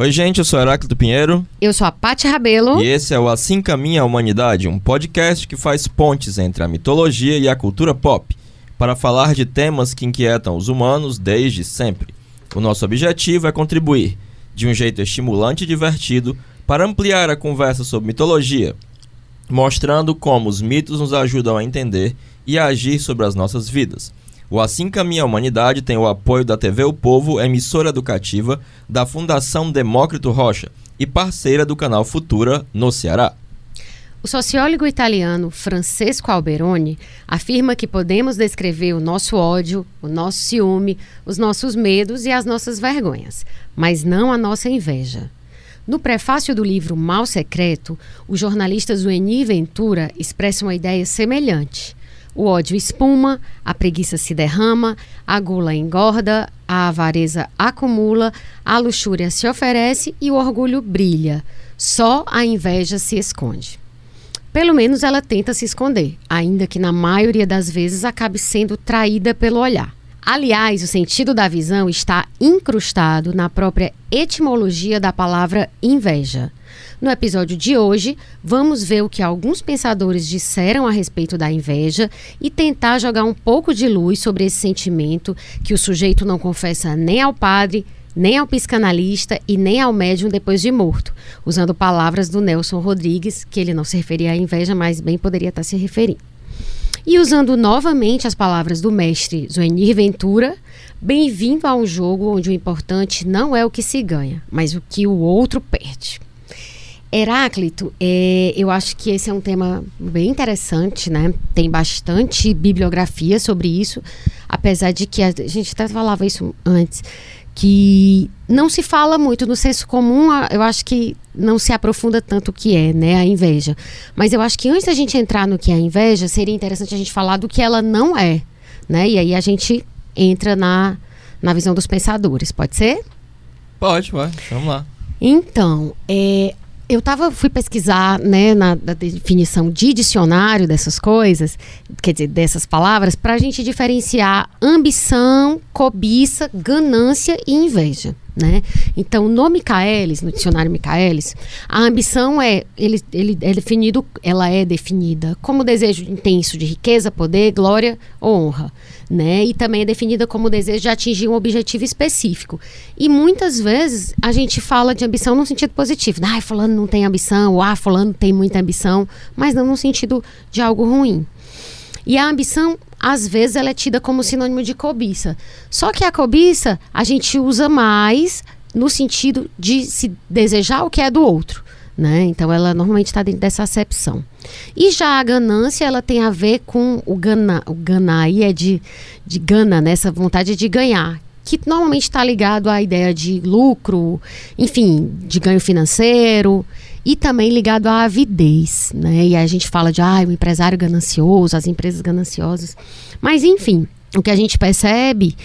Oi, gente, eu sou Heráclito Pinheiro. Eu sou a Paty Rabelo. E esse é o Assim Caminha a Humanidade, um podcast que faz pontes entre a mitologia e a cultura pop, para falar de temas que inquietam os humanos desde sempre. O nosso objetivo é contribuir, de um jeito estimulante e divertido, para ampliar a conversa sobre mitologia, mostrando como os mitos nos ajudam a entender e a agir sobre as nossas vidas. O Assim Caminha a Humanidade tem o apoio da TV O Povo, emissora educativa, da Fundação Demócrito Rocha e parceira do canal Futura no Ceará. O sociólogo italiano Francesco Alberoni afirma que podemos descrever o nosso ódio, o nosso ciúme, os nossos medos e as nossas vergonhas, mas não a nossa inveja. No prefácio do livro Mal Secreto, o jornalista Zueni Ventura expressa uma ideia semelhante. O ódio espuma, a preguiça se derrama, a gula engorda, a avareza acumula, a luxúria se oferece e o orgulho brilha. Só a inveja se esconde. Pelo menos ela tenta se esconder, ainda que na maioria das vezes acabe sendo traída pelo olhar. Aliás, o sentido da visão está incrustado na própria etimologia da palavra inveja. No episódio de hoje, vamos ver o que alguns pensadores disseram a respeito da inveja e tentar jogar um pouco de luz sobre esse sentimento que o sujeito não confessa nem ao padre, nem ao psicanalista e nem ao médium depois de morto, usando palavras do Nelson Rodrigues, que ele não se referia à inveja, mas bem poderia estar se referindo. E usando novamente as palavras do mestre Zoenir Ventura, bem-vindo a um jogo onde o importante não é o que se ganha, mas o que o outro perde. Heráclito, é, eu acho que esse é um tema bem interessante, né? Tem bastante bibliografia sobre isso, apesar de que a gente até falava isso antes, que não se fala muito no senso comum, eu acho que não se aprofunda tanto o que é, né, a inveja. Mas eu acho que antes da gente entrar no que é a inveja, seria interessante a gente falar do que ela não é, né? E aí a gente entra na, na visão dos pensadores, pode ser? Pode, vai, vamos lá. Então, é, eu tava, fui pesquisar né, na, na, definição de dicionário dessas coisas, quer dizer, dessas palavras, para a gente diferenciar ambição, cobiça, ganância e inveja. Né? Então, no Michaelis, no dicionário Michaelis, a ambição é, ele, ele é definido, ela é definida como desejo intenso de riqueza, poder, glória ou honra, né? E também é definida como desejo de atingir um objetivo específico. E muitas vezes a gente fala de ambição no sentido positivo, ah, fulano não tem ambição, ou ah, fulano tem muita ambição, mas não no sentido de algo ruim. E a ambição, às vezes, ela é tida como sinônimo de cobiça. Só que a cobiça a gente usa mais no sentido de se desejar o que é do outro. Né? Então ela normalmente está dentro dessa acepção. E já a ganância, ela tem a ver com o gana, o gana aí é de, de gana, né? essa vontade de ganhar, que normalmente está ligado à ideia de lucro, enfim, de ganho financeiro e também ligado à avidez, né? E a gente fala de ah, o empresário ganancioso, as empresas gananciosas. Mas enfim, o que a gente percebe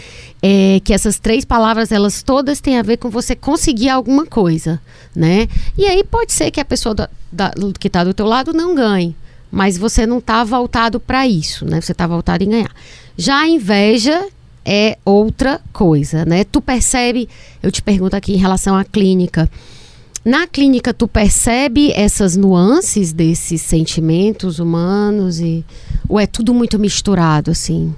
é que essas três palavras, elas todas têm a ver com você conseguir alguma coisa, né? E aí pode ser que a pessoa da, da, que está do teu lado não ganhe, mas você não está voltado para isso, né? Você está voltado em ganhar. Já a inveja é outra coisa, né? Tu percebe, eu te pergunto aqui em relação à clínica, na clínica, tu percebe essas nuances desses sentimentos humanos e ou é tudo muito misturado assim?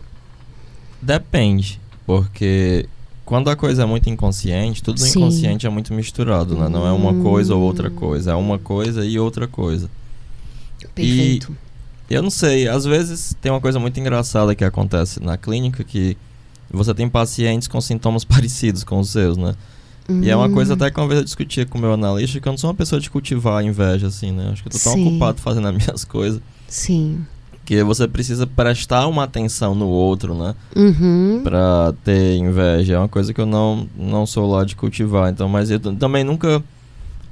Depende, porque quando a coisa é muito inconsciente, tudo Sim. inconsciente é muito misturado, né? Não é uma coisa ou outra coisa, é uma coisa e outra coisa. Perfeito. E eu não sei, às vezes tem uma coisa muito engraçada que acontece na clínica que você tem pacientes com sintomas parecidos com os seus, né? E é uma coisa até que uma vez eu discutia com o meu analista, que eu não sou uma pessoa de cultivar a inveja, assim, né? Acho que eu tô tão Sim. ocupado fazendo as minhas coisas. Sim. Que você precisa prestar uma atenção no outro, né? Uhum. Pra ter inveja. É uma coisa que eu não, não sou lá de cultivar. Então, mas eu também nunca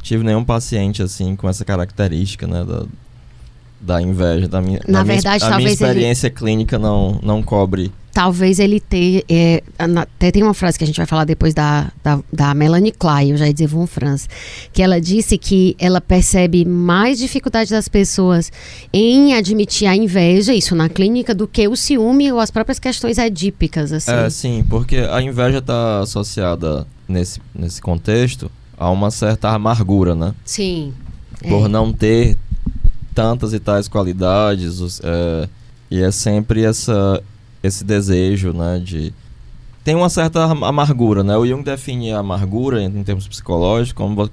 tive nenhum paciente, assim, com essa característica, né? Da, da inveja. Da minha, Na verdade, minha, a minha experiência ele... clínica não, não cobre talvez ele tenha. É, até tem uma frase que a gente vai falar depois da, da, da Melanie Klein, eu já ia dizer Von Franz, que ela disse que ela percebe mais dificuldade das pessoas em admitir a inveja, isso na clínica, do que o ciúme ou as próprias questões edípicas. Assim. É, sim, porque a inveja está associada nesse, nesse contexto há uma certa amargura, né? Sim. Por é. não ter tantas e tais qualidades. é, e é sempre essa, esse desejo, né? De... Tem uma certa am- amargura, né? O Jung define a amargura, em, termos psicológicos, como,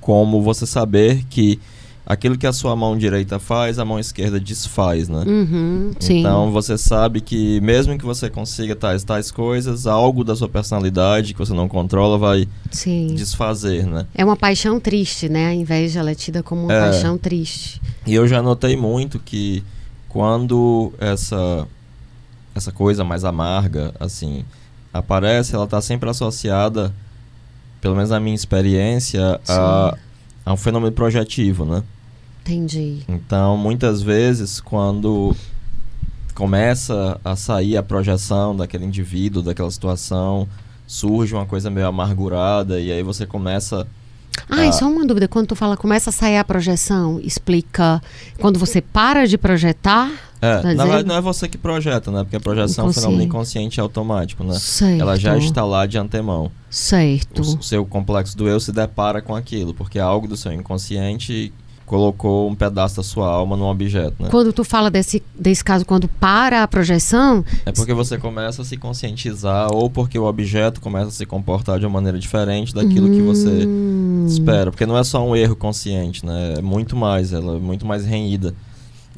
como você saber que aquilo que a sua mão direita faz, a mão esquerda desfaz, né? Uhum. Então você sabe que mesmo que você consiga tais tais coisas, algo da sua personalidade que você não controla vai sim. desfazer, né? É uma paixão triste, né? A inveja ela é tida como uma É. paixão triste. E eu já notei muito que quando essa essa coisa mais amarga assim aparece, ela está sempre associada, pelo menos na minha experiência, a, a um fenômeno projetivo, né? Entendi. Então, muitas vezes, quando começa a sair a projeção daquele indivíduo, daquela situação, surge uma coisa meio amargurada e aí você começa. Ah, e só uma dúvida. Quando tu fala começa a sair a projeção, explica quando você para de projetar. É, Tá na verdade não é você que projeta, né? Porque a projeção é um fenômeno Inconsciente. automático, né? Certo. Ela já está lá de antemão. Certo. O, seu complexo do eu se depara com aquilo, porque algo do seu inconsciente colocou um pedaço da sua alma num objeto, né? Quando tu fala desse, desse caso, quando para a projeção, É porque você começa a se conscientizar ou porque o objeto começa a se comportar de uma maneira diferente daquilo que você Hum, espera. Porque não é só um erro consciente, né? É muito mais, ela é muito mais renhida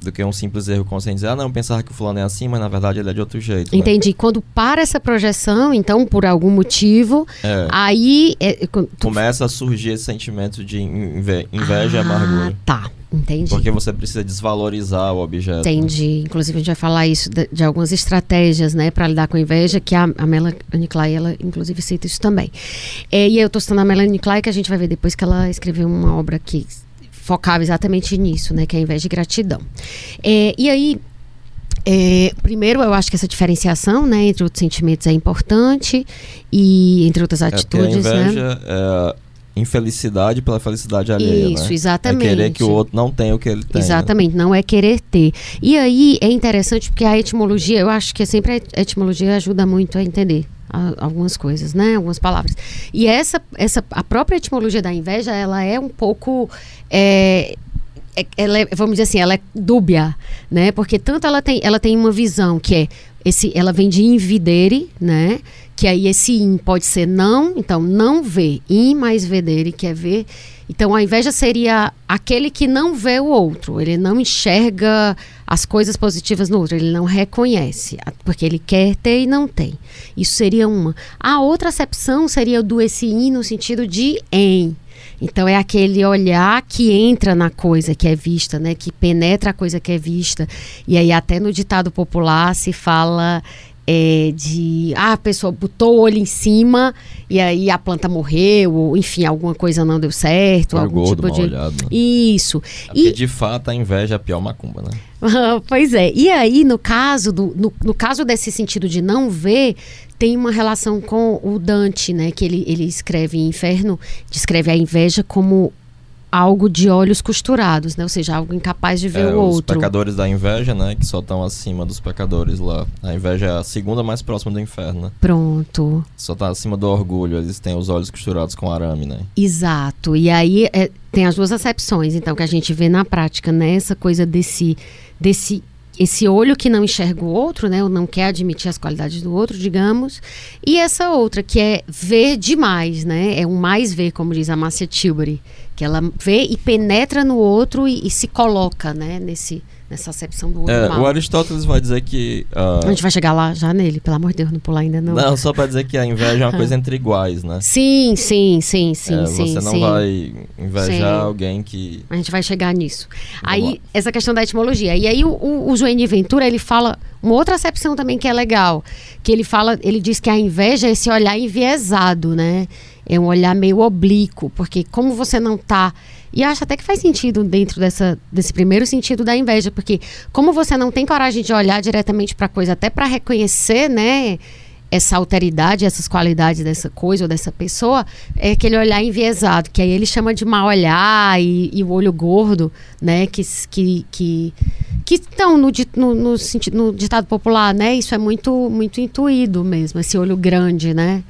do que um simples erro consciente. Dizer, ah, não, pensar que o fulano é assim, mas na verdade ele é de outro jeito. né? Entendi. Quando para essa projeção, então, por algum motivo, É, aí. é, é, tu- começa a surgir esse sentimento de inve- inveja e Ah, amargura. Tá, entendi. Porque você precisa desvalorizar o objeto. né? Entendi. Inclusive, a gente vai falar isso de, de algumas estratégias, né, para lidar com a inveja, que a, a Melanie Klein, ela, inclusive, cita isso também. É, e eu tô citando a Melanie Klein, que a gente vai ver depois que ela escreveu uma obra que focava exatamente nisso, né, que é a inveja e gratidão. É, e aí, é, primeiro, eu acho que essa diferenciação, né, entre outros sentimentos é importante e entre outras É porque a atitudes, né? É infelicidade pela felicidade alheia, Isso, né? exatamente. É querer que o outro não tenha o que ele tem. né? Exatamente, não é querer ter. E aí é interessante porque a etimologia, eu acho que sempre a etimologia ajuda muito a entender algumas coisas, né? Algumas palavras. E essa, essa, a própria etimologia da inveja, ela é um pouco. é, é- ela é, vamos dizer assim, ela é dúbia, né? Porque tanto ela tem, ela tem uma visão que é esse, ela vem de invidere, né? Que aí esse in pode ser não, então não vê, in mais vedere, que é ver. Então a inveja seria aquele que não vê o outro, ele não enxerga as coisas positivas no outro, ele não reconhece, porque ele quer ter e não tem. Isso seria uma. A outra acepção seria do esse in no sentido de em. Então é aquele olhar que entra na coisa que é vista, né? Que penetra a coisa que é vista. E aí até no ditado popular se fala é, de ah, a pessoa botou o olho em cima e aí a planta morreu, ou enfim, alguma coisa não deu certo, Foi algum gordo, tipo de. olhado, né? Isso. É porque de fato a inveja é a pior macumba, né? pois é. E aí, no caso, do, no, no caso desse sentido de não ver, tem uma relação com o Dante, né? Que ele, ele escreve em Inferno, descreve a inveja como algo de olhos costurados, né? Ou seja, algo incapaz de ver É, o os outro. pecadores da inveja, né? Que só estão acima dos pecadores lá. A inveja é a segunda mais próxima do inferno, né? Pronto. Só tá acima do orgulho. Eles têm os olhos costurados com arame, né? Exato. E aí é, tem as duas acepções, então, que a gente vê na prática, né? Essa coisa desse, desse esse olho que não enxerga o outro, né? Ou não quer admitir as qualidades do outro, digamos. E essa outra, que é ver demais, né? É um mais ver, como diz a Márcia Tilbury. Que ela vê e penetra no outro e, e se coloca, né? Nesse, nessa acepção do outro É, mal. o Aristóteles vai dizer que. ah, A gente vai chegar lá já nele, pelo amor de Deus, não pular ainda não. não. só pra dizer que a inveja é uma coisa entre iguais, né? Sim, sim, sim, sim, É, sim. você não sim. vai invejar Sim. alguém que. A gente vai chegar nisso. Vamos aí, lá. essa questão da etimologia. E aí, o, o, o Ventura, ele fala uma outra acepção também que é legal. Que ele fala, ele diz que a inveja é esse olhar enviesado, né? É um olhar meio oblíquo, porque como você não tá. E acho até que faz sentido dentro dessa, desse primeiro sentido da inveja, porque como você não tem coragem de olhar diretamente para a coisa, até para reconhecer, né? essa alteridade, essas qualidades dessa coisa ou dessa pessoa, é aquele olhar enviesado, que aí ele chama de mal olhar e, e o olho gordo, né? Que que que, que estão no, no, no, senti- no ditado popular, né? Isso é muito muito intuído mesmo, esse olho grande, né?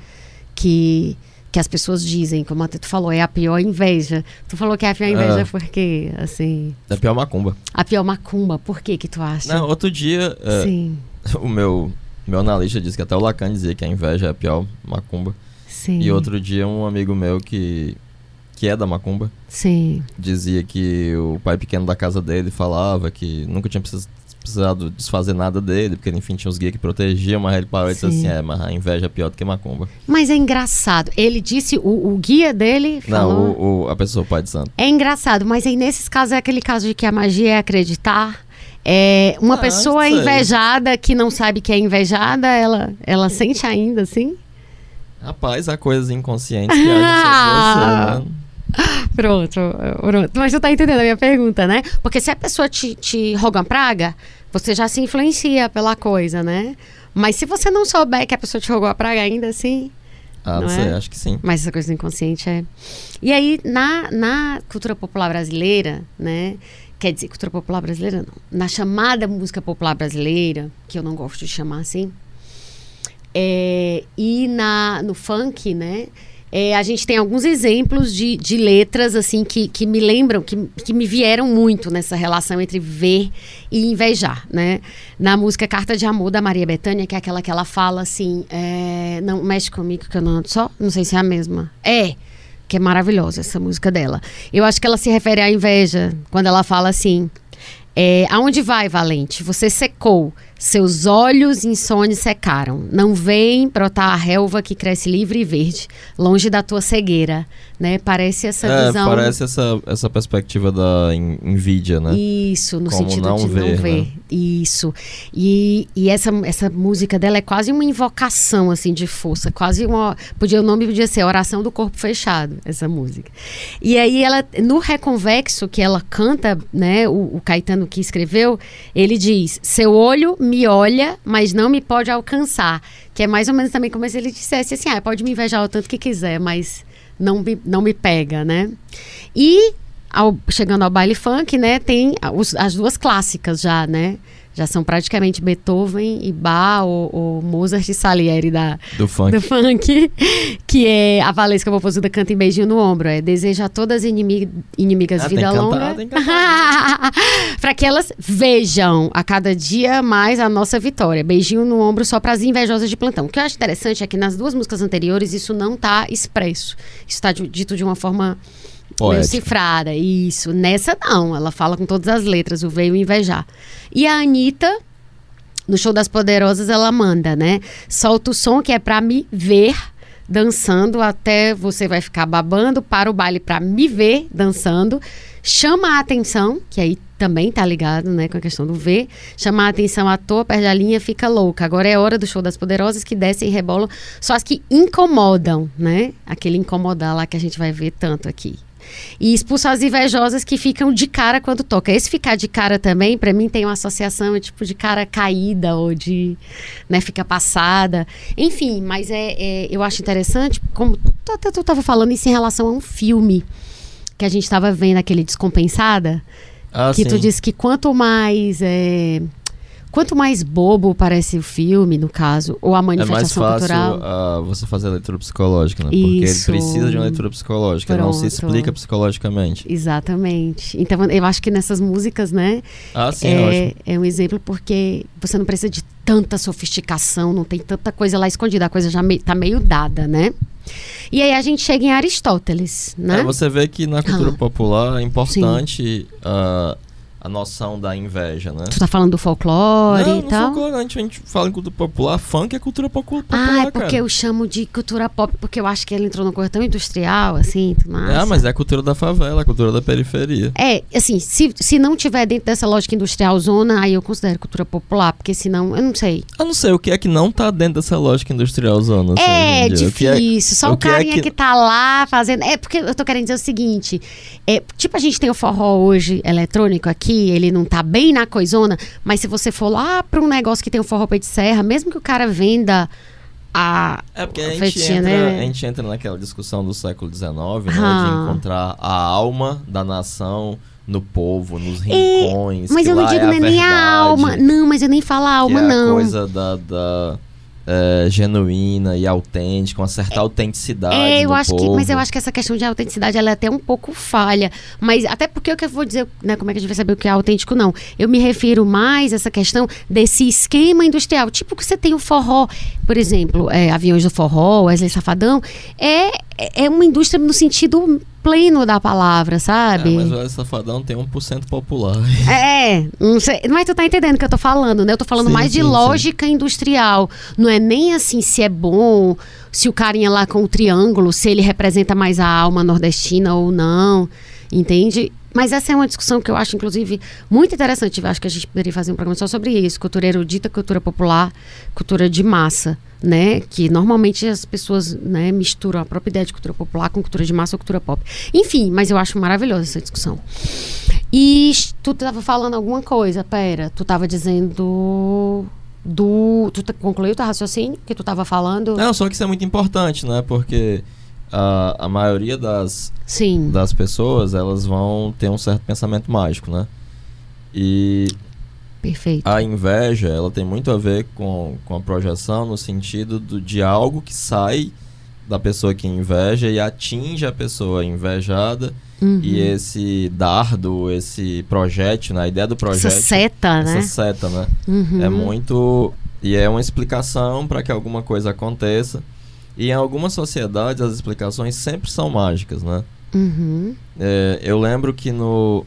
Que que as pessoas dizem, como até tu falou, é a pior inveja. Tu falou que é a pior inveja É. porque, assim, É pior macumba. a pior macumba. Por que que tu acha? Não, outro dia, é, o meu, meu analista disse que até o Lacan dizia que a inveja é a pior macumba. sim. E outro dia, um amigo meu que, que é da macumba Sim, dizia que o pai pequeno da casa dele falava que nunca tinha precis- precisado desfazer nada dele, porque enfim tinha os guias que protegiam, mas ele parou e disse Sim. assim: é, mas a inveja é pior do que macumba. mas é engraçado. Ele disse, o, o guia dele falou... Não, o, o- a pessoa, o pai de santo. É engraçado, mas aí nesses casos é aquele caso de que a magia é acreditar. É, uma Ah, pessoa invejada que não sabe que é invejada, ela, ela sente ainda, assim? Rapaz, há coisas inconscientes que agem sobre você, né? Pronto, pronto. Mas tu tá entendendo a minha pergunta, né? Porque se a pessoa te, te roga uma praga, você já se influencia pela coisa, né? Mas se você não souber que a pessoa te rogou a praga ainda assim, Ah, não, Não sei, é? acho que sim. mas essa coisa do inconsciente é. E aí, na, na cultura popular brasileira, né? Quer dizer, cultura popular brasileira não. Na chamada música popular brasileira, que eu não gosto de chamar assim, é, e na, no funk, né? É, a gente tem alguns exemplos de, de letras assim que, que me lembram, que, que me vieram muito nessa relação entre ver e invejar, né? Na música Carta de Amor da Maria Bethânia, que é aquela que ela fala assim, é, não mexe comigo que eu não ando só, não sei se é a mesma. É, que é maravilhosa essa música dela. Eu acho que ela se refere à inveja quando ela fala assim, é, aonde vai, Valente? Você secou. Seus olhos insônios secaram. Não vem brotar a relva que cresce livre e verde, longe da tua cegueira. Né? Parece essa É, visão. parece essa, essa perspectiva da invídia, né? Isso, no Como sentido não de não ver, ver. né? Isso. E, e essa, essa música dela é quase uma invocação, assim, de força. Quase uma... Podia, o nome podia ser Oração do Corpo Fechado, essa música. E aí ela, no Reconvexo, que ela canta, né, o, o Caetano que escreveu, ele diz, seu olho me olha, mas não me pode alcançar. Que é mais ou menos também como se ele dissesse assim, ah, pode me invejar o tanto que quiser, mas não me, não me pega, né? E ao- chegando ao baile funk, né, tem os- as duas clássicas já, né? Já são praticamente Beethoven e Bach ou, ou Mozart e Salieri da, Do funk. do funk, que é a Valesca Popozuda canta em beijinho no ombro. É deseja a todas inimi- inimigas Ah, vida longa. para que elas vejam a cada dia mais a nossa vitória. Beijinho no ombro só para as invejosas de plantão. O que eu acho interessante é que nas duas músicas anteriores isso não tá expresso. Isso tá de- dito de uma forma meio Poética. cifrada. Isso. Nessa não, ela fala com todas as letras, o veio invejar. E a Anitta, no show das Poderosas, ela manda, né? Solta o som que é pra me ver dançando até você vai ficar babando, para o baile pra me ver dançando. Chama a atenção, que aí também tá ligado, né, com a questão do ver. Chama a atenção à toa, perde a linha, fica louca. Agora é hora do show das poderosas que descem e rebolam, só as que incomodam, né? Aquele incomodar lá que a gente vai ver tanto aqui. E expulsa as invejosas que ficam de cara quando toca. Esse ficar de cara também, pra mim, tem uma associação tipo de cara caída ou de, né, fica passada. Enfim, mas é, é- eu acho interessante, como tu, até tu tava falando isso em relação a um filme que a gente tava vendo, aquele Descompensada, Ah, que tu sim. disse que quanto mais é, quanto mais bobo parece o filme, no caso, ou a É mais manifestação fácil cultural. ah, você fazer a leitura psicológica, né? Porque ele precisa de uma leitura psicológica, ele não se Pronto. explica psicologicamente. Exatamente. Então eu acho que nessas músicas, né, Ah, sim, é, é, é um exemplo porque você não precisa de tanta sofisticação, não tem tanta coisa lá escondida, a coisa já me, tá meio dada, né? E aí a gente chega em Aristóteles, né? É, você vê que na cultura Ah. popular é importante ah, a noção da inveja, né? Tu tá falando do folclore não, e não tal? folclore, a gente, a gente fala em cultura popular, funk é cultura popular, Ah, é porque cara. eu chamo de cultura pop, porque eu acho que ela entrou numa coisa tão industrial, assim, não Ah, mas é a cultura da favela, a cultura da periferia. É, assim, se, se não tiver dentro dessa lógica industrial zona, aí eu considero cultura popular, porque senão, eu não sei. Eu não sei o que é que não tá dentro dessa lógica industrial zona. assim, É em dia. O que difícil. Só o o que é carinha que... que- tá lá fazendo. É porque eu tô querendo dizer o seguinte: é, tipo, a gente tem o forró hoje eletrônico aqui, ele não tá bem na coisona, mas se você for lá pra um negócio que tem o forró de serra, mesmo que o cara venda a. É porque a a gente, festinha, entra, né? a gente entra naquela discussão do século XIX, né? Ah. De encontrar a alma da nação no povo, nos É, rincões. Mas que eu não digo é a nem a verdade, alma. Não, mas eu nem falo a que alma, é a não. coisa da, da, é, genuína e autêntica, uma certa autenticidade. É, eu acho que, povo. mas eu acho que essa questão de autenticidade ela é até um pouco falha. Mas até porque o que eu vou dizer, né, como é que a gente vai saber o que é autêntico, não. Eu me refiro mais a essa questão desse esquema industrial. Tipo que você tem o forró, por exemplo, é, aviões do forró, Wesley Safadão, é, é uma indústria no sentido pleno da palavra, É, sabe? mas o Safadão tem 1% popular. É, não sei, mas tu tá entendendo o que eu tô falando, né? Eu tô falando Sim, mais de sim, sim. lógica industrial. Não é nem assim se é bom, se o carinha lá com o triângulo, se ele representa mais a alma nordestina ou não, entende? Mas essa é uma discussão que eu acho, inclusive, muito interessante. Eu acho que a gente poderia fazer um programa só sobre isso. Cultura erudita, cultura popular, cultura de massa, né? Que normalmente as pessoas né, misturam a própria ideia de cultura popular com cultura de massa ou cultura pop. Enfim, mas eu acho maravilhosa essa discussão. E tu tava falando alguma coisa, pera. Tu tava dizendo do... Tu concluiu teu raciocínio que tu tava falando? Não, só que isso é muito importante, né? Porque a, a maioria das, Sim. das pessoas, elas vão ter um certo pensamento mágico, né? E Perfeito. a inveja, ela tem muito a ver com, com a projeção no sentido do, de algo que sai da pessoa que inveja e atinge a pessoa invejada Uhum. e esse dardo, esse projétil, né? a ideia do projétil, Essa seta, né? essa seta, né? Uhum. É muito. E é uma explicação para que alguma coisa aconteça. E em algumas sociedades as explicações sempre são mágicas, né? Uhum. É, eu lembro que no.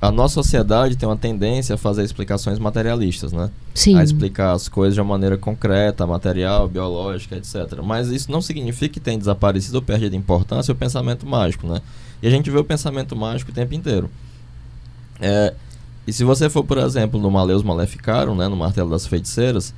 A nossa sociedade tem uma tendência a fazer explicações materialistas, né? Sim. A explicar as coisas de uma maneira concreta, material, biológica, etc. Mas isso não significa que tem desaparecido ou perdido importância o pensamento mágico, né? E a gente vê o pensamento mágico o tempo inteiro. É, e se você for, por exemplo, no Maleus Maleficarum, né, no Martelo das Feiticeiras,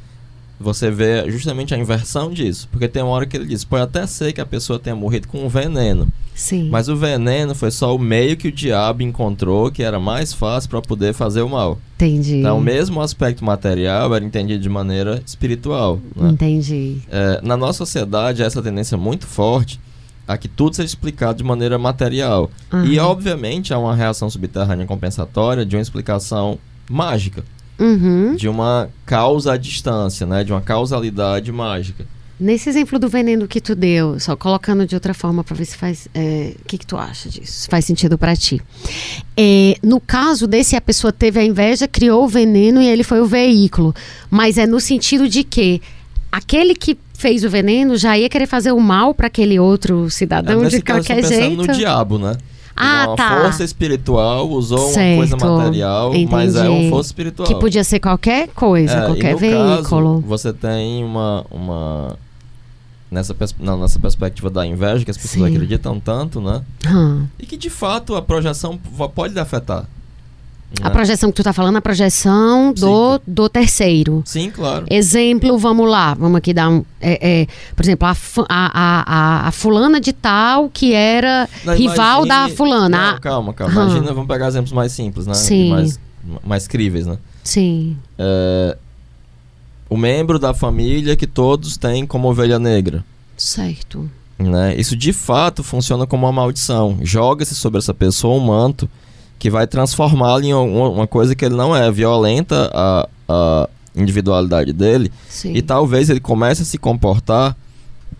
você vê justamente a inversão disso. Porque tem uma hora que ele diz, pode até ser que a pessoa tenha morrido com um veneno, Sim. mas o veneno foi só o meio que o diabo encontrou que era mais fácil para poder fazer o mal. Entendi. Então, o mesmo aspecto material era entendido de maneira espiritual. Né? Entendi. É, na nossa sociedade, essa tendência muito forte a que tudo seja explicado de maneira material. E, Aham. obviamente, há uma reação subterrânea compensatória de uma explicação mágica, Uhum. de uma causa à distância, né? de uma causalidade mágica. Nesse exemplo do veneno que tu deu, só colocando de outra forma para ver se faz. é, O que, que tu acha disso? Faz sentido para ti. É, no caso desse, a pessoa teve a inveja, criou o veneno e ele foi o veículo. Mas é no sentido de que aquele que fez o veneno já ia querer fazer o mal para aquele outro cidadão É, de qualquer jeito. no diabo, né? Ah, uma tá. força espiritual usou uma Certo. coisa material, mas é Entendi. uma força espiritual. Que podia ser qualquer coisa, É, qualquer veículo. Caso, você tem uma. uma nessa, nessa perspectiva da inveja, que as pessoas Sim. acreditam tanto, né? Hum. E que de fato a projeção pode lhe A né? projeção que tu tá falando, a projeção do, do terceiro. Sim, claro. Exemplo, vamos lá, vamos aqui dar um. é, é, por exemplo, a, a, a, a, fulana de tal que era Não, rival imagine- da fulana. Não, calma, calma. Aham. Imagina, vamos pegar exemplos mais simples, né? Sim. E Mais, mais críveis, né? sim. É, o membro da família que todos têm como ovelha negra. Certo. né? Isso de fato funciona como uma maldição. Joga-se sobre essa pessoa um manto que vai transformá-lo em uma, coisa que ele não é. Violenta a, a individualidade dele Sim. e talvez ele comece a se comportar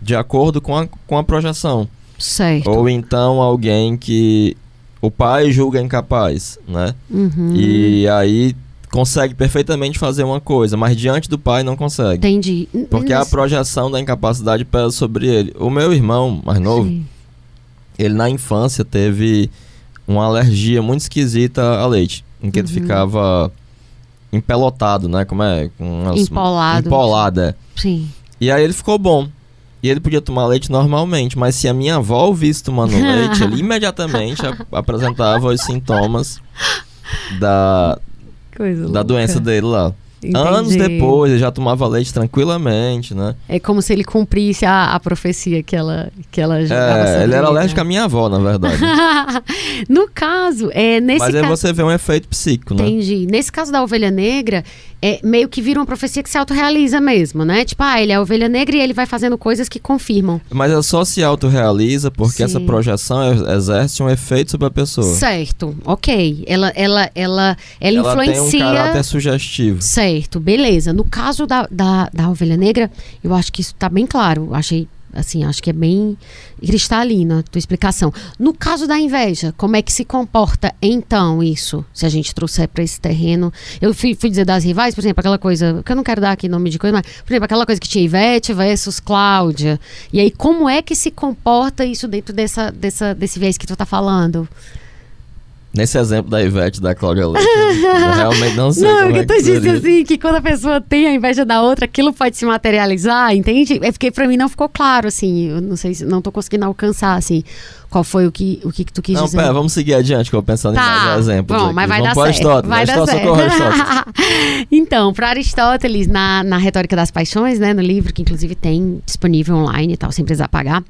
de acordo com a, com a projeção. Certo. Ou então alguém que o pai julga incapaz, né? Uhum. E aí consegue perfeitamente fazer uma coisa, mas diante do pai não consegue. Entendi. Porque a projeção da incapacidade pesa sobre ele. O meu irmão mais novo, Sim. ele na infância teve uma alergia muito esquisita a leite, em que ele Uhum. ficava empelotado, né? Como é? Com umas- Empolado. Empolado, é. Sim. E aí ele ficou bom. E ele podia tomar leite normalmente, mas se a minha avó o visse tomando leite, ele imediatamente apresentava os sintomas da, Coisa da doença dele lá. Entendi. Anos depois, ele já tomava leite tranquilamente, né? É como se ele cumprisse a, a profecia que ela, que ela jogava É, ele era alérgico à minha avó, na verdade. no caso, é, nesse Mas aí caso. você vê um efeito psíquico, né? Entendi. Nesse caso da ovelha negra, é meio que vira uma profecia que se autorrealiza mesmo, né? Tipo, ah, ele é a ovelha negra e ele vai fazendo coisas que confirmam. Mas ela só se autorrealiza porque Sim. essa projeção ex- exerce um efeito sobre a pessoa. Certo, ok. Ela, ela, ela, ela, Ela tem um influencia. caráter sugestivo. Certo. Certo, beleza. No caso da, da, da ovelha negra, eu acho que isso tá bem claro. Achei Assim, acho que é bem cristalina a tua explicação. No caso da inveja, como é que se comporta então isso? Se a gente trouxer para esse terreno. Eu fui, fui, dizer das rivais, por exemplo, aquela coisa. Que eu não quero dar aqui nome de coisa, mas, por exemplo, aquela coisa que tinha Ivete versus Cláudia. E aí, como é que se comporta isso dentro dessa, dessa, desse viés que tu tá falando? Nesse exemplo da Ivete da Cláudia Leite, eu realmente não sei. Não, como é tu disse assim, que quando a pessoa tem a inveja da outra, aquilo pode se materializar, entende? É porque pra mim não ficou claro, assim, eu não sei se não tô conseguindo alcançar, assim, qual foi o que, o que, que tu quis não, dizer. Não, pera, vamos seguir adiante, que eu vou pensando tá. em mais exemplos. Bom, mas vai vamos dar certo. Vai dar certo. então, para Aristóteles, na, na Retórica das Paixões, né, no livro, que inclusive tem disponível online e tal, sem precisar pagar,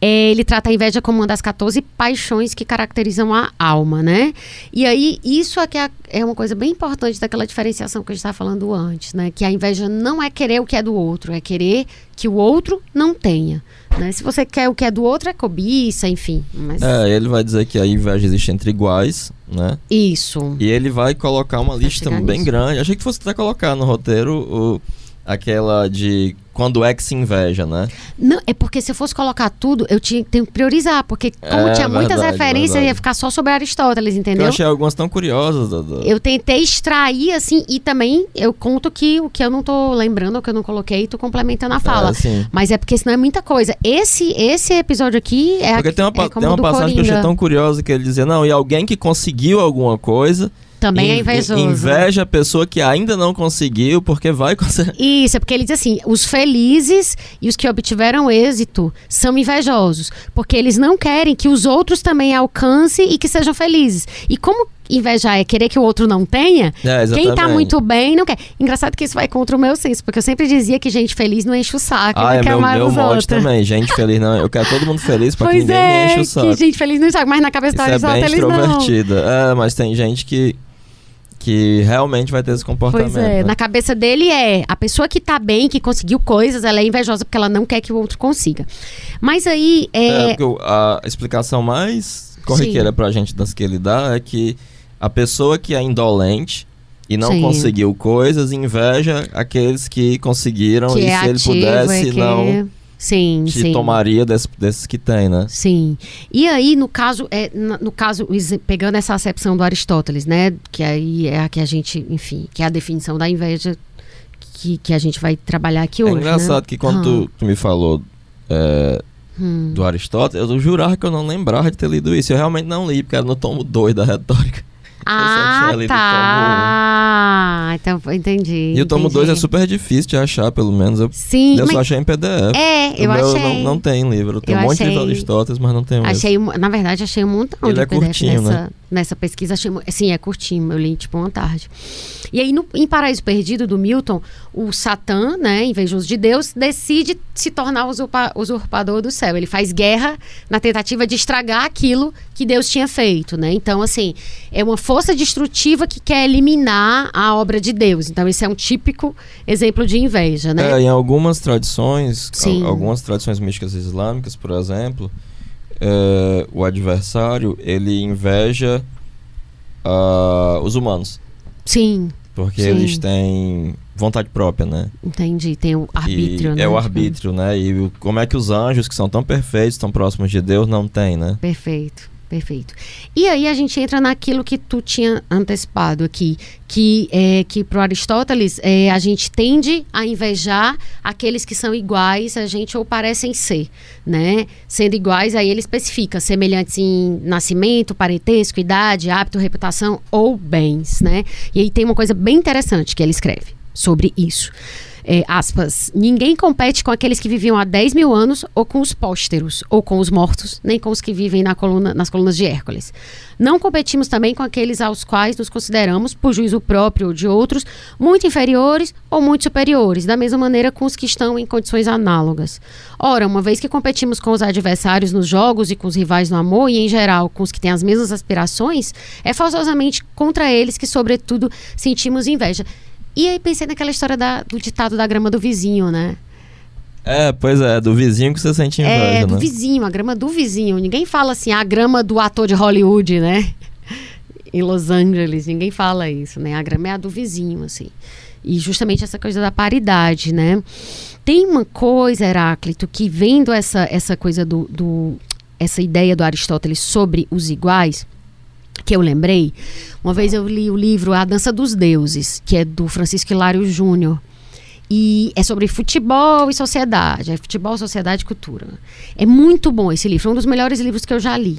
é, ele trata a inveja como uma das 14 paixões que caracterizam a alma, né? E aí, isso que é, é uma coisa bem importante daquela diferenciação que a gente estava falando antes, né? Que a inveja não é querer o que é do outro, é querer que o outro não tenha. Né? Se você quer o que é do outro, é cobiça, enfim. Mas... É, ele vai dizer que a inveja existe entre iguais, né? Isso. E ele vai colocar uma lista bem nisso. grande. Achei que fosse até colocar no roteiro o, aquela de quando é que se inveja, né? Não, é porque se eu fosse colocar tudo, eu tinha, tenho que priorizar, porque como é, tinha muitas verdade, referências, verdade. ia ficar só sobre Aristóteles, entendeu? Eu achei algumas tão curiosas. Eu tentei extrair, assim, e também eu conto que o que eu não tô lembrando, o que eu não coloquei, tu complementa na fala. É, Mas é porque senão é muita coisa. Esse, esse episódio aqui é Porque tem uma, é tem uma passagem Coringa. que eu achei tão curiosa que ele dizia, não, e alguém que conseguiu alguma coisa também é invejoso. Inveja a pessoa que ainda não conseguiu, porque vai conseguir. Isso, é porque ele diz assim: os felizes e os que obtiveram êxito são invejosos, porque eles não querem que os outros também alcancem e que sejam felizes. E como invejar é querer que o outro não tenha, é, quem tá muito bem não quer. Engraçado que isso vai contra o meu senso, porque eu sempre dizia que gente feliz não enche o saco, ah, é quer meu, mais meu os outros. também, gente feliz não, eu quero todo mundo feliz pra pois que ninguém é, me enche o saco. que gente feliz não enche o saco, mas na cabeça isso da é bem eles extrovertida. É, mas tem gente que que realmente vai ter esse comportamento. Pois é, né? na cabeça dele é a pessoa que tá bem, que conseguiu coisas, ela é invejosa porque ela não quer que o outro consiga. Mas aí é. é a explicação mais corriqueira Sim. pra gente das que ele dá é que a pessoa que é indolente e não Sim. conseguiu coisas inveja aqueles que conseguiram que e é se ativo, ele pudesse é não Sim, te sim. tomaria desse, desses que tem, né? Sim. E aí, no caso, é, no caso, pegando essa acepção do Aristóteles, né? Que aí é a que a gente, enfim, que é a definição da inveja que, que a gente vai trabalhar aqui é hoje. É engraçado né? que quando tu, ah. tu, me falou é, hum. do Aristóteles, eu jurava que eu não lembrava de ter lido isso. Eu realmente não li, porque era no tomo 2 da retórica. Ah, tá. Então, entendi. E o tomo 2 é super difícil de achar, pelo menos. Eu, Sim. Eu só achei em PDF. É, eu o meu achei. Não, não tem livro. Tem eu um monte achei... de Aristóteles, mas não tem achei, Na verdade, achei um montão Ele de é PDF curtinho, nessa, né? nessa pesquisa. Achei, sim, é curtinho. Eu li, tipo, uma tarde. E aí, no, em Paraíso Perdido, do Milton, o Satã, né, invejoso de Deus, decide se tornar usurpa, usurpador do céu. Ele faz guerra na tentativa de estragar aquilo que Deus tinha feito, né? Então, assim, é uma força destrutiva que quer eliminar a obra de Deus. Então, esse é um típico exemplo de inveja, né? É, em algumas tradições, algumas tradições místicas islâmicas, por exemplo, é, o adversário, ele inveja uh, os humanos. Sim. Porque Sim. eles têm vontade própria, né? Entendi, tem o arbítrio, e né? É o arbítrio, né? E como é que os anjos, que são tão perfeitos, tão próximos de Deus, não têm, né? Perfeito. Perfeito. E aí a gente entra naquilo que tu tinha antecipado aqui, que é que para Aristóteles é, a gente tende a invejar aqueles que são iguais a gente ou parecem ser, né? Sendo iguais, aí ele especifica semelhantes em nascimento, parentesco, idade, hábito, reputação ou bens, né? E aí tem uma coisa bem interessante que ele escreve sobre isso é, aspas, ninguém compete com aqueles que viviam há 10 mil anos ou com os pósteros, ou com os mortos, nem com os que vivem na coluna, nas colunas de Hércules. Não competimos também com aqueles aos quais nos consideramos, por juízo próprio ou de outros, muito inferiores ou muito superiores, da mesma maneira com os que estão em condições análogas. Ora, uma vez que competimos com os adversários nos jogos e com os rivais no amor, e em geral com os que têm as mesmas aspirações, é forçosamente contra eles que, sobretudo, sentimos inveja. E aí pensei naquela história da, do ditado da grama do vizinho, né? É, pois é, do vizinho que você sente inveja, É, do né? vizinho, a grama do vizinho. Ninguém fala assim, a grama do ator de Hollywood, né? em Los Angeles, ninguém fala isso, né? A grama é a do vizinho, assim. E justamente essa coisa da paridade, né? Tem uma coisa, Heráclito, que vendo essa, essa coisa do, do essa ideia do Aristóteles sobre os iguais, que eu lembrei, uma vez eu li o livro A Dança dos Deuses, que é do Francisco Hilário Júnior. E é sobre futebol e sociedade. É futebol, sociedade e cultura. É muito bom esse livro. É um dos melhores livros que eu já li.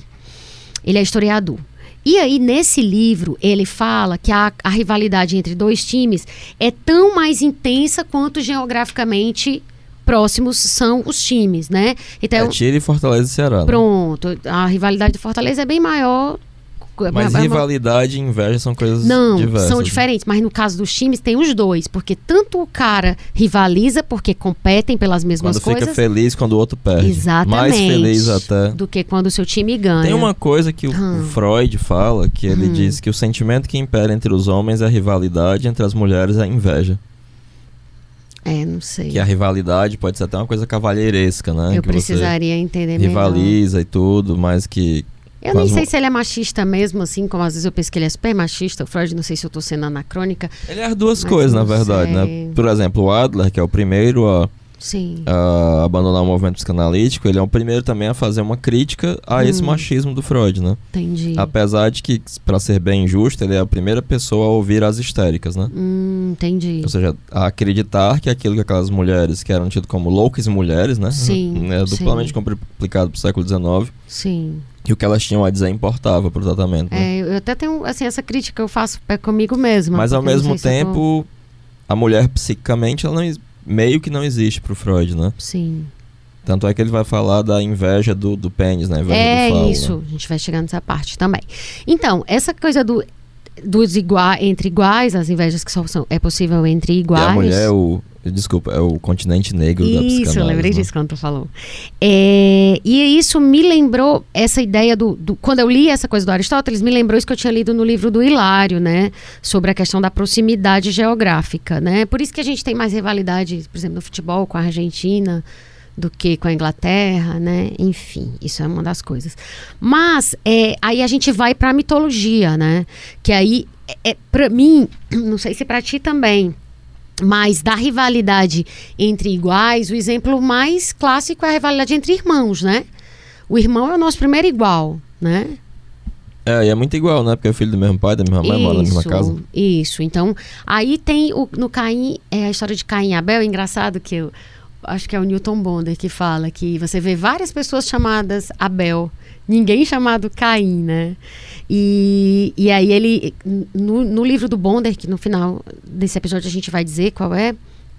Ele é historiador. E aí, nesse livro, ele fala que a, a rivalidade entre dois times é tão mais intensa quanto geograficamente próximos são os times, né? Então, é Tira e Fortaleza e Ceará. Né? Pronto. A rivalidade de Fortaleza é bem maior mas é rivalidade e inveja são coisas Não, diversas. são né? diferentes. Mas no caso dos times, tem os dois. Porque tanto o cara rivaliza porque competem pelas mesmas quando coisas. Quando fica feliz quando o outro perde. Exatamente. Mais feliz até. Do que quando o seu time ganha. Tem uma coisa que o, hum. Freud fala, que ele hum. diz que o sentimento que impera entre os homens é a rivalidade, entre as mulheres é a inveja. É, não sei. Que a rivalidade pode ser até uma coisa cavalheiresca, né? Eu que precisaria entender melhor. Rivaliza e tudo, mas que eu nem sei se ele é machista mesmo, assim, como às vezes eu penso que ele é super machista. O Freud, não sei se eu estou sendo anacrônica. Ele é as duas coisas, na verdade, né? sei. né? Por exemplo, o Adler, que é o primeiro a, a, abandonar o movimento psicanalítico, ele é o primeiro também a fazer uma crítica a hum. esse machismo do Freud, né? Entendi. Apesar de que, para ser bem justo, ele é a primeira pessoa a ouvir as histéricas, né? Hum, entendi. Ou seja, a acreditar que aquilo que aquelas mulheres que eram tidas como loucas mulheres, né? Sim. É duplamente sim. complicado pro século XIX. Sim e o que elas tinham a dizer importava para o tratamento. Né? É, eu até tenho assim, essa crítica eu faço comigo mesma. Mas ao mesmo tempo, tô... a mulher psicicamente, ela não, meio que não existe para o Freud, né? Sim. Tanto é que ele vai falar da inveja do, do pênis, né? Inveja é do falo, isso, né? a gente vai chegar nessa parte também. Então, essa coisa do dos iguais entre iguais, as invejas que só são é possível entre iguais. E a mulher, o, Desculpa, é o continente negro isso, da psicanálise. Isso, eu lembrei né? disso quando tu falou. É, e isso me lembrou essa ideia do, do, Quando eu li essa coisa do Aristóteles, me lembrou isso que eu tinha lido no livro do Hilário, né? Sobre a questão da proximidade geográfica, né? Por isso que a gente tem mais rivalidade, por exemplo, no futebol com a Argentina do que com a Inglaterra, né? Enfim, isso é uma das coisas. Mas é, aí a gente vai para a mitologia, né? Que aí, é, é para mim, não sei se para ti também mas da rivalidade entre iguais, o exemplo mais clássico é a rivalidade entre irmãos, né? O irmão é o nosso primeiro igual, né? É, e é muito igual, né? Porque é filho do mesmo pai, da mesma mãe, mora na mesma casa. Isso, então, aí tem o, no Caim, é a história de Caim e Abel, é engraçado que eu acho que é o Newton Bonder que fala que você vê várias pessoas chamadas Abel, ninguém chamado Caim, né? E, e aí ele, no, no livro do Bonder, que no final desse episódio a gente vai dizer qual é,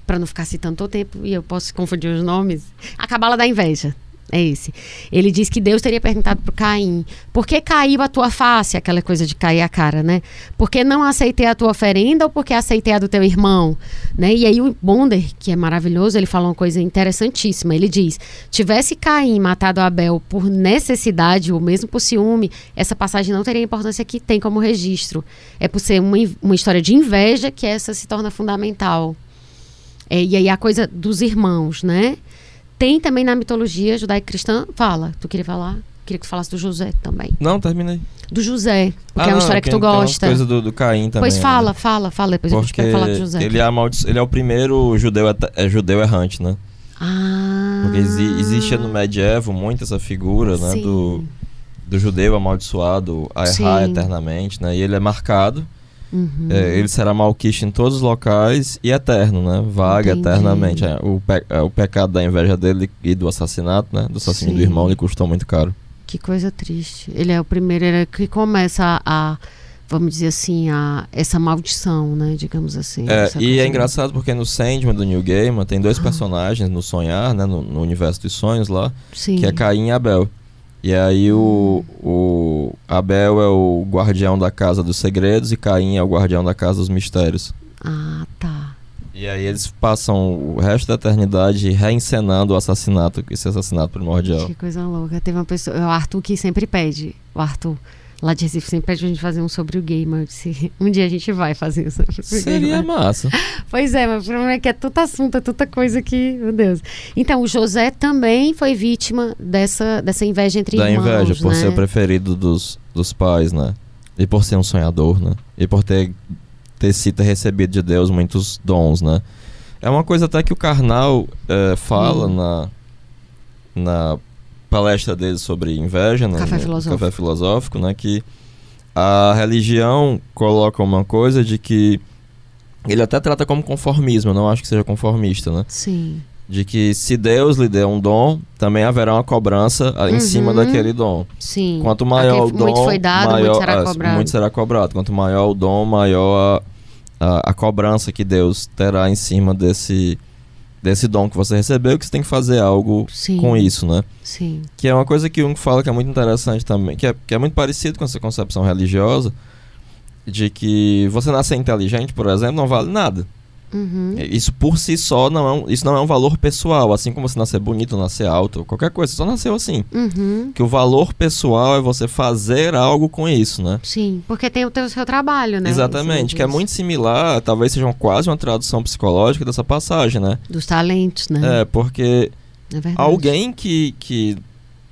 para não ficar citando todo tempo e eu posso confundir os nomes, a cabala da inveja. É esse. Ele diz que Deus teria perguntado para Caim: por que caiu a tua face? Aquela coisa de cair a cara, né? Por que não aceitei a tua oferenda ou porque aceitei a do teu irmão? Né? E aí o Bonder, que é maravilhoso, ele fala uma coisa interessantíssima. Ele diz: tivesse Caim matado Abel por necessidade ou mesmo por ciúme, essa passagem não teria a importância que tem como registro. É por ser uma, uma história de inveja que essa se torna fundamental. É, e aí a coisa dos irmãos, né? Tem também na mitologia judaico-cristã. Fala, tu queria falar? Queria que tu falasse do José também. Não, terminei. Do José, porque ah, é uma história que tu gosta. coisa do, do Caim também. Pois fala, né? fala, fala, depois porque a gente falar do José. Ele é, amaldiço... ele é o primeiro judeu, é judeu errante, né? Ah. Porque exi existe no medievo muito essa figura, né? Do, do judeu amaldiçoado a errar Sim. eternamente, né? E ele é marcado Uhum. É, ele será malquisto em todos os locais e eterno, né? Vaga Entendi. eternamente. É, o, pe é, o pecado da inveja dele e do assassinato, né? Do assassínio do irmão lhe custou muito caro. Que coisa triste. Ele é o primeiro ele é que começa a, vamos dizer assim, a, essa maldição, né? Digamos assim. É, e é engraçado porque no Sandman do New Gaiman tem dois ah. personagens no Sonhar, né? No, no, universo dos sonhos lá. Sim. Que é Caim e Abel. E aí o, o Abel é o guardião da casa dos segredos e Caim é o guardião da casa dos mistérios. Ah, tá. E aí eles passam o resto da eternidade reencenando o assassinato, esse assassinato primordial. Que coisa louca. Teve uma pessoa, o Arthur que sempre pede, o Arthur lá de Recife sempre pede a gente fazer um sobre o gamer. Disse, um dia a gente vai fazer isso. Seria massa. Pois é, mas o problema é que é tudo assunto, é tanta coisa que, meu Deus. Então, o José também foi vítima dessa, dessa inveja entre da irmãos, Da inveja, por né? ser o preferido dos, dos pais, né? E por ser um sonhador, né? E por ter ter sido recebido de Deus muitos dons, né? É uma coisa até que o Karnal é, fala Hum. na, na palestra dele sobre inveja, né, Café Filosófico. Café Filosófico, né? Que a religião coloca uma coisa de que ele até trata como conformismo, eu não acho que seja conformista, né? Sim. De que se Deus lhe der um dom, também haverá uma cobrança ah, em Uhum. cima daquele dom. Sim. Quanto maior o dom, muito foi dado, maior, muito será cobrado. muito será cobrado. Quanto maior o dom, maior a, a, a cobrança que Deus terá em cima desse, desse dom que você recebeu, que você tem que fazer algo Sim. com isso, né? Sim. Que é uma coisa que um fala que é muito interessante também, que é, que é muito parecido com essa concepção religiosa, de que você nascer inteligente, por exemplo, não vale nada. Uhum. Isso por si só não é um, isso não é um valor pessoal, assim como você nascer bonito, nascer alto, qualquer coisa, você só nasceu assim. Uhum. Que o valor pessoal é você fazer algo com isso, né? Sim, porque tem o teu seu trabalho, né? Exatamente, que é muito similar, talvez seja quase uma tradução psicológica dessa passagem, né? Dos talentos, né? É, porque É alguém que, que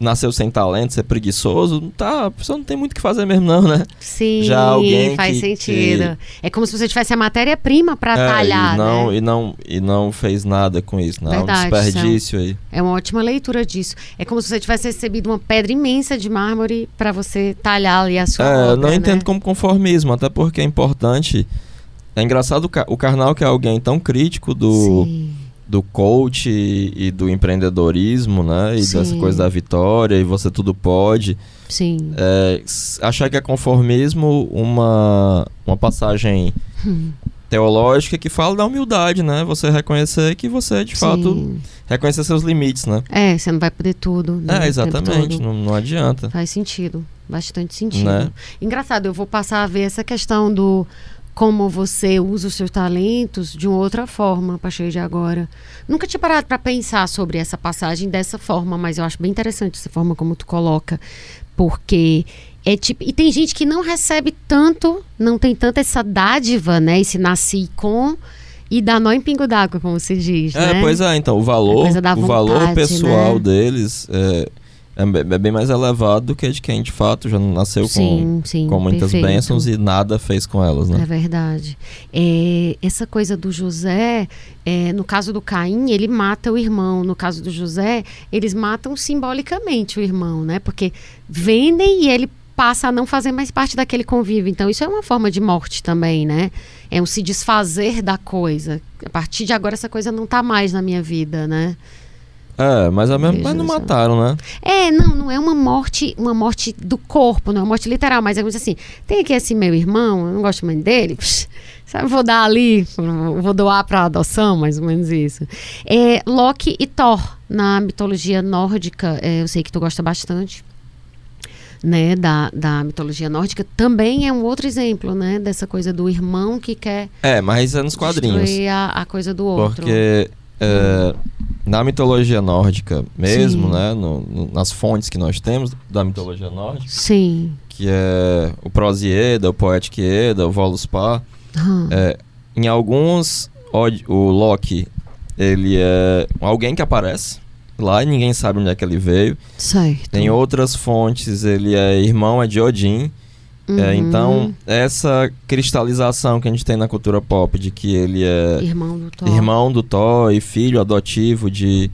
nasceu sem talento, ser preguiçoso, não tá, a pessoa não tem muito o que fazer mesmo não, né? Sim, já alguém faz que- sentido. É como se você tivesse a matéria-prima para É, talhar, e não, né? e não e não fez nada com isso, né? É um Verdade, desperdício aí. É uma ótima leitura disso. É como se você tivesse recebido uma pedra imensa de mármore para você talhar ali a sua É, eu obra, não né? entendo como conformismo, até porque é importante. É engraçado o, Ca- o Karnal, que é alguém tão crítico do, Sim. Do coach e, e do empreendedorismo, né? E dessa Sim. coisa da vitória, e você tudo pode. Sim. É, achar que é conformismo uma, uma passagem Hum. teológica que fala da humildade, né? Você reconhecer que você, de fato, Sim. reconhecer seus limites, né? É, você não vai poder tudo. Né, É, exatamente, não, não adianta. Faz sentido. Bastante sentido. Né? Engraçado, eu vou passar a ver essa questão do como você usa os seus talentos de uma outra forma a partir de agora. Nunca tinha parado para pensar sobre essa passagem dessa forma, mas eu acho bem interessante essa forma como tu coloca, porque é tipo, e tem gente que não recebe tanto, não tem tanta essa dádiva, né, esse nasci com e dá nó em pingo d'água, como se diz, É, né? pois é, então, o valor, da o valor pessoal né? deles é, é é bem mais elevado do que de quem, de fato, já nasceu com, Sim, sim, com muitas perfeito. bênçãos e nada fez com elas, né? É verdade. É, essa coisa do José, é, no caso do Caim, ele mata o irmão. No caso do José, eles matam simbolicamente o irmão, né? Porque vendem e ele passa a não fazer mais parte daquele convívio. Então, isso é uma forma de morte também, né? É um se desfazer da coisa. A partir de agora, essa coisa não tá mais na minha vida, né? É, mas, ao mesmo, mas não mataram, né? É, não, não é uma morte, uma morte do corpo, não é uma morte literal, mas é como assim, tem aqui esse meu irmão, eu não gosto muito dele, psh, sabe, vou dar ali, vou doar para adoção, mais ou menos isso. É, Loki e Thor, na mitologia nórdica, é, eu sei que tu gosta bastante, né, da, da mitologia nórdica, também é um outro exemplo, né, dessa coisa do irmão que quer É, mas é nos quadrinhos. a, a coisa do outro. Porque é, na mitologia nórdica mesmo, Sim. né? no- no- nas fontes que nós temos da mitologia nórdica, Sim. que é o Prosieda, o Poetic Eda, o Voluspa, Hum. é, em alguns, o Loki, ele é alguém que aparece lá e ninguém sabe onde é que ele veio. Certo. Em outras fontes, ele é irmão é de Odin. É, Uhum. então, essa cristalização que a gente tem na cultura pop de que ele é Irmão do Thor. irmão do Thor e filho adotivo de,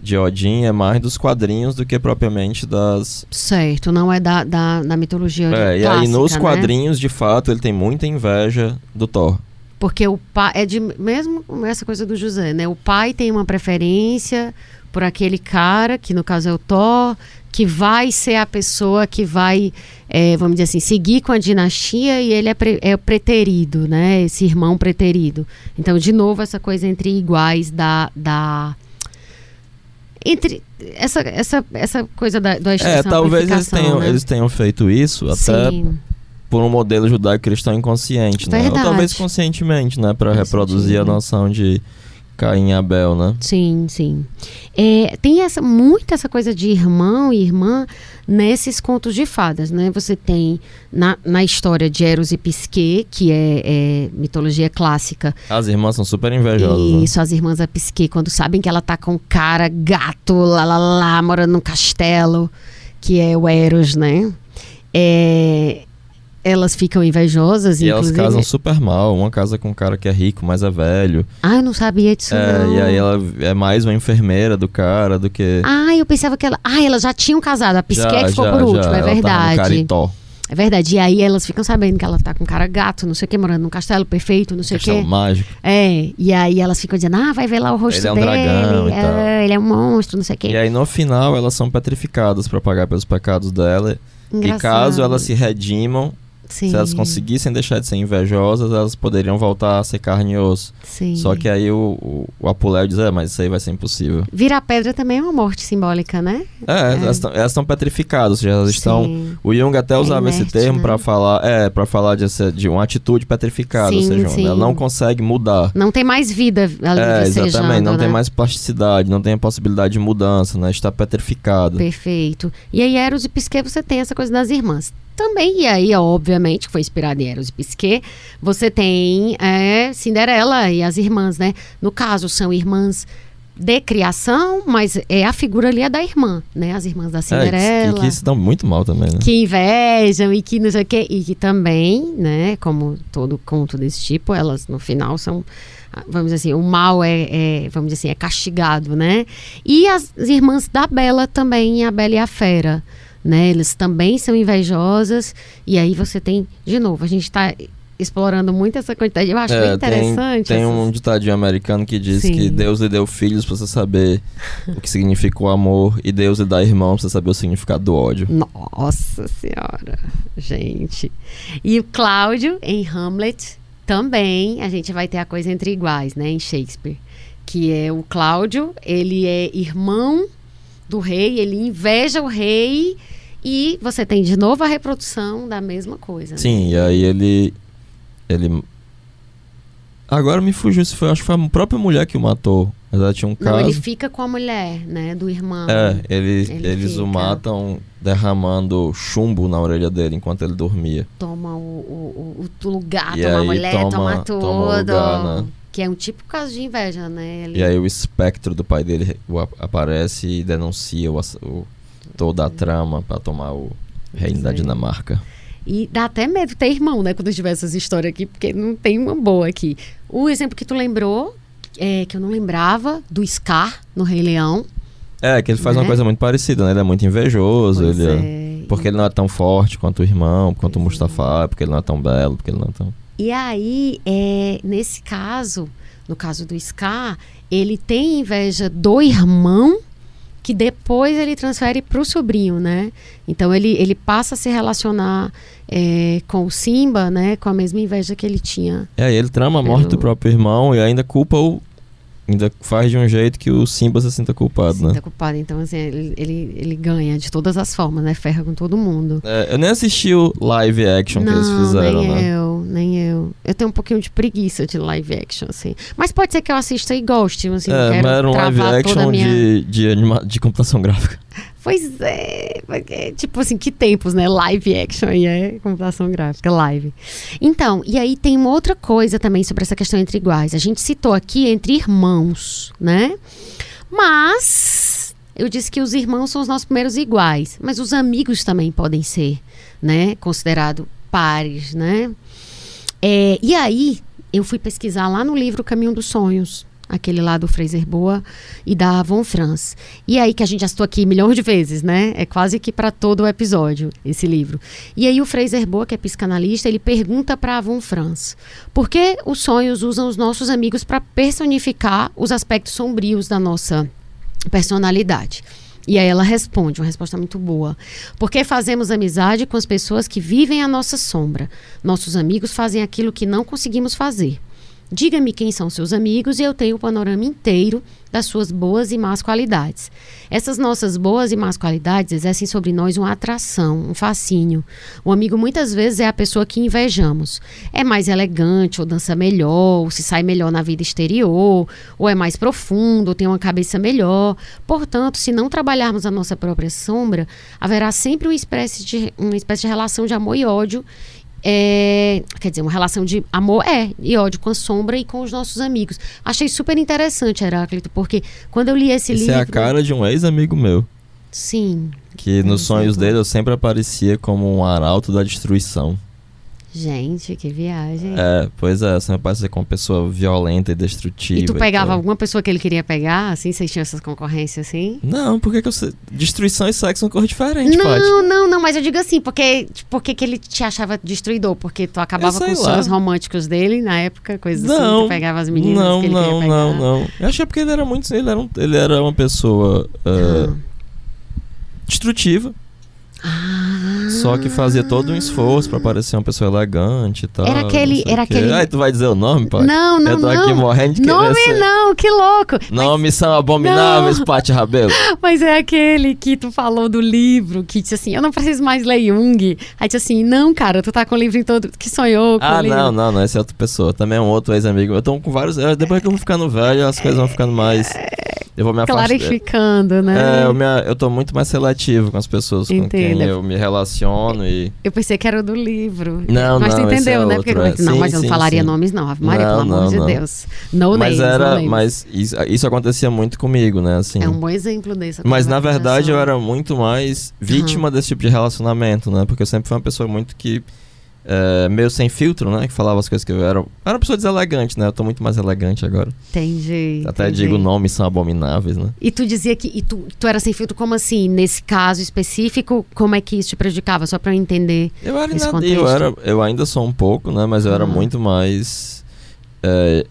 de Odin é mais dos quadrinhos do que propriamente das. Certo, não é da, da, da mitologia É, e aí nos né? quadrinhos, de fato, ele tem muita inveja do Thor. Porque o pai é de mesmo com essa coisa do José, né? O pai tem uma preferência por aquele cara, que no caso é o Thor, que vai ser a pessoa que vai, é, vamos dizer assim, seguir com a dinastia e ele é, pre- é o preterido, né? Esse irmão preterido. Então, de novo, essa coisa entre iguais da. da entre essa, essa, essa coisa da, da É, talvez eles tenham, né? eles tenham feito isso até Sim. por um modelo judaico-cristão inconsciente, né? Ou talvez conscientemente, né? Pra Faz reproduzir a sentido. noção de Caim e Abel, né? Sim, sim. É, tem essa, muito essa coisa de irmão e irmã nesses contos de fadas, né? Você tem na, na história de Eros e Pisquet, que é, é mitologia clássica, As irmãs são super invejosas, né? e suas irmãs a Pisquet, quando sabem que ela tá com um cara gato, lá, lá, lá, morando num castelo, que é o Eros, né? É, elas ficam invejosas, E elas inclusive. casam super mal. Uma casa com um cara que é rico, mas é velho. Ah, eu não sabia disso É, não. e aí ela é mais uma enfermeira do cara do que. Ah, eu pensava que ela. Ah, elas já tinham casado. A Pisquet Já, que ficou por último, é Ela tava no verdade. Caritó. É verdade. E aí elas ficam sabendo que ela tá com um cara gato, não sei o que, morando num castelo perfeito, não sei o Castelo que. mágico. É, e aí elas ficam dizendo, ah, vai ver lá o rosto Ele é um dele. dragão e é, tal. ele é um monstro, não sei o que. E aí no final elas são petrificadas pra pagar pelos pecados dela. E caso elas se redimam, Sim, se elas conseguissem deixar de ser invejosas, elas poderiam voltar a ser carne e osso. Sim. Só que aí o, o, o Apuléio diz, é, mas isso aí vai ser impossível. Virar pedra também é uma morte simbólica, né? É, elas tão- elas estão petrificadas, ou seja, elas estão... Sim. O Jung até usava esse inerte, termo né? pra falar, é, para falar de, de uma atitude petrificada, ou Sim, seja, sim. ela não consegue mudar. Não tem mais vida ali É, exatamente, não né? tem mais plasticidade, não tem a possibilidade de mudança, né? Está petrificado. Perfeito. E aí, Eros e Pisquet, você tem essa coisa das irmãs. Também, e aí, obviamente, que foi inspirado em Eros e Pisquet, você tem é, Cinderela e as irmãs, né? No caso, são irmãs de criação, mas é a figura ali é da irmã, né? As irmãs da É, Cinderela. que, que se dão muito mal também, né? que invejam e que não sei o quê, e que também, né, como todo conto desse tipo, elas no final são, ah, vamos dizer assim, o mal é, é, vamos dizer assim, é castigado, né? E as irmãs da Bela também, a Bela e a Fera, né? Eles também são invejosas, e aí você tem, de novo, a gente tá explorando muito essa quantidade, eu acho bem É, tem, interessante. tem essas- um ditadinho americano que diz Sim. que Deus lhe deu filhos pra você saber o que significa o amor e Deus lhe dá irmãos pra você saber o significado do ódio. Nossa senhora, gente. E o Cláudio, em Hamlet, também a gente vai ter a coisa entre iguais, né, em Shakespeare. Que é o Cláudio, ele é irmão do rei, ele inveja o rei e você tem de novo a reprodução da mesma coisa. né? Sim, e aí ele. Ele. Agora me fugiu se foi. Acho que foi a própria mulher que o matou. Mas ela tinha um Não, caso. ele fica com a mulher, né, do irmão. É, ele, Ele eles o fica. matam derramando chumbo na orelha dele enquanto ele dormia. Toma o, o, o- o lugar, E toma a mulher, toma- toma, tudo. toma o lugar, né? Que é um típico caso de inveja, né? Ele- E aí o espectro do pai dele o ap- aparece e denuncia o, o- toda a trama pra tomar o reino da Pois é. Dinamarca. E dá até medo ter irmão, né? Quando tiver essas histórias aqui, porque não tem uma boa aqui. O exemplo que tu lembrou, é, que eu não lembrava, do Scar no Rei Leão. É, que ele faz uma Né? coisa muito parecida, né? Ele é muito invejoso, Pois ele é... é. Porque ele não é tão forte quanto o irmão, quanto o é. Mustafa, porque ele não é tão belo, porque ele não é tão... E aí, é, nesse caso, no caso do Scar, ele tem inveja do irmão que depois ele transfere para o sobrinho, né? Então ele, ele passa a se relacionar é, com o Simba, né? Com a mesma inveja que ele tinha. É, ele trama a morte do Pelo- próprio irmão e ainda culpa o... Ainda faz de um jeito que o Simba se sinta culpado, né? Sinta culpado. Então, assim, ele, ele, ele ganha de todas as formas, né? Ferra com todo mundo. É, eu nem assisti o live action que eles fizeram, nem né? eu, nem eu. Eu tenho um pouquinho de preguiça de live action, assim. Mas pode ser que eu assista e goste, assim, não é, quero mas era um live action minha... de, de, anima... de computação gráfica. Pois é, porque, tipo assim, que tempos, né? Live action e é computação gráfica, live. Então, e aí tem uma outra coisa também sobre essa questão entre iguais. A gente citou aqui entre irmãos, né? Mas eu disse que os irmãos são os nossos primeiros iguais, mas os amigos também podem ser, né? Considerado pares, né? É, e aí, eu fui pesquisar lá no livro Caminho dos Sonhos, aquele lá do Fraser Boa e da Von Franz. E aí que a gente já citou aqui milhões de vezes, né? É quase que para todo o episódio esse livro. E aí o Fraser Boa, que é psicanalista, ele pergunta para a Von Franz: "Por que os sonhos usam os nossos amigos para personificar os aspectos sombrios da nossa personalidade?" E aí ela responde, uma resposta muito boa. Porque fazemos amizade com as pessoas que vivem a nossa sombra. Nossos amigos fazem aquilo que não conseguimos fazer. Diga-me quem são seus amigos e eu tenho o panorama inteiro das suas boas e más qualidades. Essas nossas boas e más qualidades exercem sobre nós uma atração, um fascínio. O amigo muitas vezes é a pessoa que invejamos. É mais elegante, ou dança melhor, ou se sai melhor na vida exterior, ou é mais profundo, ou tem uma cabeça melhor. Portanto, se não trabalharmos a nossa própria sombra, haverá sempre uma espécie de, uma espécie de relação de amor e ódio é, quer dizer, uma relação de amor é e ódio com a sombra e com os nossos amigos. Achei super interessante, Heráclito, porque quando eu li esse Isso livro. é a cara de um ex-amigo meu. Sim. Que nos Por sonhos exemplo. dele eu sempre aparecia como um arauto da destruição. Gente, que viagem. É, pois é, você parece ser com uma pessoa violenta e destrutiva. E tu pegava alguma pessoa que ele queria pegar, assim? Vocês tinham essas concorrências assim? Não, por que, eu sei? Destruição e sexo são coisas diferentes, não, Paty. não, não, mas eu digo assim, porque, porque que ele te achava destruidor? Porque tu acabava com os sonhos românticos dele na época, coisas assim, Não, tu pegava as meninas não, que ele não, queria pegar. não, não. Eu achei porque ele era muito. Ele era, um- ele era uma pessoa é, Ah. destrutiva, Ah. só que fazia todo um esforço pra parecer uma pessoa elegante e tal. Era aquele- era aquele- Ai, tu vai dizer o nome, pai? Não, não, Eu tô não. aqui morrendo de Nome ser- não, que louco. Nomes são abomináveis, Paty Rabelo. Mas é aquele que tu falou do livro, que disse assim, eu não preciso mais ler Jung. Aí disse assim, não, cara, tu tá com o livro em todo, que sonhou com Ah, não, não, não, essa é outra pessoa. Também é um outro ex-amigo. Eu tô com vários. é, Depois que eu vou ficando velho, as coisas vão ficando mais. Eu vou me afastar. Clarificando, né? É, eu, me- eu tô muito mais seletivo com as pessoas com Entendo. quem eu me relaciono e. Eu pensei que era o do livro. Não, mas não, tu entendeu, é né? outro, Porque, é. não, Sim, mas eu não sim, falaria sim. nomes, não. Ave Maria, Não, pelo amor não, de não. Deus. No mas names, no era. names. Mas isso, isso acontecia muito comigo, né? Assim. É um bom exemplo desse. Mas na verdade eu era era muito mais vítima desse tipo de relacionamento, né? Porque eu sempre fui uma pessoa muito que. É, meio sem filtro, né? Que falava as coisas que eu era. Eu era uma pessoa deselegante, né? Eu tô muito mais elegante agora. Entendi. Até entendi. digo nomes são abomináveis, né? E tu dizia que e tu, tu era sem filtro, como assim? Nesse caso específico, como é que isso te prejudicava? Só pra eu entender. Eu era, Nesse inad- eu contexto. era eu ainda sou um pouco, né? Mas eu era Ah. muito mais é,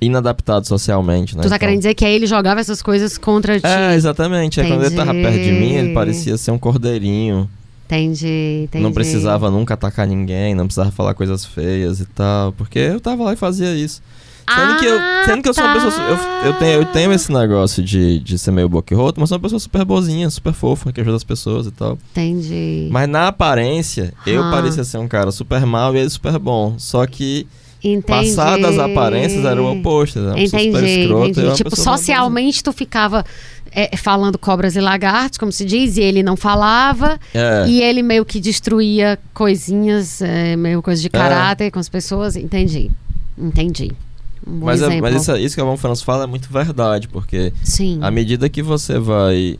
inadaptado socialmente, né? tu tá Então- querendo dizer que aí ele jogava essas coisas contra ti? É, exatamente. Aí quando ele tava perto de mim, ele parecia ser um cordeirinho. Entendi, entendi. Não precisava nunca atacar ninguém, não precisava falar coisas feias e tal. Porque eu tava lá e fazia isso. Sendo, que, eu, Ah, sendo que eu sou uma pessoa. Eu, eu, tenho, eu tenho esse negócio de, de ser meio boquiroto, mas sou uma pessoa super boazinha, super fofa, que ajuda as pessoas e tal. Entendi. Mas na aparência, eu Ah. parecia ser um cara super mal e ele super bom. Só que, Entendi. passadas as aparências, era o oposto. Era pessoa Entendi, super entendi. Tipo, socialmente tu ficava é, falando cobras e lagartos, como se diz, e ele não falava, É. e ele meio que destruía coisinhas, é, meio coisas de caráter com as pessoas. Entendi. Entendi. Um Mas, é- mas isso, isso que a Von Franz fala é muito verdade, porque Sim. à medida que você vai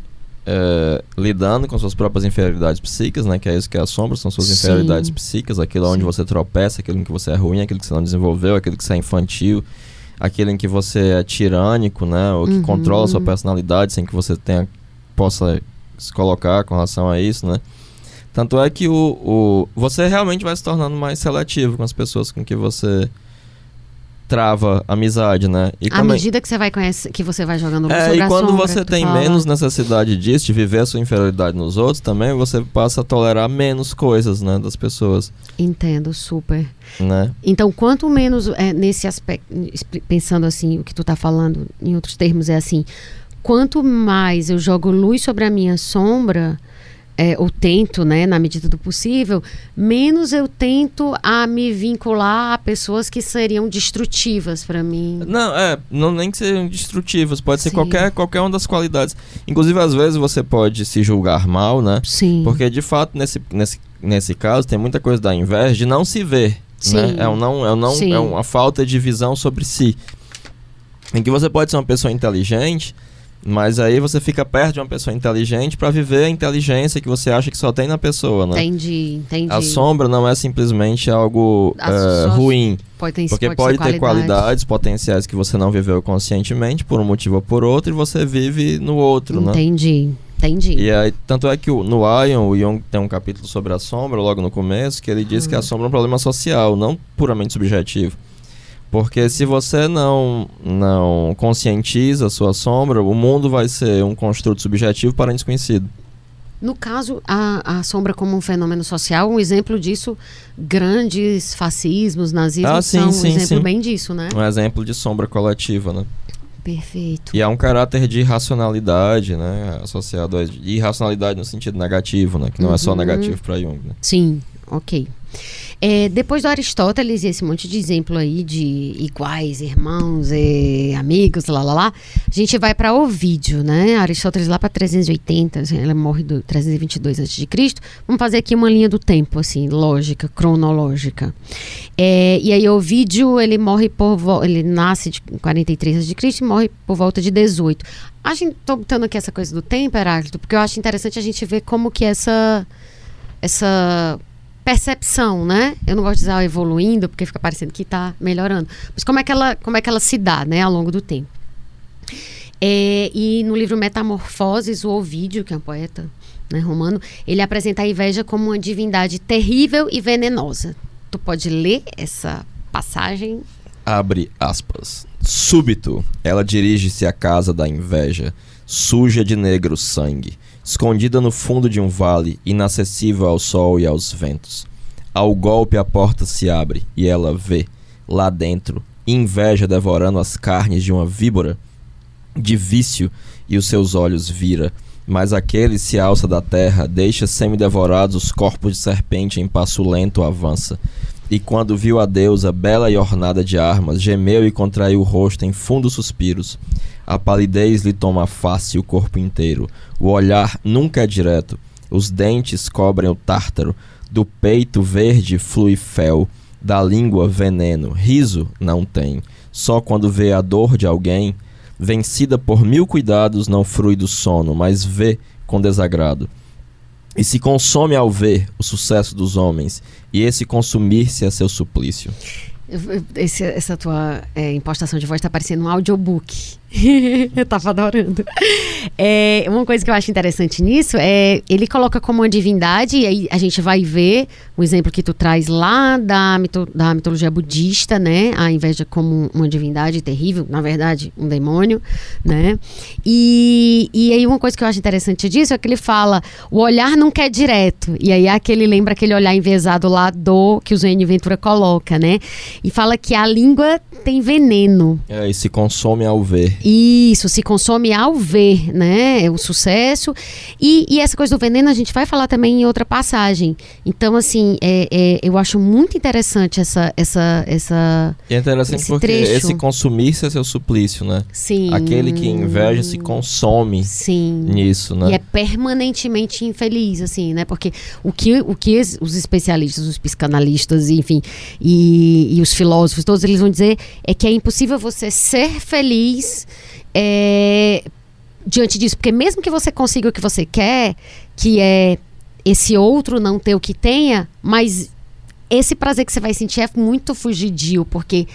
é, lidando com suas próprias inferioridades psíquicas, né? Que é isso que é a sombra, são suas Sim. inferioridades psíquicas, aquilo onde Sim. você tropeça, aquilo em que você é ruim, aquilo que você não desenvolveu, aquilo que você é infantil, aquilo em que você é tirânico, né? Ou que Uhum. controla a sua personalidade sem que você tenha, possa se colocar com relação a isso, né? Tanto é que o, o, você realmente vai se tornando mais seletivo com as pessoas com que você trava amizade, né? E À medida que você vai conhecer, que você vai jogando luz é, sobre e a quando sombra, você tem fala. menos necessidade disso, de viver a sua inferioridade nos outros, também você passa a tolerar menos coisas, né, das pessoas, Entendo, super. né? Então, quanto menos é, nesse aspecto, pensando assim, o que tu tá falando, em outros termos, é assim: quanto mais eu jogo luz sobre a minha sombra, é, ou tento, né, na medida do possível, menos eu tento a me vincular a pessoas que seriam destrutivas para mim. Não, é, não nem que sejam destrutivas, pode ser Sim. qualquer, qualquer uma das qualidades. Inclusive, às vezes você pode se julgar mal, né? Sim. Porque de fato, nesse, nesse, nesse caso, tem muita coisa da inveja de não se ver. Sim. Né? É, um não, é, um não, Sim. é uma falta de visão sobre si. Em que você pode ser uma pessoa inteligente, mas aí você fica perto de uma pessoa inteligente para viver a inteligência que você acha que só tem na pessoa, né? Entendi, entendi. A sombra não é simplesmente algo só- ruim, pode, ter- porque pode pode, ter qualidades potenciais que você não viveu conscientemente por um motivo ou por outro e você vive no outro, né? Entendi, entendi. E aí, tanto é que o- no Ion, o Jung tem um capítulo sobre a sombra, logo no começo, que ele diz Hum. que a sombra é um problema social, não puramente subjetivo. Porque se você não, não conscientiza a sua sombra, o mundo vai ser um construto subjetivo para um desconhecido. No caso, a, a sombra como um fenômeno social, um exemplo disso, grandes fascismos, nazismo, Ah, sim, são um sim, exemplo sim. bem disso, né? Um exemplo de sombra coletiva, né? Perfeito. E há um caráter de irracionalidade, né? Associado a irracionalidade no sentido negativo, né? Que não é só Uhum. negativo para Jung, né? Sim, ok. É, depois do Aristóteles e esse monte de exemplo aí de iguais, irmãos e amigos, lá lá lá, a gente vai para Ovídio, né? Aristóteles lá para 380, assim, ela morre do 322 a.C. Vamos fazer aqui uma linha do tempo, assim, lógica, cronológica. É, e aí Ovídio, ele morre por ele nasce de 43 a.C. e morre por volta de 18. A gente tô botando aqui essa coisa do tempo, Heráclito, porque eu acho interessante a gente ver como que essa essa percepção, né? Eu não gosto de usar evoluindo, porque fica parecendo que está melhorando. Mas como é que ela, como é que ela se dá, né, ao longo do tempo? É, e no livro Metamorfoses, o Ovídio, que é um poeta né, romano, ele apresenta a inveja como uma divindade terrível e venenosa. Tu pode ler essa passagem? Abre aspas. Súbito, ela dirige-se à casa da inveja, suja de negro sangue, escondida no fundo de um vale, inacessível ao sol e aos ventos. Ao golpe a porta se abre e ela vê, lá dentro, inveja devorando as carnes de uma víbora, de vício, e os seus olhos vira. Mas aquele se alça da terra, deixa semi-devorados os corpos de serpente em passo lento avança. E quando viu a deusa, bela e ornada de armas, gemeu e contraiu o rosto em fundos suspiros. A palidez lhe toma a face e o corpo inteiro. O olhar nunca é direto. Os dentes cobrem o tártaro. Do peito verde flui fel. Da língua veneno. Riso não tem. Só quando vê a dor de alguém, vencida por mil cuidados, não frui do sono, mas vê com desagrado. E se consome ao ver o sucesso dos homens, e esse consumir-se é seu suplício. Esse, essa tua é, impostação de voz está parecendo um audiobook. eu tava adorando. É, uma coisa que eu acho interessante nisso é ele coloca como uma divindade, e aí a gente vai ver o exemplo que tu traz lá da, mito, da mitologia budista, né? A inveja como uma divindade terrível, na verdade, um demônio, né? E, e aí uma coisa que eu acho interessante disso é que ele fala: o olhar não quer direto. E aí aquele lembra aquele olhar envezado lá do que o Zene Ventura coloca, né? E fala que a língua tem veneno. É, e se consome ao ver. Isso, se consome ao ver, né? O sucesso. E, e, essa coisa do veneno a gente vai falar também em outra passagem. Então, assim, é, é, eu acho muito interessante essa. essa, essa é interessante esse porque trecho. esse consumir-se é seu suplício, né? Sim. Aquele que inveja se consome Sim. nisso, né? E é permanentemente infeliz, assim, né? Porque o que, o que os especialistas, os psicanalistas, enfim, e, e os filósofos, todos eles vão dizer é que é impossível você ser feliz é, diante disso. Porque mesmo que você consiga o que você quer, que é esse outro não ter o que tenha, mas esse prazer que você vai sentir é muito fugidio, porque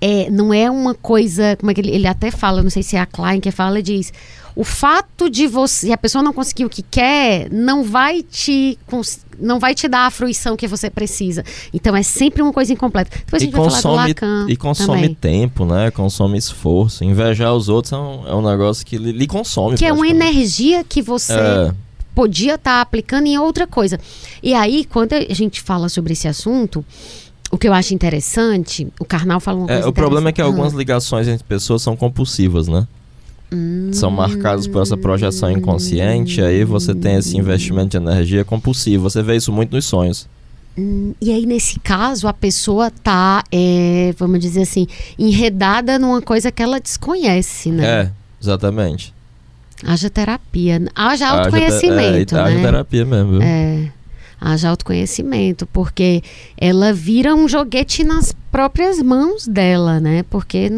é, não é uma coisa. Como é que ele, ele até fala, não sei se é a Klein que fala, diz. O fato de você, a pessoa não conseguir o que quer, não vai te não vai te dar a fruição que você precisa. Então é sempre uma coisa incompleta. Depois e a gente consome, vai falar do Lacan. E consome também. tempo, né? Consome esforço. Invejar os outros é um, é um negócio que lhe, lhe consome. Que é uma energia que você é. podia estar tá aplicando em outra coisa. E aí, quando a gente fala sobre esse assunto, o que eu acho interessante, o Karnal fala uma é, coisa O problema é que algumas ligações entre pessoas são compulsivas, né? Hum. São marcados por essa projeção inconsciente, aí você tem esse investimento de energia compulsivo. Você vê isso muito nos sonhos. Hum, e aí, nesse caso, a pessoa tá, é, vamos dizer assim, enredada numa coisa que ela desconhece, né? É, exatamente. Haja terapia. Haja autoconhecimento, haja, é, né? Haja terapia mesmo. Viu? É. Haja autoconhecimento, porque ela vira um joguete nas próprias mãos dela, né? Porque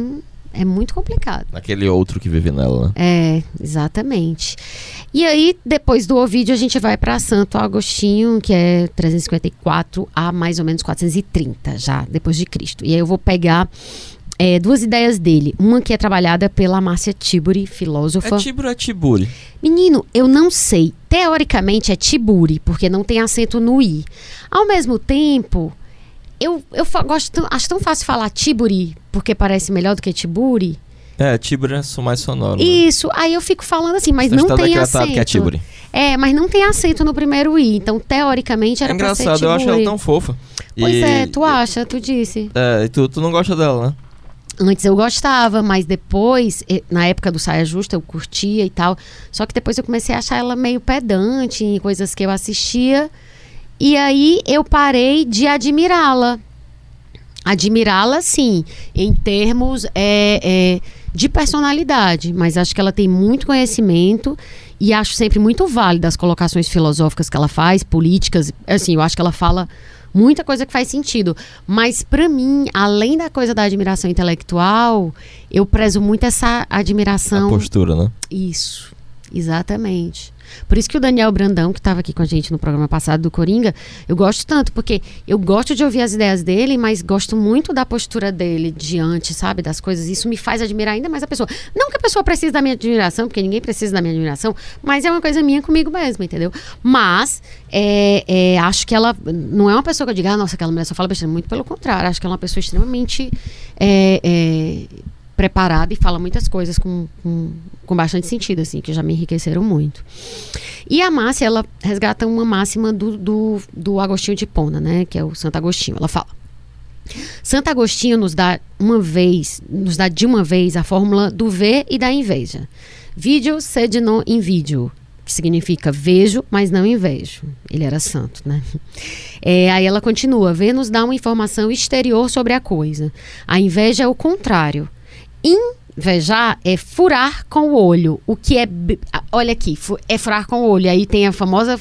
é muito complicado. Aquele outro que vive nela. Né? É, exatamente. E aí, depois do Ovídio, a gente vai para Santo Agostinho, que é 354 a mais ou menos 430, já depois de Cristo. E aí eu vou pegar é, duas ideias dele. Uma que é trabalhada pela Márcia Tiburi, filósofa. É Tiburi ou é Tiburi? Menino, eu não sei. Teoricamente é Tiburi, porque não tem acento no i. Ao mesmo tempo, eu, eu gosto, acho tão fácil falar Tiburi, porque parece melhor do que Tiburi. É, Tiburi é mais sonoro. Né? Isso, aí eu fico falando assim, mas não tem acento. Que é, Tiburi. é, mas não tem acento no primeiro I, então teoricamente era é engraçado, eu acho ela tão fofa. Pois e... é, tu acha, tu disse. É, e tu, tu não gosta dela, né? Antes eu gostava, mas depois, na época do Saia Justa, eu curtia e tal. Só que depois eu comecei a achar ela meio pedante em coisas que eu assistia. E aí eu parei de admirá-la. Admirá-la, sim, em termos é, é, de personalidade, mas acho que ela tem muito conhecimento e acho sempre muito válida as colocações filosóficas que ela faz, políticas. Assim, eu acho que ela fala muita coisa que faz sentido. Mas para mim, além da coisa da admiração intelectual, eu prezo muito essa admiração. A postura, né? Isso, exatamente. Por isso que o Daniel Brandão, que estava aqui com a gente no programa passado do Coringa, eu gosto tanto, porque eu gosto de ouvir as ideias dele, mas gosto muito da postura dele diante, sabe, das coisas. Isso me faz admirar ainda mais a pessoa. Não que a pessoa precise da minha admiração, porque ninguém precisa da minha admiração, mas é uma coisa minha comigo mesmo, entendeu? Mas é, é, acho que ela não é uma pessoa que eu diga, ah, nossa, aquela mulher só fala besteira. Muito pelo contrário, acho que é uma pessoa extremamente é, é, preparada e fala muitas coisas com, com, com, bastante sentido, assim, que já me enriqueceram muito. E a Márcia, ela resgata uma máxima do, do, do Agostinho de Pona, né? Que é o Santo Agostinho. Ela fala. Santo Agostinho nos dá uma vez, nos dá de uma vez a fórmula do ver e da inveja. Vídeo sed non invidio que significa vejo, mas não invejo. Ele era santo, né? É, aí ela continua: Vênus dá uma informação exterior sobre a coisa. A inveja é o contrário. Invejar é furar com o olho. O que é. Olha aqui, é furar com o olho. Aí tem a famosa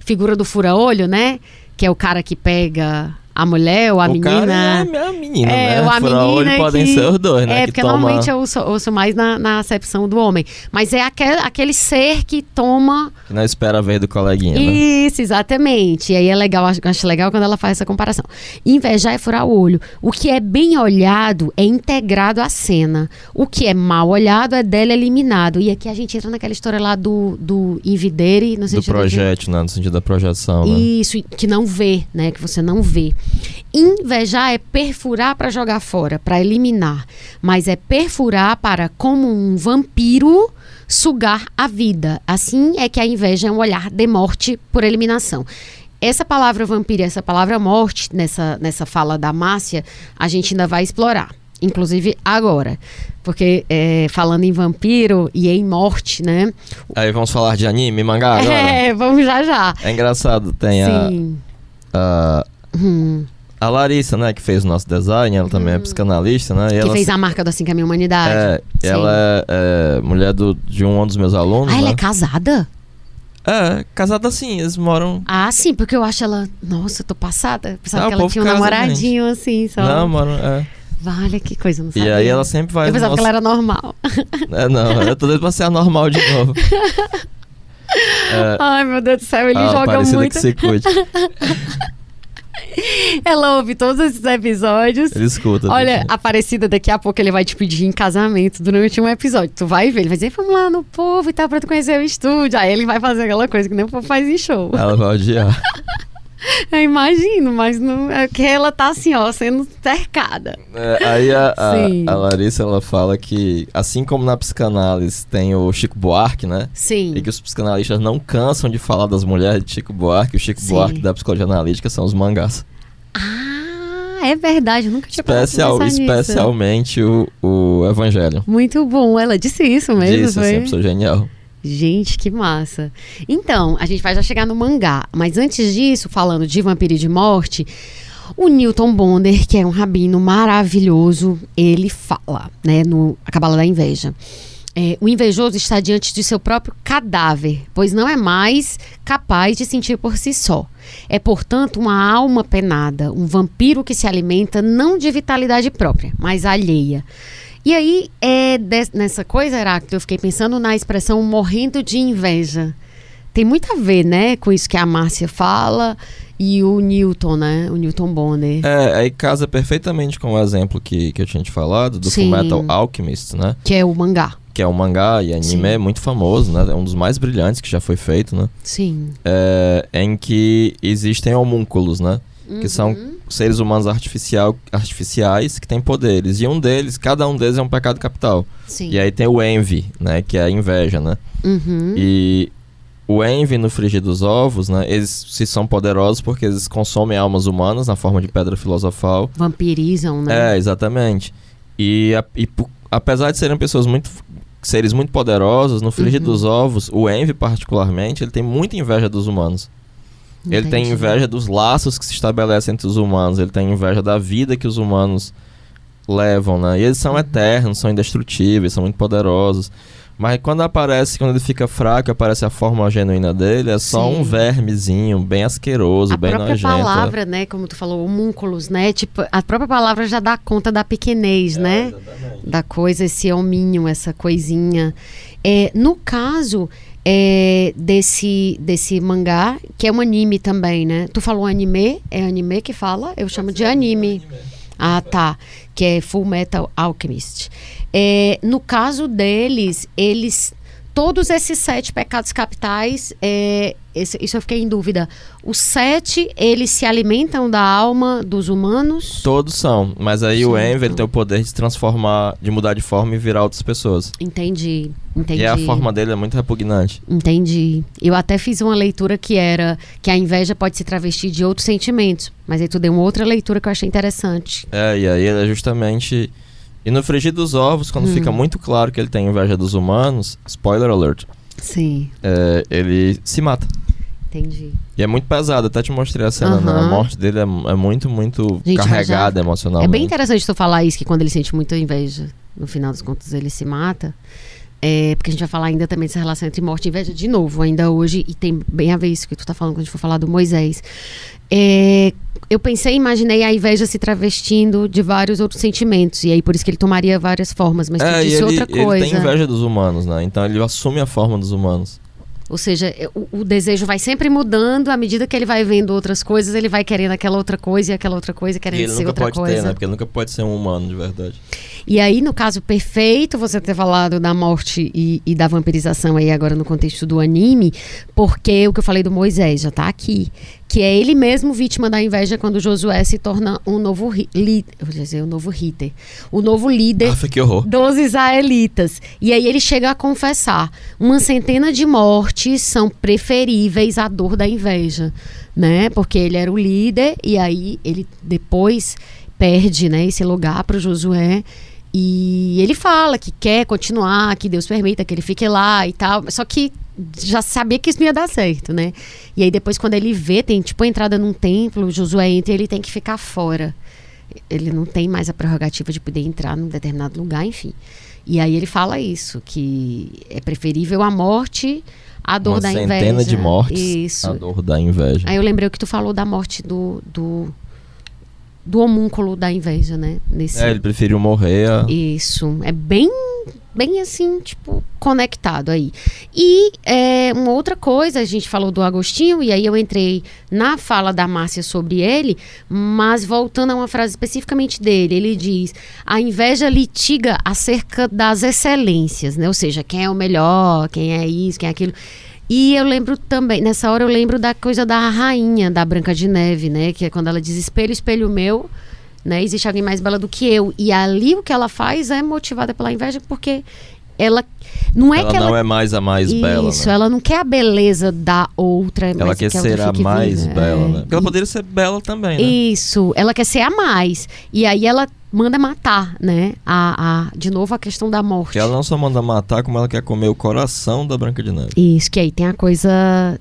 figura do fura-olho, né? Que é o cara que pega a mulher ou a o menina. é a menina, é, né? A menina olho podem ser os dois, né? É, porque toma... normalmente eu ouço, ouço mais na, na, acepção do homem. Mas é aquele, aquele ser que toma. Que não espera ver do coleguinha. Né? Isso, exatamente. E aí é legal, acho, acho legal quando ela faz essa comparação. Invejar é furar o olho. O que é bem olhado é integrado à cena. O que é mal olhado é dela eliminado. E aqui a gente entra naquela história lá do, do invidere, no sentido. Do projeto, de... né? No sentido da projeção. Né? Isso, que não vê, né? Que você não vê. Invejar é perfurar para jogar fora, para eliminar, mas é perfurar para, como um vampiro, sugar a vida. Assim é que a inveja é um olhar de morte por eliminação. Essa palavra vampiro, essa palavra morte, nessa, nessa fala da Márcia, a gente ainda vai explorar. Inclusive agora. Porque é, falando em vampiro e em morte, né? Aí vamos falar de anime, mangá agora? É, vamos já já. É engraçado, tem Sim. a. a hum a Larissa, né, que fez o nosso design, ela também é hum. psicanalista, né? que ela, fez a marca do Assim Caminho Humanidade. É, Sim. ela é, é, mulher do, de um, dos meus alunos. Ah, ela né? é casada? É, casada sim, eles moram. Ah, sim, porque eu acho ela. Nossa, eu tô passada. Pensava que ela tinha um namoradinho assim, só. Não, mano, é. Vale, que coisa, não sabia. E aí ela sempre vai. Eu pensava nosso... que ela era normal. É, não, eu tô doido pra ser anormal de novo. É... Ai, meu Deus do céu, ele ah, joga muito. Que se cuide. Ela ouve todos esses episódios. Ele escuta. Olha, deixa. Aparecida, daqui a pouco ele vai te pedir em casamento durante um episódio. Tu vai ver, ele vai dizer, vamos lá no povo e tal, pra tu conhecer o estúdio. Aí ele vai fazer aquela coisa que nem o povo faz em show. Ela vai odiar. Eu imagino, mas não, é que ela tá assim, ó, sendo cercada. É, aí a, a, a, Larissa, ela fala que, assim como na psicanálise tem o Chico Buarque, né? Sim. E que os psicanalistas não cansam de falar das mulheres de Chico Buarque. O Chico Sim. Buarque da psicologia analítica são os mangás. Ah, é verdade, eu nunca tinha Especial, Especialmente o, o Evangelho. Muito bom, ela disse isso mesmo, disse, foi? Disse, sou genial. Gente, que massa. Então, a gente vai já chegar no mangá. Mas antes disso, falando de Vampiro e de Morte, o Newton Bonder, que é um rabino maravilhoso, ele fala, né, no A Cabala da Inveja. É, o invejoso está diante de seu próprio cadáver, pois não é mais capaz de sentir por si só. É, portanto, uma alma penada, um vampiro que se alimenta não de vitalidade própria, mas alheia. E aí, é nessa coisa, Heráclito, eu fiquei pensando na expressão morrendo de inveja. Tem muito a ver, né, com isso que a Márcia fala e o Newton, né? O Newton Bonner. É, aí casa perfeitamente com o exemplo que, que eu tinha te falado, do Fullmetal Alchemist, né? Que é o mangá. Que é um mangá e anime Sim. é muito famoso, né? É um dos mais brilhantes que já foi feito, né? Sim. É, em que existem homúnculos, né? Uhum. Que são uhum. seres humanos artificial, artificiais que têm poderes. E um deles, cada um deles é um pecado capital. Sim. E aí tem o envy, né? Que é a inveja, né? Uhum. E o envy no frigir dos ovos, né? Eles se são poderosos porque eles consomem almas humanas na forma de pedra filosofal. Vampirizam, né? É, exatamente. E, a, e apesar de serem pessoas muito seres muito poderosos, no frigir uhum. dos ovos, o envy particularmente, ele tem muita inveja dos humanos. Ele tem inveja dos laços que se estabelecem entre os humanos, ele tem inveja da vida que os humanos levam, né? E eles são uhum. eternos, são indestrutíveis, são muito poderosos. Mas quando aparece, quando ele fica fraco, aparece a forma genuína dele, é só Sim. um vermezinho, bem asqueroso, a bem nojento. A própria palavra, né, como tu falou, homúnculos, né, tipo, a própria palavra já dá conta da pequenez, é, né? Exatamente. Da coisa, esse hominho, essa coisinha. É, no caso, é, desse, desse mangá, que é um anime também, né? Tu falou anime? É anime que fala? Eu chamo de anime. Ah, tá. Que é Full Metal Alchemist. É, no caso deles, eles. Todos esses sete pecados capitais, é, esse- isso eu fiquei em dúvida. Os sete, eles se alimentam da alma dos humanos? Todos são, mas aí o. Envy ele tem o poder de se transformar, de mudar de forma e virar outras pessoas. Entendi, entendi. E a forma dele é muito repugnante. Entendi. Eu até fiz uma leitura que era que a inveja pode se travestir de outros sentimentos. Mas aí tu deu uma outra leitura que eu achei interessante. É, e aí ele é justamente. E no frigir dos ovos, quando Hum. fica muito claro que ele tem inveja dos humanos, spoiler alert, Sim, é, ele se mata. entendi. E é muito pesado, até te mostrei a cena, né? A morte dele é, é muito, muito Gente, carregada É emocionalmente. bem interessante tu falar isso, que quando ele sente muita inveja, no final dos contos ele se mata. É, porque a gente vai falar ainda também dessa relação entre morte e inveja de novo, ainda hoje, e tem bem a ver isso que tu tá falando quando a gente for falar do Moisés. É, eu pensei, imaginei a inveja se travestindo de vários outros sentimentos, e aí por isso que ele tomaria várias formas, mas tu É, e disse ele, outra coisa. ele tem inveja dos humanos, né? Então ele assume a forma dos humanos. Ou seja, é, o, o desejo vai sempre mudando, à medida que ele vai vendo outras coisas, ele vai querendo aquela outra coisa e aquela outra coisa, E querendo ele ser nunca outra pode coisa. ter, né? Porque ele nunca pode ser um humano de verdade. E aí, no caso perfeito, você ter falado da morte e, e da vampirização aí agora no contexto do anime, porque o que eu falei do Moisés já tá aqui. Que é ele mesmo vítima da inveja quando Josué se torna um novo líder. Vou dizer, um novo líder. O novo líder Ah, que horror. dos israelitas. E aí ele chega a confessar: uma centena de mortes são preferíveis à dor da inveja, né? Porque ele era o líder e aí ele depois perde, né, esse lugar para Josué. E ele fala que quer continuar, que Deus permita que ele fique lá e tal. Só que já sabia que isso não ia dar certo, né? E aí depois quando ele vê, tem tipo a entrada num templo, Josué entra e ele tem que ficar fora ele não tem mais a prerrogativa de poder entrar num determinado lugar, enfim. E aí ele fala isso, que é preferível a morte à dor Uma da inveja. centena de mortes, Isso. a dor da inveja. Aí eu lembrei o que tu falou da morte do, do, do homúnculo da inveja, né? Nesse, É, ele preferiu morrer a... isso. É bem, bem assim, tipo, conectado aí. E é, uma outra coisa, a gente falou do Agostinho, e aí eu entrei na fala da Márcia sobre ele, mas voltando a uma frase especificamente dele, ele diz: a inveja litiga acerca das excelências, né? Ou seja, quem é o melhor, quem é isso, quem é aquilo. E eu lembro também, nessa hora eu lembro da coisa da rainha da Branca de Neve, né? Que é quando ela diz espelho, espelho meu, né? Existe alguém mais bela do que eu. E ali o que ela faz é motivada pela inveja, porque ela. Não é ela que ela. não é mais a mais bela, Isso, né? ela não quer a beleza da outra. Ela mas quer que a ser outra a mais viva. bela, É. né? Porque ela poderia ser bela também, né? Isso, ela quer ser a mais. E aí ela manda matar, né? A, a, de novo a questão da morte. Porque ela não só manda matar, como ela quer comer o coração da Branca de Neve. Isso, que aí tem a coisa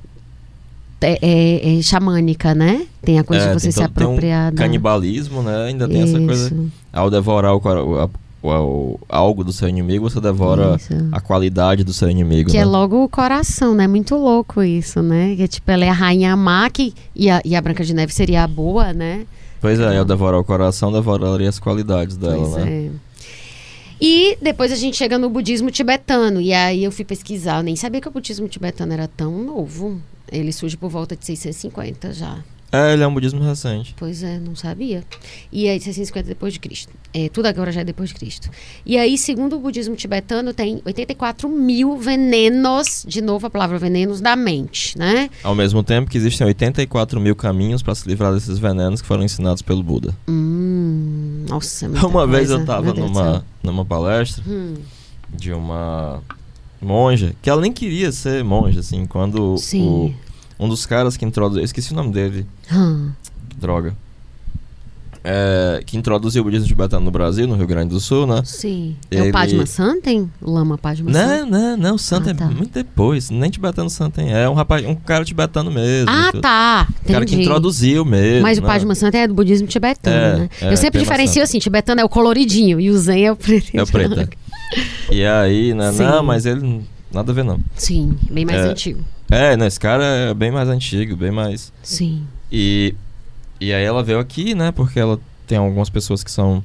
é, é- é xamânica, né? Tem a coisa É, de você tem se todo- tem um apropriar. da- Canibalismo, né? Ainda tem essa coisa. Isso, Ao devorar o, a- o- algo do seu inimigo, você devora isso. a qualidade do seu inimigo. Que né? é logo o coração, né? Muito louco isso, né? Que tipo, ela é a rainha má que, e, a, e a Branca de Neve seria a boa, né? Pois é, ao devorar o coração, devoraria as qualidades dela, Pois né? é. E depois a gente chega no budismo tibetano. E aí eu fui pesquisar. Eu nem sabia que o budismo tibetano era tão novo. Ele surge por volta de 650 já. É, ele é um budismo recente. Pois é, não sabia. E aí, 650 depois de Cristo. É, tudo agora já é depois de Cristo. E aí, segundo o budismo tibetano, tem 84 mil venenos, de novo a palavra venenos, da mente, né? Ao mesmo tempo que existem 84 mil caminhos para se livrar desses venenos que foram ensinados pelo Buda. Hum, nossa, muita Uma vez coisa. eu tava Meu Deus do numa, numa palestra Hum, de uma monja, que ela nem queria ser monja, assim, quando o, sim. Um dos caras que introduziu, esqueci o nome dele, Hum, que droga, é, que introduziu o budismo tibetano no Brasil, no Rio Grande do Sul, né? sim. É Ele- o Padma Santen? Lama Padma Não, Santen? não, não, o santo Ah, é tá. muito depois, nem tibetano santo tem, é um rapaz, um cara tibetano mesmo. Ah, tá. O cara que Entendi. introduziu mesmo. Mas o né? Padma Santen é do budismo tibetano, É, né? é, eu sempre diferencio Santen. assim, tibetano é o coloridinho e o zen é o preto. e É o preto. branco. E aí, né? Sim. Não, mas ele. Nada a ver, não. Sim, bem mais É. antigo. É, não, esse cara é bem mais antigo, bem mais. Sim. E. E aí ela veio aqui, né? Porque ela tem algumas pessoas que são.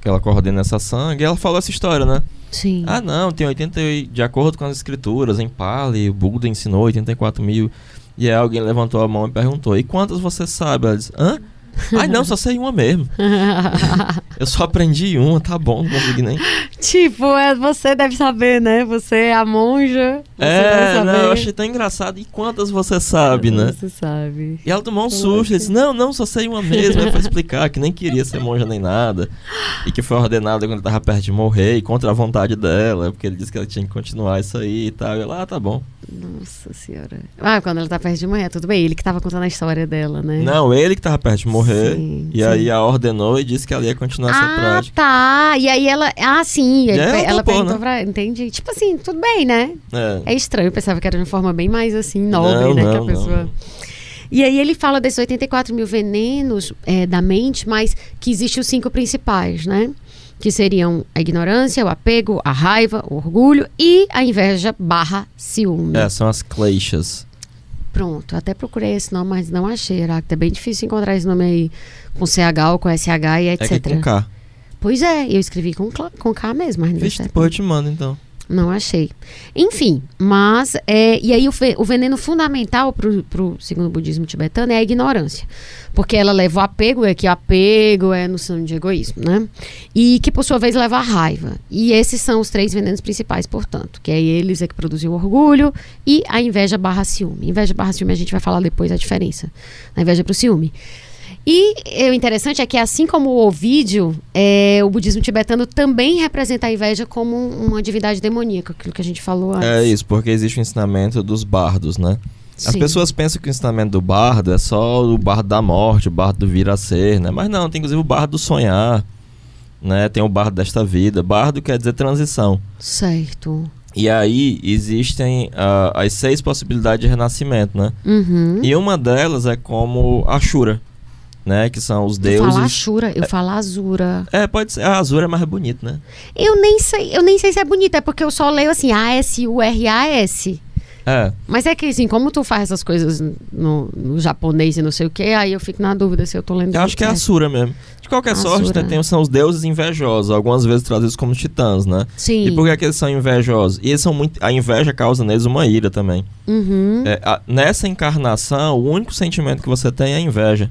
Que ela coordena essa sangue. E ela falou essa história, né? Sim. Ah, não, tem 80. e- De acordo com as escrituras, em Pali, o Buda ensinou 84 mil. E aí alguém levantou a mão e perguntou: E quantas você sabe? Ela disse: Hã? Ai, não, só sei uma mesmo. Eu só aprendi uma, tá bom, não consegui nem. tipo, é, você deve saber, né? Você é a monja. É, não, eu achei tão engraçado. E quantas você sabe, né? Você sabe. E ela tomou um susto, e disse, não, não, só sei uma mesmo. Aí foi explicar que nem queria ser monja nem nada. E que foi ordenada quando tava perto de morrer, e contra a vontade dela, porque ele disse que ela tinha que continuar isso aí e tal. E ela, ah, tá bom. Nossa senhora. Ah, quando ela tá perto de morrer, tudo bem. Ele que tava contando a história dela, né? Não, ele que tava perto de morrer. Sim, e sim. aí a ordenou e disse que ela ia continuar essa ah, prática. tá. E aí ela. Ah, sim. Ele, E ela ela topou, perguntou né? pra. Entendi. Tipo assim, tudo bem, né? É. É estranho. Eu pensava que era de uma forma bem mais assim, nobre, Não, né? que a não, pessoa. não. E aí ele fala desses 84 mil venenos é, da mente, mas que existem os cinco principais, né? Que seriam a ignorância, o apego, a raiva, o orgulho e a inveja barra ciúme. É, são as kleshas. Pronto, até procurei esse nome, mas não achei, Heráclito. É bem difícil encontrar esse nome aí com CH ou com SH e É que etc. é com K. Pois é, eu escrevi com, com K mesmo, mas não Vixe, depois eu te mando então. Não achei. Enfim, mas. É, e aí o, fe- o veneno fundamental pro, pro, segundo o budismo tibetano é a ignorância. Porque ela leva o apego, é que apego é noção de egoísmo, né? E que por sua vez leva a raiva. E esses são os três venenos principais, portanto. Que é eles é que produzem o orgulho e a inveja barra ciúme. Inveja barra ciúme a gente vai falar depois a diferença. A inveja pro ciúme. E é, o interessante é que, assim como o Ovídio, é, o budismo tibetano também representa a inveja como um- uma divindade demoníaca, aquilo que a gente falou antes. É isso, porque existe o ensinamento dos bardos, né? As Sim. pessoas pensam que o ensinamento do bardo é só o bardo da morte, o bardo do vir a ser, né? Mas não, tem inclusive o bardo do sonhar, né? Tem o bardo desta vida. Bardo quer dizer transição. Certo. E aí existem ah, as seis possibilidades de renascimento, né? Uhum. E uma delas é como Ashura, né? Que são os Eu falo deuses. Ashura, eu falo Azura. É, pode ser. A Azura é mais bonito, né? Eu nem sei, eu nem sei se é bonito, é porque eu só leio assim, A-S-U-R-A-S. É. Mas é que assim, como tu faz essas coisas no, no japonês e não sei o que, aí eu fico na dúvida se eu tô lendo. do Eu acho que é. Asura mesmo. De qualquer sorte, Asura. né, tem, são os deuses invejosos, algumas vezes trazidos como titãs, né? Sim. E por que, que eles são invejosos? E eles são muito. A inveja causa neles uma ira também. Uhum. É, a- nessa encarnação, o único sentimento que você tem é a inveja.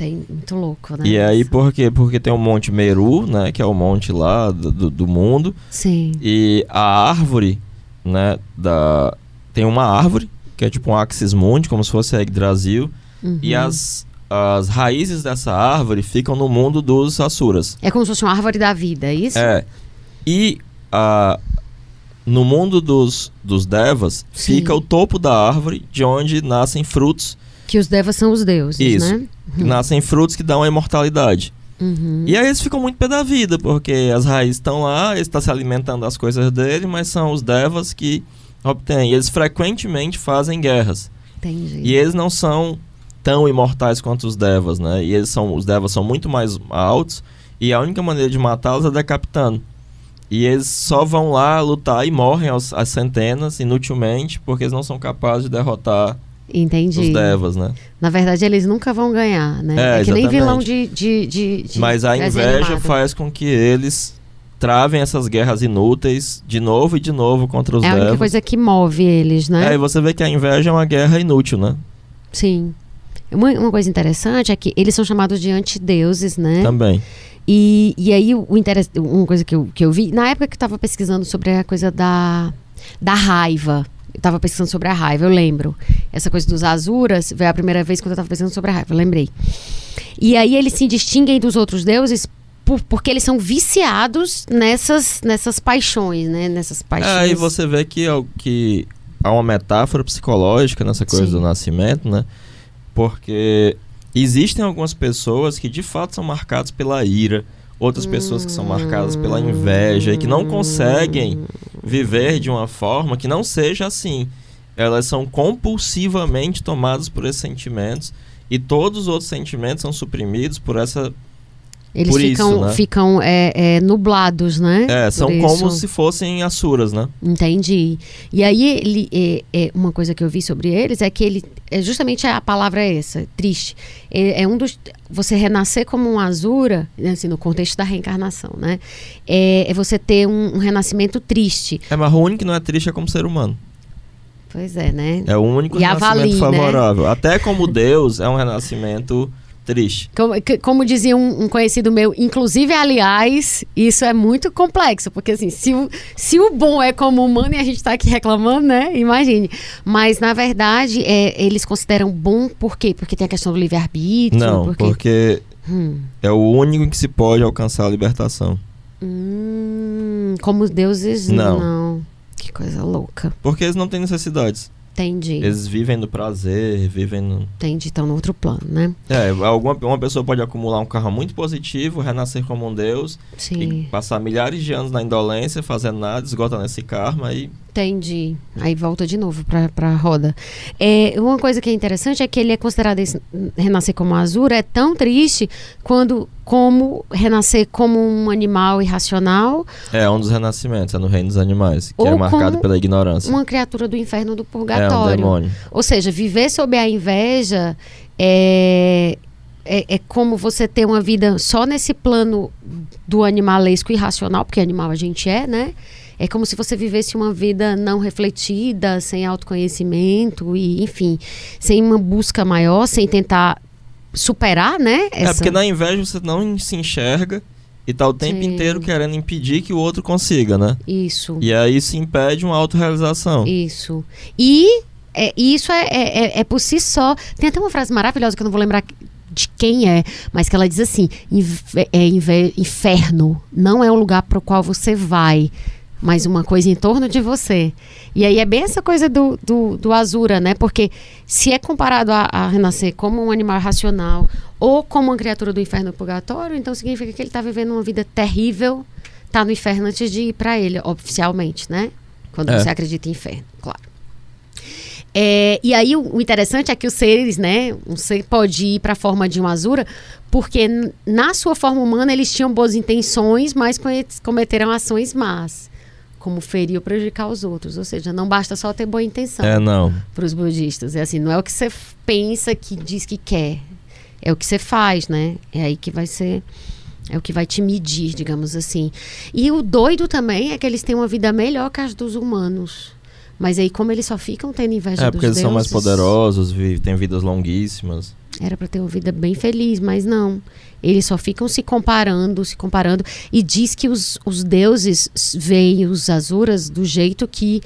Tem muito louco, né? E aí, por quê? Porque tem o Monte Meru, né? Que é o monte lá do, do- do mundo. Sim. E a árvore, né? Da, tem uma árvore, que é tipo um Axis Mundi, como se fosse a Yggdrasil. Uhum. E as, as raízes dessa árvore ficam no mundo dos Asuras. É como se fosse uma árvore da vida, é isso? É. E a, no mundo dos, dos Devas Sim. fica o topo da árvore, de onde nascem frutos. Que os devas são os deuses, Isso. né? Nascem frutos que dão a imortalidade. Uhum. E aí eles ficam muito pé da vida, porque as raízes estão lá, eles estão se alimentando das coisas dele, mas são os Devas que obtêm. E eles frequentemente fazem guerras. Entendi. E eles não são tão imortais quanto os Devas, né? E eles são, os Devas são muito mais altos, e a única maneira de matá-los é decapitando. E eles só vão lá lutar e morrem aos, às centenas, inutilmente, porque eles não são capazes de derrotar Entendi. os Devas, né? Na verdade, eles nunca vão ganhar, né? É, É, que nem exatamente. vilão de, de, de, de Mas a inveja faz com que eles travem essas guerras inúteis de novo e de novo contra os É a única Devas. coisa que move eles, né? É, e você vê que a inveja é uma guerra inútil, né? Sim. Uma, uma coisa interessante é que eles são chamados de antideuses, né? Também. E, e aí, o, uma coisa que eu, que eu vi, na época que eu estava pesquisando sobre a coisa da, da raiva, eu estava pesquisando sobre a raiva, eu lembro. Essa coisa dos azuras, foi a primeira vez quando eu estava pesquisando sobre a raiva, eu lembrei. E aí eles se distinguem dos outros deuses por- porque eles são viciados nessas, nessas paixões, né? Nessas paixões. Aí você vê que, é o- que há uma metáfora psicológica nessa coisa Sim. do nascimento, né? Porque existem algumas pessoas que de fato são marcadas pela ira, outras pessoas que são marcadas pela inveja e que não conseguem viver de uma forma que não seja assim. Elas são compulsivamente tomadas por esses sentimentos e todos os outros sentimentos são suprimidos por essa Eles Por ficam, isso, né? ficam é, é, nublados, né? É, Por são isso. como se fossem asuras, né? Entendi. E aí, ele, é, é, uma coisa que eu vi sobre eles é que ele. É justamente a palavra é essa, triste. É, é um dos. Você renascer como um azura, né, assim, no contexto da reencarnação, né? É, você ter um, um renascimento triste. É, mas o único que não é triste é como ser humano. Pois é, né? É o único E renascimento avalie, né? favorável. Até como Deus é um renascimento triste. Como, como dizia um, um conhecido meu, inclusive, aliás, isso é muito complexo, porque assim, se o, se o bom é como humano e a gente tá aqui reclamando, né? Imagine. Mas, na verdade, é, eles consideram bom por quê? Porque tem a questão do livre-arbítrio? Não, porque... porque Hum. é o único em que se pode alcançar a libertação. Hum, como os deuses, Não. não. Que coisa louca. Porque eles não têm necessidades. Entendi. Eles vivem no prazer, vivem no. Entendi. Estão no outro plano, né? É, alguma uma pessoa pode acumular um carro muito positivo, renascer como um deus Sim. passar milhares de anos na indolência, fazendo nada, esgotando esse karma e. Entendi. Aí volta de novo pra, pra roda. É, uma coisa que é interessante é que ele é considerado esse, renascer como azura é tão triste quando como renascer como um animal irracional, É um dos renascimentos, é no reino dos animais, que é marcado pela ignorância. uma criatura do inferno do É um purgatório. demônio. Ou seja, viver sob a inveja é, é, é como você ter uma vida só nesse plano do animalesco irracional, porque animal a gente é, né? É como se você vivesse uma vida não refletida, sem autoconhecimento e, enfim, sem uma busca maior, sem tentar superar, né? É, porque na inveja você não se enxerga e tá o tempo Sim. inteiro querendo impedir que o outro consiga, né? Isso. E aí isso impede uma autorrealização. Isso. E é, isso é, é, é- é por si só. Tem até uma frase maravilhosa que eu não vou lembrar de quem é, mas que ela diz assim: "Inve- é, inferno não é um lugar para o qual você vai. Mas uma coisa em torno de você. E aí é bem essa coisa do, do, do Azura, né? Porque se é comparado a, a renascer como um animal racional ou como uma criatura do inferno purgatório, então significa que ele está vivendo uma vida terrível, tá no inferno antes de ir para ele, oficialmente, né? Quando É. você acredita em inferno, claro. É, e aí o, o interessante é que os seres, né, um ser pode ir para a forma de um azura, porque na sua forma humana eles tinham boas intenções, mas cometeram ações más, como ferir ou prejudicar os outros. Ou seja, não basta só ter boa intenção É, não. para os budistas. É assim, não é o que você pensa que diz que quer, é o que você faz, né? É aí que vai ser é o que vai te medir, digamos assim. E o doido também é que eles têm uma vida melhor que as dos humanos. Mas aí como eles só ficam tendo inveja É, dos porque eles são mais deuses, poderosos, vi- têm vidas longuíssimas. Era para ter uma vida bem feliz, mas não. Eles só ficam se comparando, se comparando. E diz que os, os deuses veem os azuras do jeito que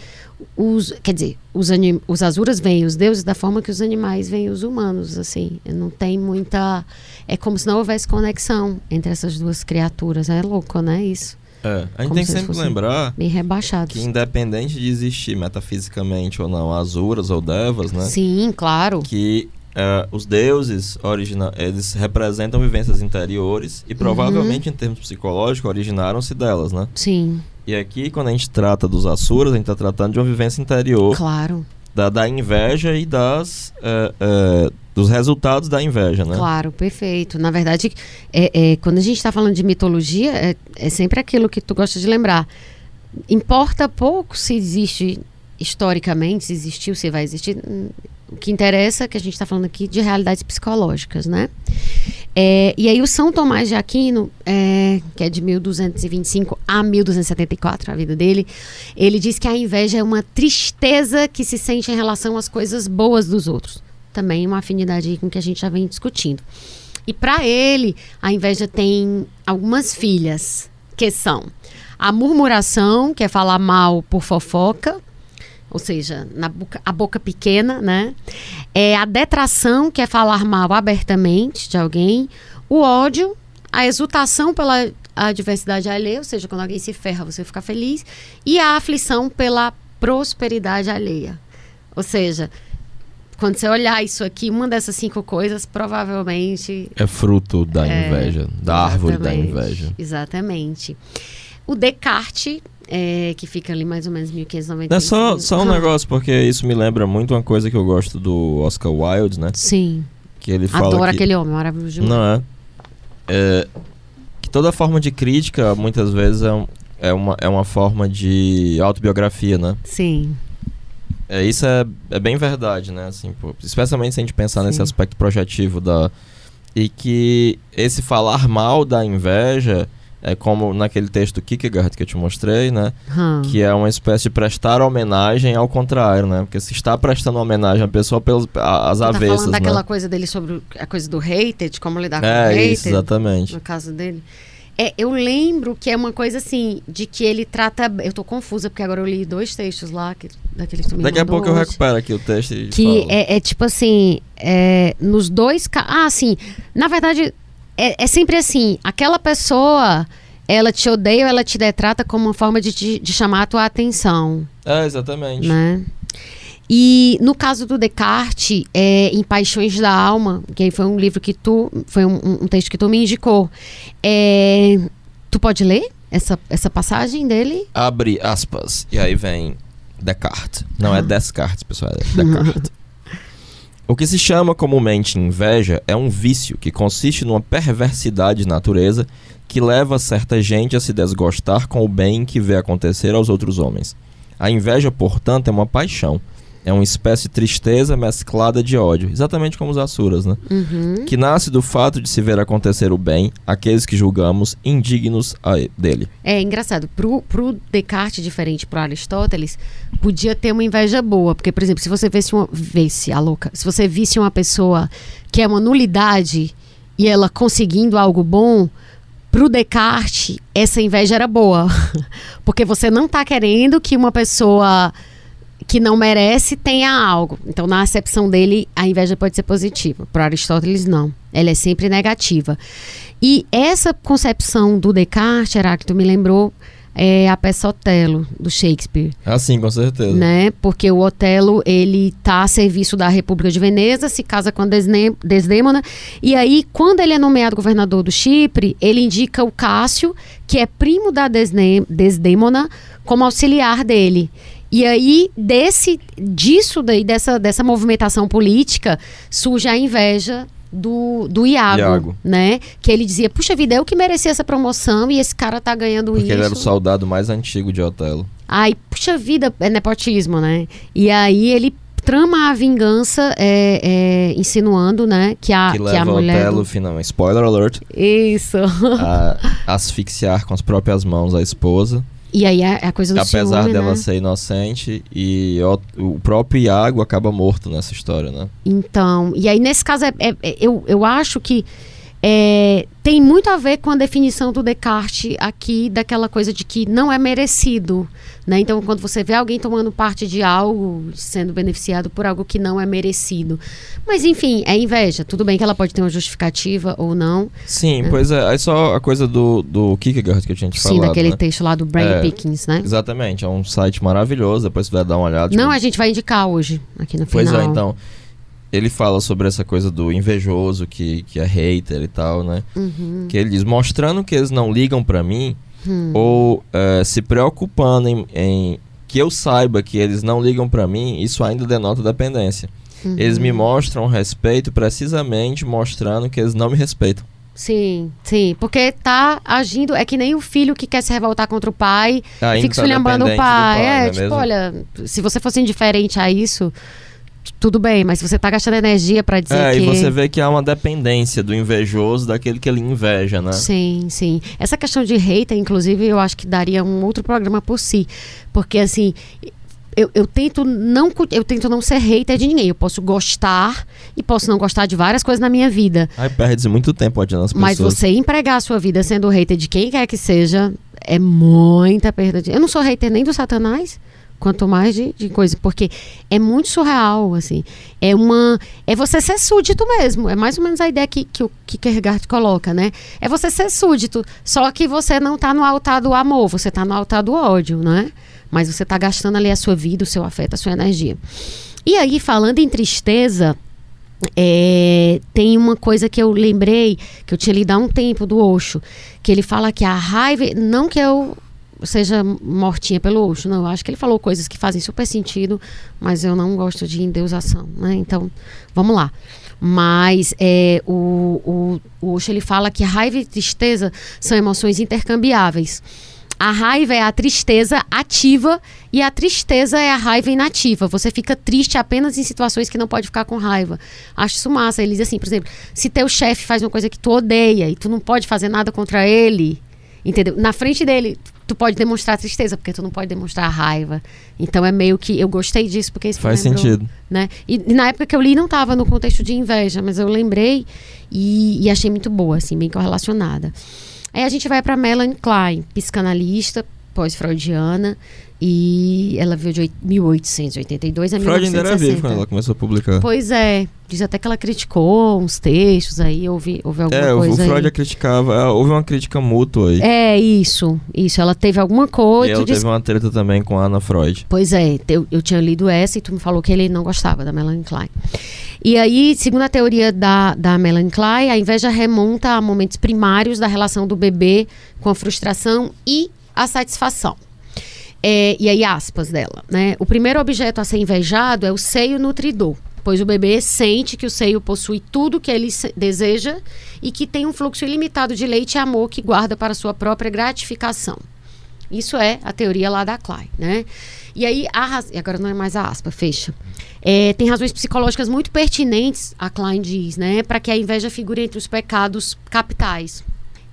os. Quer dizer, os, anim, os azuras veem os deuses da forma que os animais veem os humanos. Assim, não tem muita. É como se não houvesse conexão entre essas duas criaturas. É louco, né? Isso. É, a gente Como tem que se sempre lembrar Bem rebaixados. que independente de existir metafisicamente ou não azuras ou devas, né? Sim, claro. que eh, os deuses origina eles representam vivências interiores Uhum. e provavelmente em termos psicológicos originaram-se delas, né? Sim, E aqui quando a gente trata dos asuras, a gente está tratando de uma vivência interior claro. da, da inveja e das eh, eh, dos resultados da inveja, né? Claro, perfeito. Na verdade, é, é, quando a gente está falando de mitologia, é, é sempre aquilo que tu gosta de lembrar. Importa pouco se existe historicamente, se existiu, se vai existir. O que interessa é que a gente está falando aqui de realidades psicológicas, né? É, e aí o São Tomás de Aquino, é, que é de 1225 a 1274, a vida dele, ele diz que a inveja é uma tristeza que se sente em relação às coisas boas dos outros. Também uma afinidade com que a gente já vem discutindo. E para ele, a inveja tem algumas filhas, que são a murmuração, que é falar mal por fofoca, ou seja, na boca, a boca pequena, né? É a detração, que é falar mal abertamente de alguém, o ódio, a exultação pela adversidade alheia, ou seja, quando alguém se ferra, você fica feliz, e a aflição pela prosperidade alheia. Ou seja, quando você olhar isso aqui, uma dessas cinco coisas, provavelmente É fruto da É, inveja, da árvore da inveja. Exatamente. O Descartes, é, que fica ali mais ou menos 1595. É só, só um negócio, porque isso me lembra muito uma coisa que eu gosto do Oscar Wilde, né? Sim. Que ele fala Adoro que... aquele homem, maravilhoso. Não é? É, toda forma de crítica, muitas vezes, é, um- é, uma, é uma forma de autobiografia, né? Sim. É, isso é, é bem verdade, né? Assim, pô, especialmente se a gente pensar nesse Sim. aspecto projetivo da. E que esse falar mal da inveja é como naquele texto do Kierkegaard que eu te mostrei, né? Hum. Que é uma espécie de prestar homenagem ao contrário, né? Porque se está prestando homenagem à pessoa pelas a- às Você tá avessas, falando daquela né? coisa dele sobre o- a coisa do hater, de como lidar com o É hater. isso, exatamente. no caso dele. É, eu lembro que é uma coisa assim, de que ele trata. Eu tô confusa, porque agora eu li dois textos lá, que, daquele que tu me Daqui a pouco eu hoje, recupero aqui o texto Que é, é tipo assim, é, nos dois. Ah, sim. Na verdade, é, é sempre assim: aquela pessoa, ela te odeia ou ela te detrata como uma forma de, te- de chamar a tua atenção É, exatamente. né? E no caso do Descartes, é, em Paixões da Alma, que aí foi um livro que tu, foi um, um texto que tu me indicou, é, tu pode ler essa, essa passagem dele? Abre aspas. E aí vem Descartes. Não é Ah. Descartes, pessoal, é Descartes. o que se chama comumente inveja é um vício que consiste numa perversidade de natureza que leva certa gente a se desgostar com o bem que vê acontecer aos outros homens. A inveja, portanto, é uma paixão. É uma espécie de tristeza mesclada de ódio, exatamente como os Asuras, né? Uhum. Que nasce do fato de se ver acontecer o bem àqueles que julgamos indignos a- dele. É engraçado, pro, pro Descartes, diferente pro Aristóteles, podia ter uma inveja boa. Porque, por exemplo, se você visse uma. Visse, a louca. Se você visse uma pessoa que é uma nulidade e ela conseguindo algo bom, pro Descartes, essa inveja era boa. Porque você não tá querendo que uma pessoa que não merece tenha algo. Então, na acepção dele, a inveja pode ser positiva. Para Aristóteles, não. Ela é sempre negativa. E essa concepção do Descartes, Heráclito, me lembrou é, a peça Otelo, do Shakespeare. Ah, sim, com certeza. Né? Porque o Otelo, ele tá a serviço da República de Veneza, se casa com a Desne- Desdêmona, e aí, quando ele é nomeado governador do Chipre, ele indica o Cássio, que é primo da Desne- Desdêmona, como auxiliar dele. E aí, desse, disso daí, dessa, dessa movimentação política, surge a inveja do, do Iago, Iago. né? Que ele dizia, puxa vida, eu que mereci essa promoção e esse cara tá ganhando Porque isso. ele era o soldado mais antigo de Otelo. Ai, puxa vida, é nepotismo, né? E aí ele trama a vingança é, é, insinuando, né, que a, que que a mulher... Otelo, do- finalmente, spoiler alert, Isso. a asfixiar com as próprias mãos a esposa. E aí é a coisa do apesar ciúme, dela né? ser inocente. E o, o próprio Iago acaba morto nessa história, né? Então, e aí nesse caso, é, é- é- eu, eu acho que é, tem muito a ver com a definição do Descartes aqui, daquela coisa de que não é merecido. Né? Então, quando você vê alguém tomando parte de algo, sendo beneficiado por algo que não é merecido. Mas, enfim, é inveja. Tudo bem que ela pode ter uma justificativa ou não. Sim, pois é. Aí só a coisa do, do Kierkegaard que eu tinha te Sim, daquele né? texto lá do Brian É. Pickens, né? Exatamente, é um site maravilhoso, depois você vai dar uma olhada. Não, tipo, a gente vai indicar hoje, aqui no Pois final. é, então. Ele fala sobre essa coisa do invejoso que, que é hater e tal, né? Uhum. Que ele diz, mostrando que eles não ligam pra mim, Hum. ou eh, se preocupando em, em que eu saiba que eles não ligam pra mim, isso ainda denota dependência. Uhum. Eles me mostram respeito precisamente mostrando que eles não me respeitam. Sim, sim. Porque tá agindo. É que nem o filho que quer se revoltar contra o pai Ainda fica tá esculhambando o pai. pai, é, é tipo, mesmo? olha, se você fosse indiferente a isso, tudo bem, mas você tá gastando energia pra dizer É, que. e você vê que há uma dependência do invejoso daquele que ele inveja, né? Sim, sim. Essa questão de hater, inclusive, eu acho que daria um outro programa por si. Porque, assim, eu, eu tento não eu tento não ser hater de ninguém. Eu posso gostar e posso não gostar de várias coisas na minha vida. Aí perde-se muito tempo odiando as pessoas. Mas você empregar a sua vida sendo hater de quem quer que seja é muita perda de. Eu não sou hater nem do Satanás, quanto mais de, de coisa, porque é muito surreal, assim. É uma. É você ser súdito mesmo. É mais ou menos a ideia que, que o Kierkegaard coloca, né? É você ser súdito. Só que você não tá no altar do amor, você tá no altar do ódio, né? Mas você tá gastando ali a sua vida, o seu afeto, a sua energia. E aí, falando em tristeza, é, tem uma coisa que eu lembrei, que eu tinha lido há um tempo do Osho, que ele fala que a raiva, não que eu seja mortinha pelo Osho, não. Eu acho que ele falou coisas que fazem super sentido, mas eu não gosto de endeusação, né? Então, vamos lá. Mas é, o, o, o Osho ele fala que raiva e tristeza são emoções intercambiáveis. A raiva é a tristeza ativa e a tristeza é a raiva inativa. Você fica triste apenas em situações que não pode ficar com raiva. Acho isso massa. Ele diz assim, por exemplo, se teu chefe faz uma coisa que tu odeia e tu não pode fazer nada contra ele, entendeu? Na frente dele, tu pode demonstrar tristeza, porque tu não pode demonstrar raiva. Então é meio que eu gostei disso porque isso Faz lembrou, sentido. né? E, e na época que eu li não estava no contexto de inveja, mas eu lembrei e, e achei muito boa, assim, bem correlacionada. Aí a gente vai para Melanie Klein, psicanalista, pós-freudiana, e ela veio de oit- 1882 a Freud ainda era vivo 1960. quando ela começou a publicar. Pois é, diz até que ela criticou uns textos aí, houve, houve alguma É, o, o coisa Freud aí. a criticava. é, Houve uma crítica mútua aí. É, isso, isso. Ela teve alguma e coisa. ela tu disse- teve uma treta também com a Ana Freud. Pois é, eu, eu tinha lido essa e tu me falou que ele não gostava da Melanie Klein. E aí, segundo a teoria da, da Melanie Klein, a inveja remonta a momentos primários da relação do bebê com a frustração e a satisfação. É, e aí, aspas dela, né? O primeiro objeto a ser invejado é o seio nutridor, pois o bebê sente que o seio possui tudo que ele se- deseja e que tem um fluxo ilimitado de leite e amor que guarda para sua própria gratificação. Isso é a teoria lá da Klein, né? E aí, a raz... agora não é mais a aspa, fecha. É, tem razões psicológicas muito pertinentes, a Klein diz, né? Para que a inveja figure entre os pecados capitais.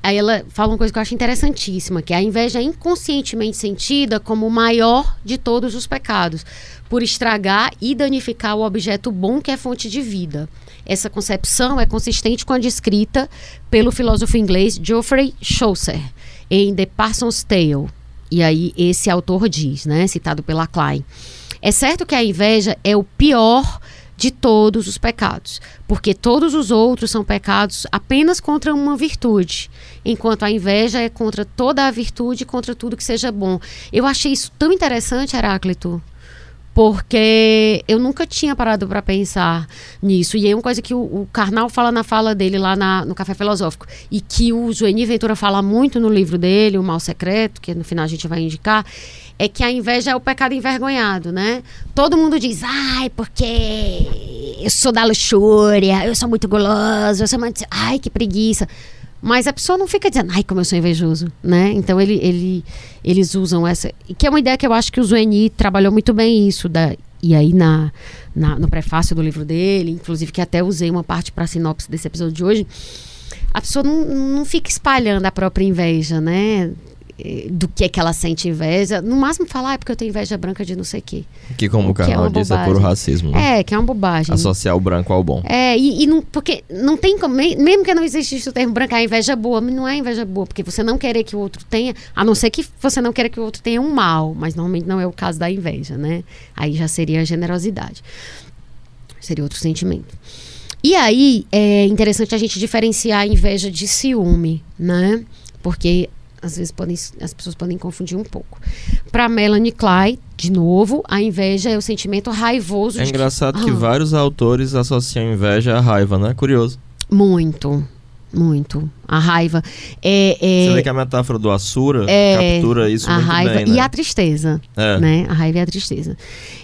Aí ela fala uma coisa que eu acho interessantíssima, que a inveja é inconscientemente sentida como o maior de todos os pecados, por estragar e danificar o objeto bom que é fonte de vida. Essa concepção é consistente com a descrita pelo filósofo inglês Geoffrey Chaucer em The Parson's Tale. E aí esse autor diz, né, citado pela Klein, é certo que a inveja é o pior de todos os pecados, porque todos os outros são pecados apenas contra uma virtude, enquanto a inveja é contra toda a virtude contra tudo que seja bom. Eu achei isso tão interessante, Heráclito, porque eu nunca tinha parado para pensar nisso. E é uma coisa que o, o Karnal fala na fala dele lá na- no Café Filosófico, e que o Joeni Ventura fala muito no livro dele, O Mal Secreto, que no final a gente vai indicar, é que a inveja é o pecado envergonhado, né? Todo mundo diz, ai, porque eu sou da luxúria, eu sou muito guloso, eu sou muito... Ai, que preguiça. Mas a pessoa não fica dizendo, ai, como eu sou invejoso, né? Então ele, ele, eles usam essa. Que é uma ideia que eu acho que o Zueni trabalhou muito bem isso. Da, e aí na, na- no prefácio do livro dele, inclusive que até usei uma parte para sinopse desse episódio de hoje, a pessoa não, não fica espalhando a própria inveja, né? Eh, Do que é que ela sente inveja. No máximo falar, ah, é porque eu tenho inveja branca de não sei o quê. Que, como o é canal uma disse, é puro racismo. né? É, que é uma bobagem. Associar o branco ao bom. É, e, e não, porque não tem como, me- mesmo que não existe o termo branco, a inveja é boa, mas não é inveja boa, porque você não querer que o outro tenha, a não ser que você não queira que o outro tenha um mal, mas normalmente não é o caso da inveja, né? Aí já seria a generosidade. Seria outro sentimento. E aí é interessante a gente diferenciar a inveja de ciúme, né? Porque às vezes podem, as pessoas podem confundir um pouco. Para Melanie Klein, de novo, a inveja é o sentimento raivoso É de que- engraçado que Ah. vários autores associam inveja à raiva, né? Curioso. Muito, muito. A raiva. É, é Você vê que a metáfora do Asura É, captura isso a muito raiva bem, né? e a tristeza, É. né? A raiva e a tristeza.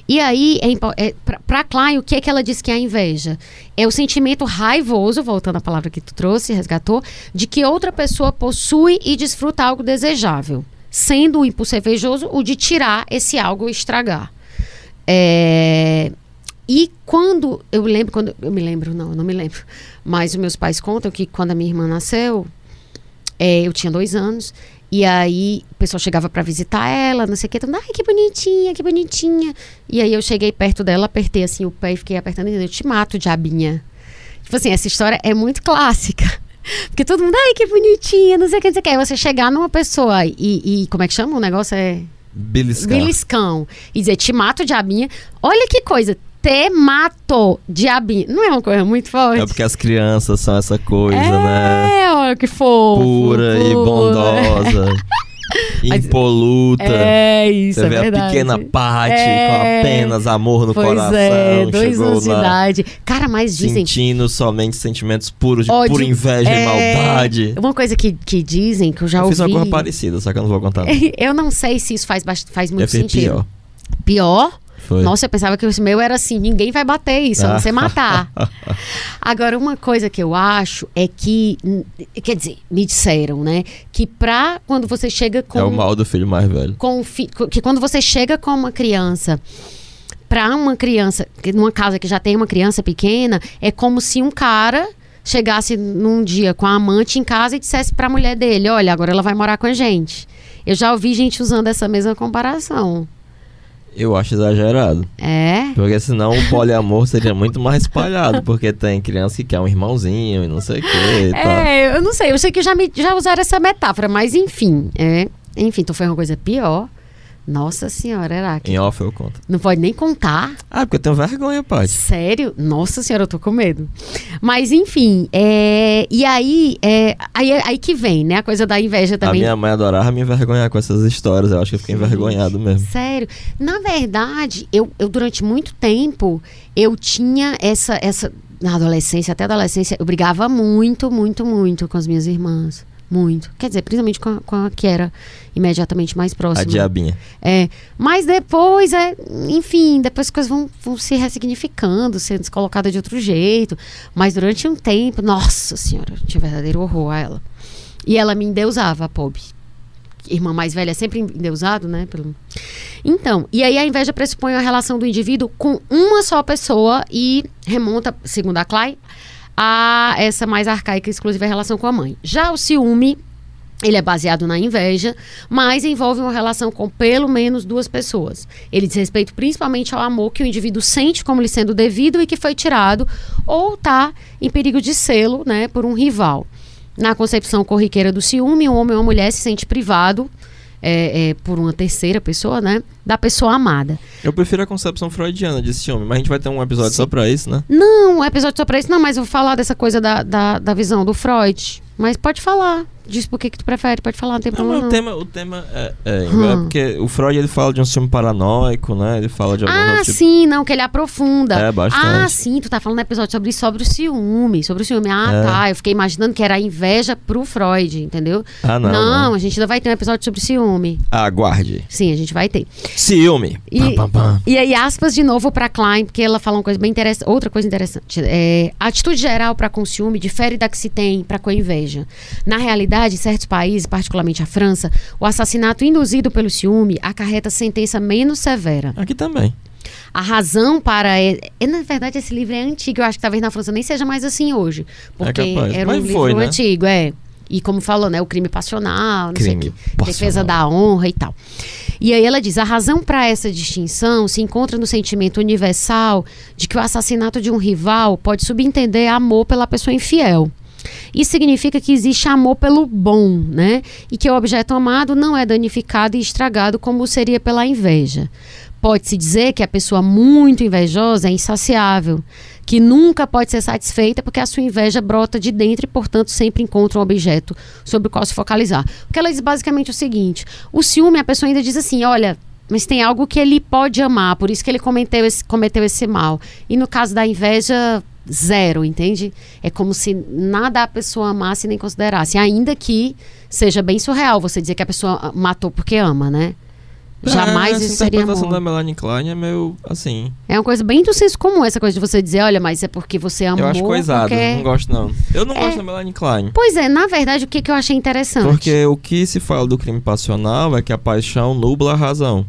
E aí, é, é, pra Klein, o que é que ela diz que é a inveja? É o sentimento raivoso, voltando à palavra que tu trouxe, resgatou, de que outra pessoa possui e desfruta algo desejável. Sendo o impulso invejoso o de tirar esse algo ou estragar. É, E quando eu lembro, quando eu me lembro, não, eu não me lembro, mas os meus pais contam que quando a minha irmã nasceu, é, eu tinha dois anos, e aí o pessoal chegava pra visitar ela, não sei o que, mundo, ai, que bonitinha, que bonitinha. E aí eu cheguei perto dela, apertei assim o pé e fiquei apertando, e eu te mato, diabinha. Tipo assim, essa história é muito clássica. Porque todo mundo, ai, que bonitinha, não sei o que, não sei o que. Aí você chegar numa pessoa e, e como é que chama? O negócio é Beliscar. beliscão e dizer te mato, diabinha. Olha que coisa, te mato, diabinha. Não é uma coisa muito forte? É porque as crianças são essa coisa, né? É, olha que fofo. Pura e pura. bondosa. Mas- Impoluta. É isso, Você é vê verdade. a pequena parte É. com apenas amor no pois coração. é, dois anos de idade. Cara, mas dizem Sentindo somente sentimentos puros de Ódio. pura inveja É, e maldade. Uma coisa que, que dizem, que eu já eu ouvi. fiz uma coisa parecida, só que eu não vou contar. eu não sei se isso faz, faz muito eu fiz sentido. pior. Pior? Foi. Nossa, eu pensava que o meu era assim, ninguém vai bater isso, a não ser matar. Agora, uma coisa que eu acho é que, quer dizer, me disseram, né, que pra quando você chega com É o mal do filho mais velho. com que quando você chega com uma criança para uma criança, numa casa que já tem uma criança pequena, é como se um cara chegasse num dia com a amante em casa e dissesse para a mulher dele, olha, agora ela vai morar com a gente. Eu já ouvi gente usando essa mesma comparação. Eu acho exagerado. É? Porque senão o poliamor seria muito mais espalhado. Porque tem criança que quer um irmãozinho e não sei o que. Tá. É, eu não sei, eu sei que já, me, já usaram essa metáfora, mas enfim, é. Enfim, então foi uma coisa pior. Nossa senhora, era que Em off eu conto. não pode nem contar. Ah, porque eu tenho vergonha, Paty. Sério? Nossa senhora, eu tô com medo. Mas enfim, é, e aí, é, aí, aí que vem, né? A coisa da inveja A também. minha mãe adorava me envergonhar com essas histórias. Eu acho que eu fiquei envergonhado mesmo. Sério. Na verdade, eu, eu durante muito tempo, eu tinha essa, essa. Na adolescência, até adolescência, eu brigava muito, muito, muito com as minhas irmãs. Muito. Quer dizer, principalmente com a, com a que era imediatamente mais A próxima. diabinha. É, mas depois, é, enfim, depois as coisas vão, vão se ressignificando, sendo colocadas de outro jeito. Mas durante um tempo, nossa senhora, eu tinha verdadeiro horror a ela. E ela me endeusava, a Pob. Irmã mais velha, sempre endeusado, né? Pelo... Então, e aí a inveja pressupõe a relação do indivíduo com uma só pessoa e remonta, segundo a Clay, a essa mais arcaica e exclusiva relação com a mãe. Já o ciúme ele é baseado na inveja, mas envolve uma relação com pelo menos duas pessoas. Ele diz respeito principalmente ao amor que o indivíduo sente como lhe sendo devido e que foi tirado ou está em perigo de selo, né, por um rival. Na concepção corriqueira do ciúme, um homem ou uma mulher se sente privado é, é, por uma terceira pessoa, né, da pessoa amada. Eu prefiro a concepção freudiana de ciúme, mas a gente vai ter um episódio Sim. só pra isso, né? Não, um episódio só pra isso, não, mas eu vou falar dessa coisa da, da, da visão do Freud. Mas pode falar. Diz por que tu prefere, pode falar, não tem Não, problema. mas o não. tema, o tema é, é, Hum. é porque o Freud ele fala de um ciúme paranoico, né? Ele fala de alguns Ah, tipos- sim, não, que ele aprofunda. É, bastante. Ah, sim, tu tá falando no episódio sobre, sobre o ciúme. Sobre o ciúme. Ah, É. tá. Eu fiquei imaginando que era a inveja pro Freud, entendeu? Ah, não, não. a gente ainda vai ter um episódio sobre ciúme. Aguarde. Sim, a gente vai ter. Ciúme. E, Pam, pam, pam. e aí, aspas de novo pra Klein, porque ela fala uma coisa bem interessante. Outra coisa interessante. É, a atitude geral para com ciúme difere da que se tem para com a inveja. Na realidade, em certos países, particularmente a França, o assassinato induzido pelo ciúme acarreta sentença menos severa. Aqui também. A razão para. É, é, na verdade, esse livro é antigo. Eu acho que talvez na França nem seja mais assim hoje. Porque É capaz. era um livro foi, né? antigo, é. E como falou, né? O crime passional, Crime passional. Defesa da honra e tal. E aí ela diz: a razão para essa distinção se encontra no sentimento universal de que o assassinato de um rival pode subentender amor pela pessoa infiel. Isso significa que existe amor pelo bom, né? E que o objeto amado não é danificado e estragado como seria pela inveja. Pode-se dizer que a pessoa muito invejosa é insaciável, que nunca pode ser satisfeita porque a sua inveja brota de dentro e, portanto, sempre encontra um objeto sobre o qual se focalizar. O que ela diz basicamente o seguinte: o ciúme, a pessoa ainda diz assim: olha, mas tem algo que ele pode amar, por isso que ele cometeu esse, cometeu esse mal. E no caso da inveja, zero, entende? É como se nada a pessoa amasse nem considerasse, ainda que seja bem surreal você dizer que a pessoa matou porque ama, né? Jamais É, essa isso seria interpretação da amor. Melanie Klein é meio assim. É uma coisa bem do senso comum essa coisa de você dizer, olha, mas é porque você amou. eu acho coisado, porque... não gosto não. Eu não É. gosto da Melanie Klein. Pois é, na verdade, o que, que eu achei interessante? Porque o que se fala do crime passional é que a paixão nubla a razão.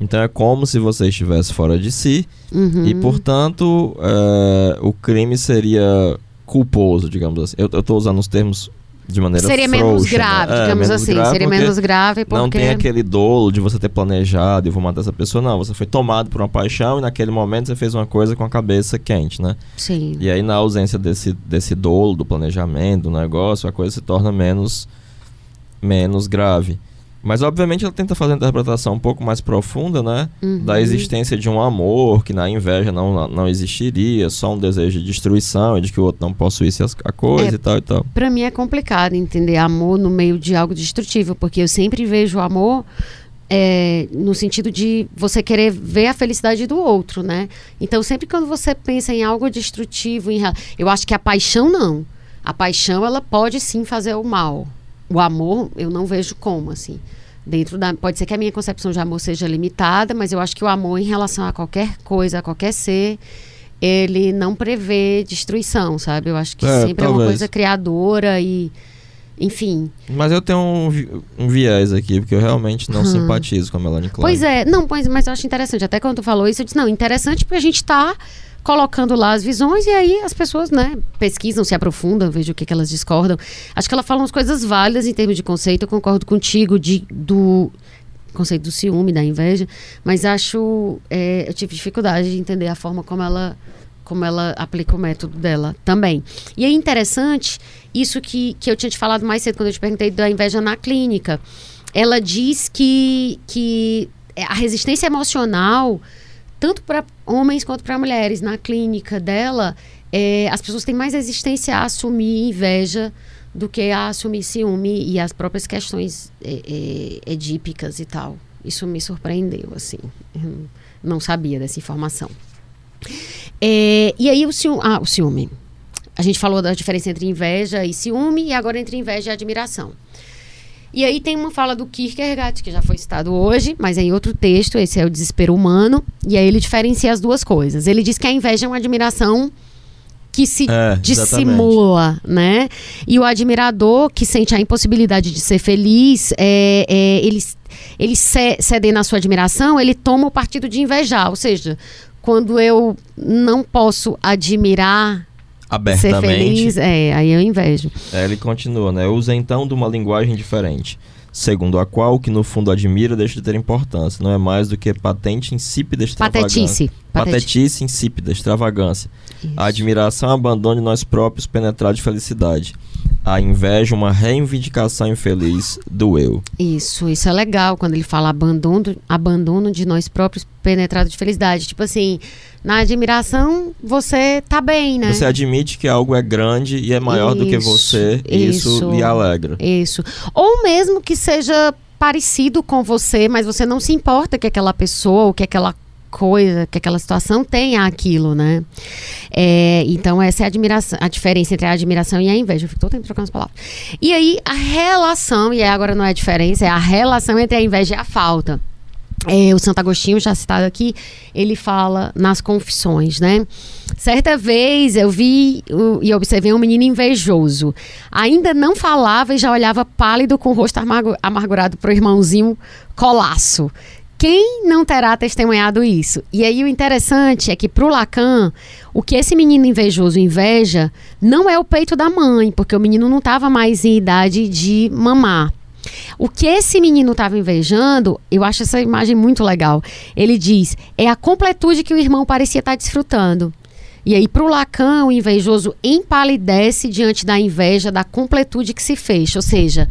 Então é como se você estivesse fora de si Uhum. e, portanto, é, o crime seria culposo, digamos assim. Eu, eu tô usando os termos de maneira seria menos frouxa, né? grave, É, digamos menos assim. grave seria menos grave porque. Não tem aquele dolo de você ter planejado e vou matar essa pessoa, não. Você foi tomado por uma paixão e naquele momento você fez uma coisa com a cabeça quente, né? Sim. E aí, na ausência desse, desse dolo, do planejamento, do negócio, a coisa se torna menos, menos grave. Mas obviamente ela tenta fazer uma interpretação um pouco mais profunda, né? Uhum. Da existência de um amor que na inveja não, não existiria, só um desejo de destruição e de que o outro não possuísse as- a coisa É. e tal e tal. Pra mim é complicado entender amor no meio de algo destrutivo, porque eu sempre vejo amor é, no sentido de você querer ver a felicidade do outro, né? Então, sempre quando você pensa em algo destrutivo, em, eu acho que a paixão não. A paixão, ela pode sim fazer o mal. O amor, eu não vejo como, assim. Dentro da, pode ser que a minha concepção de amor seja limitada, mas eu acho que o amor em relação a qualquer coisa, a qualquer ser, ele não prevê destruição, sabe? Eu acho que É, sempre é uma talvez. coisa criadora e, enfim. Mas eu tenho um, um viés aqui, porque eu realmente não Hum. simpatizo com a Melanie Klein. Pois é, não, pois, mas eu acho interessante. Até quando tu falou isso, eu disse, não, interessante porque a gente está colocando lá as visões e aí as pessoas, né, pesquisam, se aprofundam, vejam o que, que elas discordam. Acho que ela fala umas coisas válidas em termos de conceito, eu concordo contigo de, do conceito do ciúme, da inveja, mas acho, é, eu tive dificuldade de entender a forma como ela como ela aplica o método dela também. E é interessante isso que, que eu tinha te falado mais cedo, quando eu te perguntei da inveja na clínica. Ela diz que, que a resistência emocional, tanto para homens quanto para mulheres, na clínica dela, é, as pessoas têm mais resistência a assumir inveja do que a assumir ciúme e as próprias questões é, é, edípicas e tal. Isso me surpreendeu, assim. Eu não sabia dessa informação. É, e aí o ciúme, ah, o ciúme. A gente falou da diferença entre inveja e ciúme e agora entre inveja e admiração. E aí tem uma fala do Kierkegaard, que já foi citado hoje, mas é em outro texto, esse é o desespero humano, e aí ele diferencia as duas coisas. Ele diz que a inveja é uma admiração que se É, dissimula, né? E o admirador que sente a impossibilidade de ser feliz, é, é, ele, ele ce- ceder na sua admiração, ele toma o partido de invejar. Ou seja, quando eu não posso admirar ser Abertamente. feliz, é, aí eu invejo. É, ele continua, né? Usa então de uma linguagem diferente, segundo a qual o que no fundo admira deixa de ter importância. Não é mais do que patente, insípida extravagância. Patetice. Patetice. Patetice, insípida, extravagância. Isso. A admiração abandono de nós próprios penetrado de felicidade. A inveja, uma reivindicação infeliz do eu. Isso, isso é legal quando ele fala abandono, abandono de nós próprios penetrado de felicidade. Tipo assim, na admiração você tá bem, né? Você admite que algo é grande e é maior do que Isso, você, e isso, isso. lhe alegra. Isso. Ou mesmo que seja parecido com você, mas você não se importa que aquela pessoa ou que aquela coisa, que aquela situação tenha aquilo, né? É, então essa é a admiração, a diferença entre a admiração e a inveja. Eu fico todo tempo trocando as palavras. E aí a relação, e agora não é a diferença, é a relação entre a inveja e a falta. É, o Santo Agostinho, já citado aqui, ele fala nas confissões, né? Certa vez eu vi o- e observei um menino invejoso. Ainda não falava e já olhava pálido com o rosto amargu- amargurado pro irmãozinho colaço. Quem não terá testemunhado isso? E aí o interessante é que pro Lacan, o que esse menino invejoso inveja não é o peito da mãe, porque o menino não estava mais em idade de mamar. O que esse menino estava invejando, eu acho essa imagem muito legal. Ele diz: é a completude que o irmão parecia estar desfrutando. E aí, para o Lacan, o invejoso empalidece diante da inveja da completude que se fecha. Ou seja,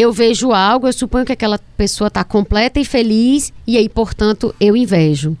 eu vejo algo, eu suponho que aquela pessoa está completa e feliz, e aí, portanto, eu invejo.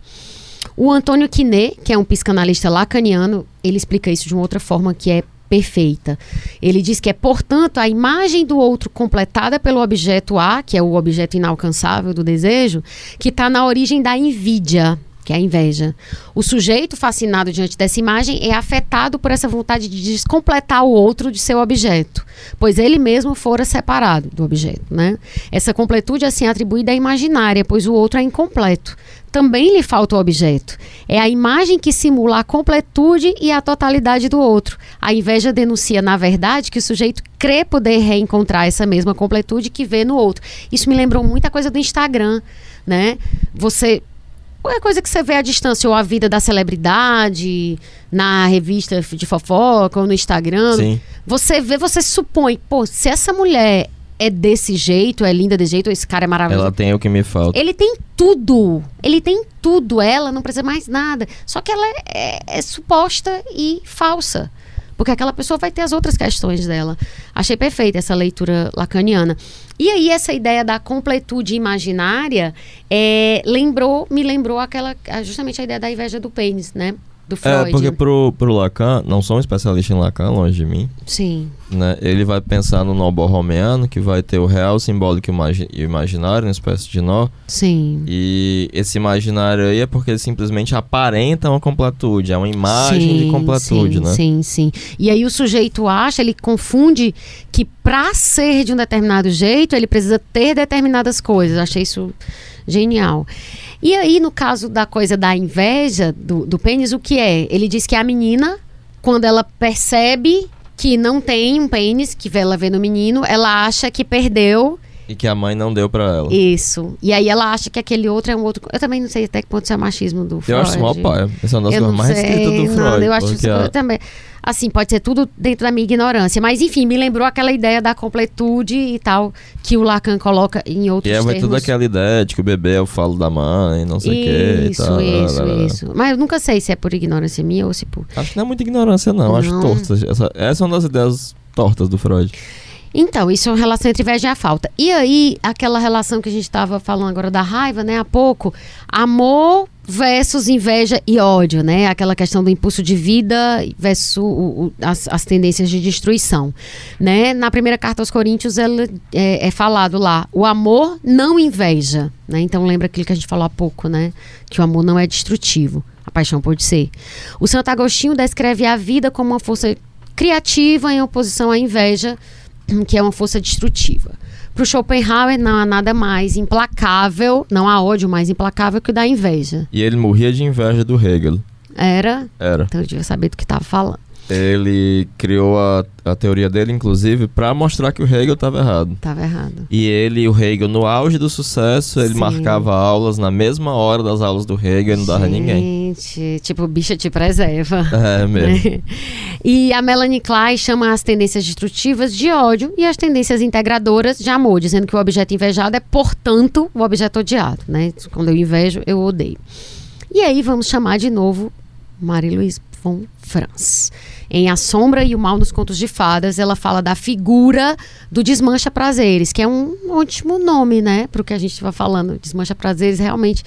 O Antônio Quinet, que é um psicanalista lacaniano, ele explica isso de uma outra forma que é perfeita. Ele diz que é, portanto, a imagem do outro completada pelo objeto A, que é o objeto inalcançável do desejo, que está na origem da invídia, que é a inveja. O sujeito fascinado diante dessa imagem é afetado por essa vontade de descompletar o outro de seu objeto, pois ele mesmo fora separado do objeto, né? Essa completude é assim atribuída à imaginária, pois o outro é incompleto. Também lhe falta o objeto. É a imagem que simula a completude e a totalidade do outro. A inveja denuncia, na verdade, que o sujeito crê poder reencontrar essa mesma completude que vê no outro. Isso me lembrou muita coisa do Instagram, né? Você qualquer coisa que você vê à distância, ou a vida da celebridade, na revista de fofoca, ou no Instagram, Sim. você vê, você supõe, pô, se essa mulher é desse jeito, é linda desse jeito, ou esse cara é maravilhoso. Ela tem o que me falta. Ele tem tudo. Ele tem tudo. Ela não precisa mais nada. Só que ela é, é- é suposta e falsa. Porque aquela pessoa vai ter as outras questões dela. Achei perfeita essa leitura lacaniana. E aí essa ideia da completude imaginária é, lembrou, me lembrou aquela justamente a ideia da inveja do pênis, né? Do Freud. É, porque pro, pro Lacan, não sou um especialista em Lacan, longe de mim. Sim. Né? Ele vai pensar no nó borromeano, que vai ter o real, simbólico e o imaginário, uma espécie de nó. Sim. E esse imaginário aí é porque ele simplesmente aparenta uma completude, é uma imagem sim, de completude, sim, né? Sim, sim. E aí o sujeito acha, ele confunde que para ser de um determinado jeito, ele precisa ter determinadas coisas. achei isso genial. E aí, no caso da coisa da inveja do, do pênis, o que é? Ele diz que a menina, quando ela percebe que não tem um pênis, que ela vê no menino, ela acha que perdeu. E que a mãe não deu para ela. Isso. E aí ela acha que aquele outro é um outro. Eu também não sei até que ponto isso é machismo do Freud. Eu acho mal pai. Essa é das coisas mais escritas do Freud. Não, eu acho isso a... também assim, pode ser tudo dentro da minha ignorância. Mas, enfim, me lembrou aquela ideia da completude e tal, que o Lacan coloca em outros e é, termos. E tudo aquela ideia de que o bebê é o falo da mãe, não sei o quê. Isso, isso, isso. Mas eu nunca sei se é por ignorância minha ou se por... Acho que não é muita ignorância, não. não. Acho torta. Essa, essa é uma das ideias tortas do Freud. Então, isso é uma relação entre inveja e a falta. E aí, aquela relação que a gente estava falando agora da raiva, né, há pouco, amor versus inveja e ódio, né? Aquela questão do impulso de vida versus o, o, as, as, tendências de destruição, né? Na primeira carta aos Coríntios ela, é, é, falado lá, o amor não inveja, né? Então lembra aquilo que a gente falou há pouco, né? Que o amor não é destrutivo, a paixão pode ser. O Santo Agostinho descreve a vida como uma força criativa em oposição à inveja, que é uma força destrutiva. Para o Schopenhauer não há nada mais implacável, não há ódio mais implacável que o da inveja. E ele morria de inveja do Hegel. Era? Era. Então eu devia saber do que estava falando. Ele criou a, a teoria dele, inclusive, para mostrar que o Hegel estava errado. Estava errado. E ele, o Hegel, no auge do sucesso, ele Sim. marcava aulas na mesma hora das aulas do Hegel e não dava ninguém. Gente, tipo, bicha te preserva. É, mesmo. e a Melanie Klein chama as tendências destrutivas de ódio e as tendências integradoras de amor, dizendo que o objeto invejado é, portanto, o objeto odiado, né? Quando eu invejo, eu odeio. E aí vamos chamar de novo Marie-Louise von Franz. Em A Sombra e o Mal nos Contos de Fadas, ela fala da figura do Desmancha Prazeres, que é um ótimo nome, né, para o que a gente estava falando. Desmancha Prazeres, realmente.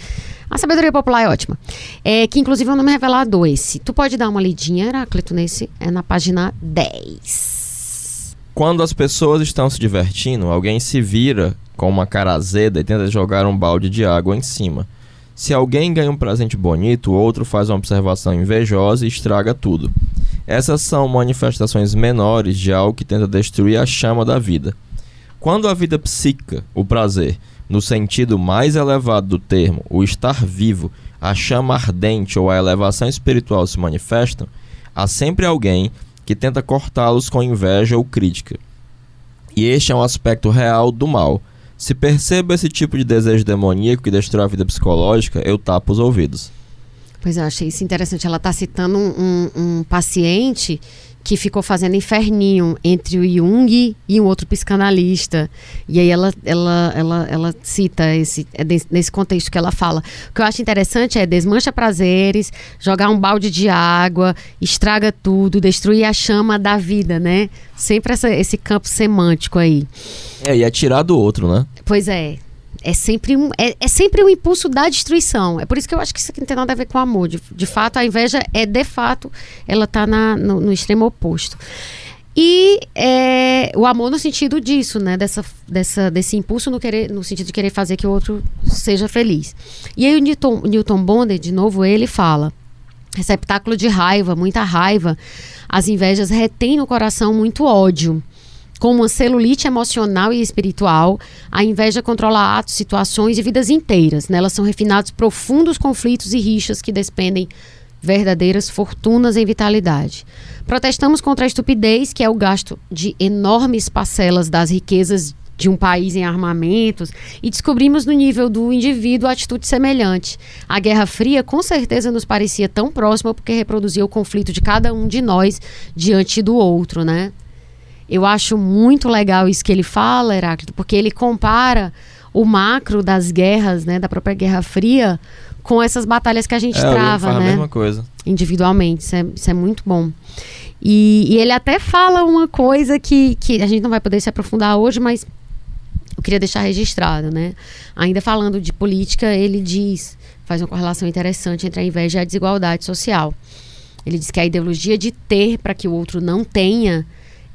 A sabedoria popular é ótima. É, que inclusive é um nome revelador esse. Tu pode dar uma lidinha, Heráclito, nesse? É na página 10. Quando as pessoas estão se divertindo, alguém se vira com uma cara azeda e tenta jogar um balde de água em cima. Se alguém ganha um presente bonito, o outro faz uma observação invejosa e estraga tudo. Essas são manifestações menores de algo que tenta destruir a chama da vida. Quando a vida psíquica, o prazer, no sentido mais elevado do termo, o estar vivo, a chama ardente ou a elevação espiritual se manifestam, há sempre alguém que tenta cortá-los com inveja ou crítica. E este é um aspecto real do mal se percebo esse tipo de desejo demoníaco que destrói a vida psicológica, eu tapo os ouvidos. Pois eu achei isso interessante. Ela está citando um, um, um, paciente que ficou fazendo inferninho entre o Jung e um outro psicanalista. E aí ela, ela, ela, ela cita esse, é nesse contexto que ela fala. O que eu acho interessante é desmancha prazeres, jogar um balde de água, estraga tudo, destruir a chama da vida, né? Sempre essa, esse campo semântico aí. É, e é tirar do outro, né? Pois é. É sempre, um, é, é sempre um impulso da destruição. É por isso que eu acho que isso aqui não tem nada a ver com amor. De, de fato, a inveja é, de fato, ela está no, no extremo oposto. E é, o amor no sentido disso, né? Dessa, dessa, desse impulso no, querer, no sentido de querer fazer que o outro seja feliz. E aí o Newton, Newton Bonder, de novo, ele fala: receptáculo de raiva, muita raiva. As invejas retêm no coração muito ódio como uma celulite emocional e espiritual, a inveja controla atos, situações e vidas inteiras. Nelas são refinados profundos conflitos e rixas que despendem verdadeiras fortunas em vitalidade. Protestamos contra a estupidez, que é o gasto de enormes parcelas das riquezas de um país em armamentos e descobrimos no nível do indivíduo atitude semelhante. A Guerra Fria com certeza nos parecia tão próxima porque reproduzia o conflito de cada um de nós diante do outro, né? Eu acho muito legal isso que ele fala, Heráclito, porque ele compara o macro das guerras, né, da própria Guerra Fria, com essas batalhas que a gente é, trava, né? a mesma coisa. Individualmente. Isso é, isso é muito bom. E, e, ele até fala uma coisa que, que a gente não vai poder se aprofundar hoje, mas eu queria deixar registrado, né? Ainda falando de política, ele diz, faz uma correlação interessante entre a inveja e a desigualdade social. Ele diz que a ideologia de ter para que o outro não tenha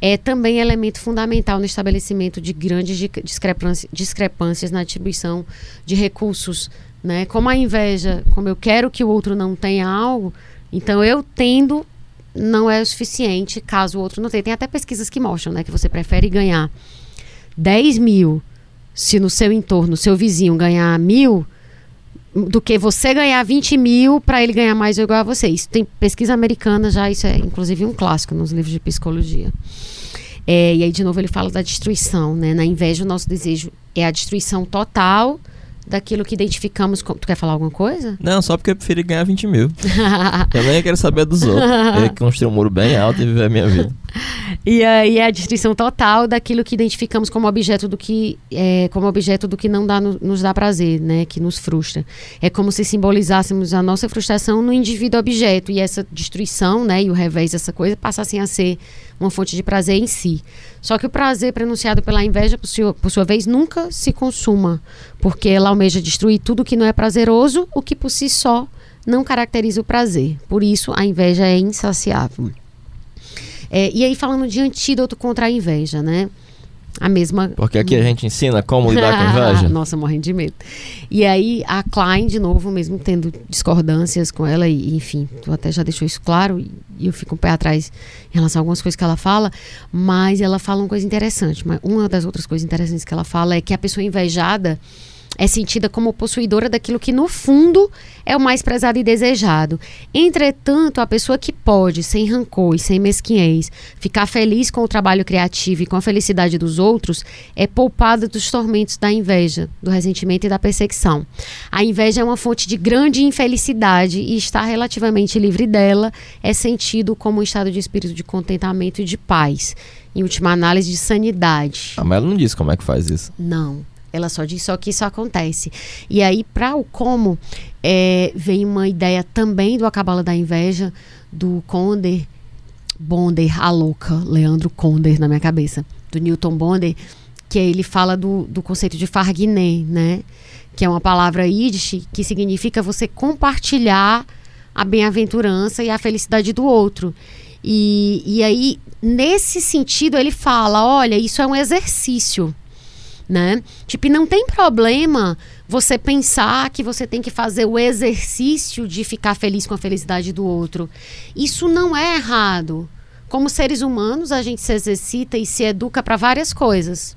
é também elemento fundamental no estabelecimento de grandes discrepâncias, discrepâncias na atribuição de recursos. Né? Como a inveja, como eu quero que o outro não tenha algo, então eu tendo não é o suficiente caso o outro não tenha. Tem até pesquisas que mostram né, que você prefere ganhar 10 mil se no seu entorno, seu vizinho ganhar mil, do que você ganhar 20 mil para ele ganhar mais ou igual a você. Isso tem pesquisa americana já, isso é inclusive um clássico nos livros de psicologia. É, e aí, de novo, ele fala da destruição, né? Na inveja, o nosso desejo é a destruição total daquilo que identificamos como. Tu quer falar alguma coisa? Não, só porque eu preferi ganhar 20 mil. Também quero saber dos outros. Eu construir um muro bem alto e viver a minha vida. E aí é a destruição total daquilo que identificamos como objeto do que é, como objeto do que não dá, no, nos dá prazer, né? Que nos frustra. É como se simbolizássemos a nossa frustração no indivíduo objeto e essa destruição, né? E o revés dessa coisa passassem a ser uma fonte de prazer em si. Só que o prazer pronunciado pela inveja, por sua, por sua vez, nunca se consuma, porque ela almeja destruir tudo que não é prazeroso, o que por si só não caracteriza o prazer. Por isso, a inveja é insaciável. É, e aí, falando de antídoto contra a inveja, né? A mesma. Porque aqui a gente ensina como lidar com a inveja. Nossa, morrendo de medo. E aí, a Klein, de novo, mesmo tendo discordâncias com ela, e enfim, tu até já deixou isso claro, e eu fico um pé atrás em relação a algumas coisas que ela fala, mas ela fala uma coisa interessante. Mas uma das outras coisas interessantes que ela fala é que a pessoa invejada é sentida como possuidora daquilo que, no fundo, é o mais prezado e desejado. Entretanto, a pessoa que pode, sem rancor e sem mesquinhez, ficar feliz com o trabalho criativo e com a felicidade dos outros, é poupada dos tormentos da inveja, do ressentimento e da perseguição. A inveja é uma fonte de grande infelicidade e estar relativamente livre dela é sentido como um estado de espírito de contentamento e de paz. Em última análise, de sanidade. Ah, mas ela não diz como é que faz isso. Não. Ela só diz só que isso acontece. E aí, para o como, é, vem uma ideia também do A Cabala da Inveja, do Conder, Bonder, a louca, Leandro Conder na minha cabeça, do Newton Bonder, que ele fala do, do conceito de farguiné, né? Que é uma palavra yiddish que significa você compartilhar a bem-aventurança e a felicidade do outro. E, e aí, nesse sentido, ele fala: olha, isso é um exercício né? Tipo, não tem problema você pensar que você tem que fazer o exercício de ficar feliz com a felicidade do outro. Isso não é errado. Como seres humanos, a gente se exercita e se educa para várias coisas.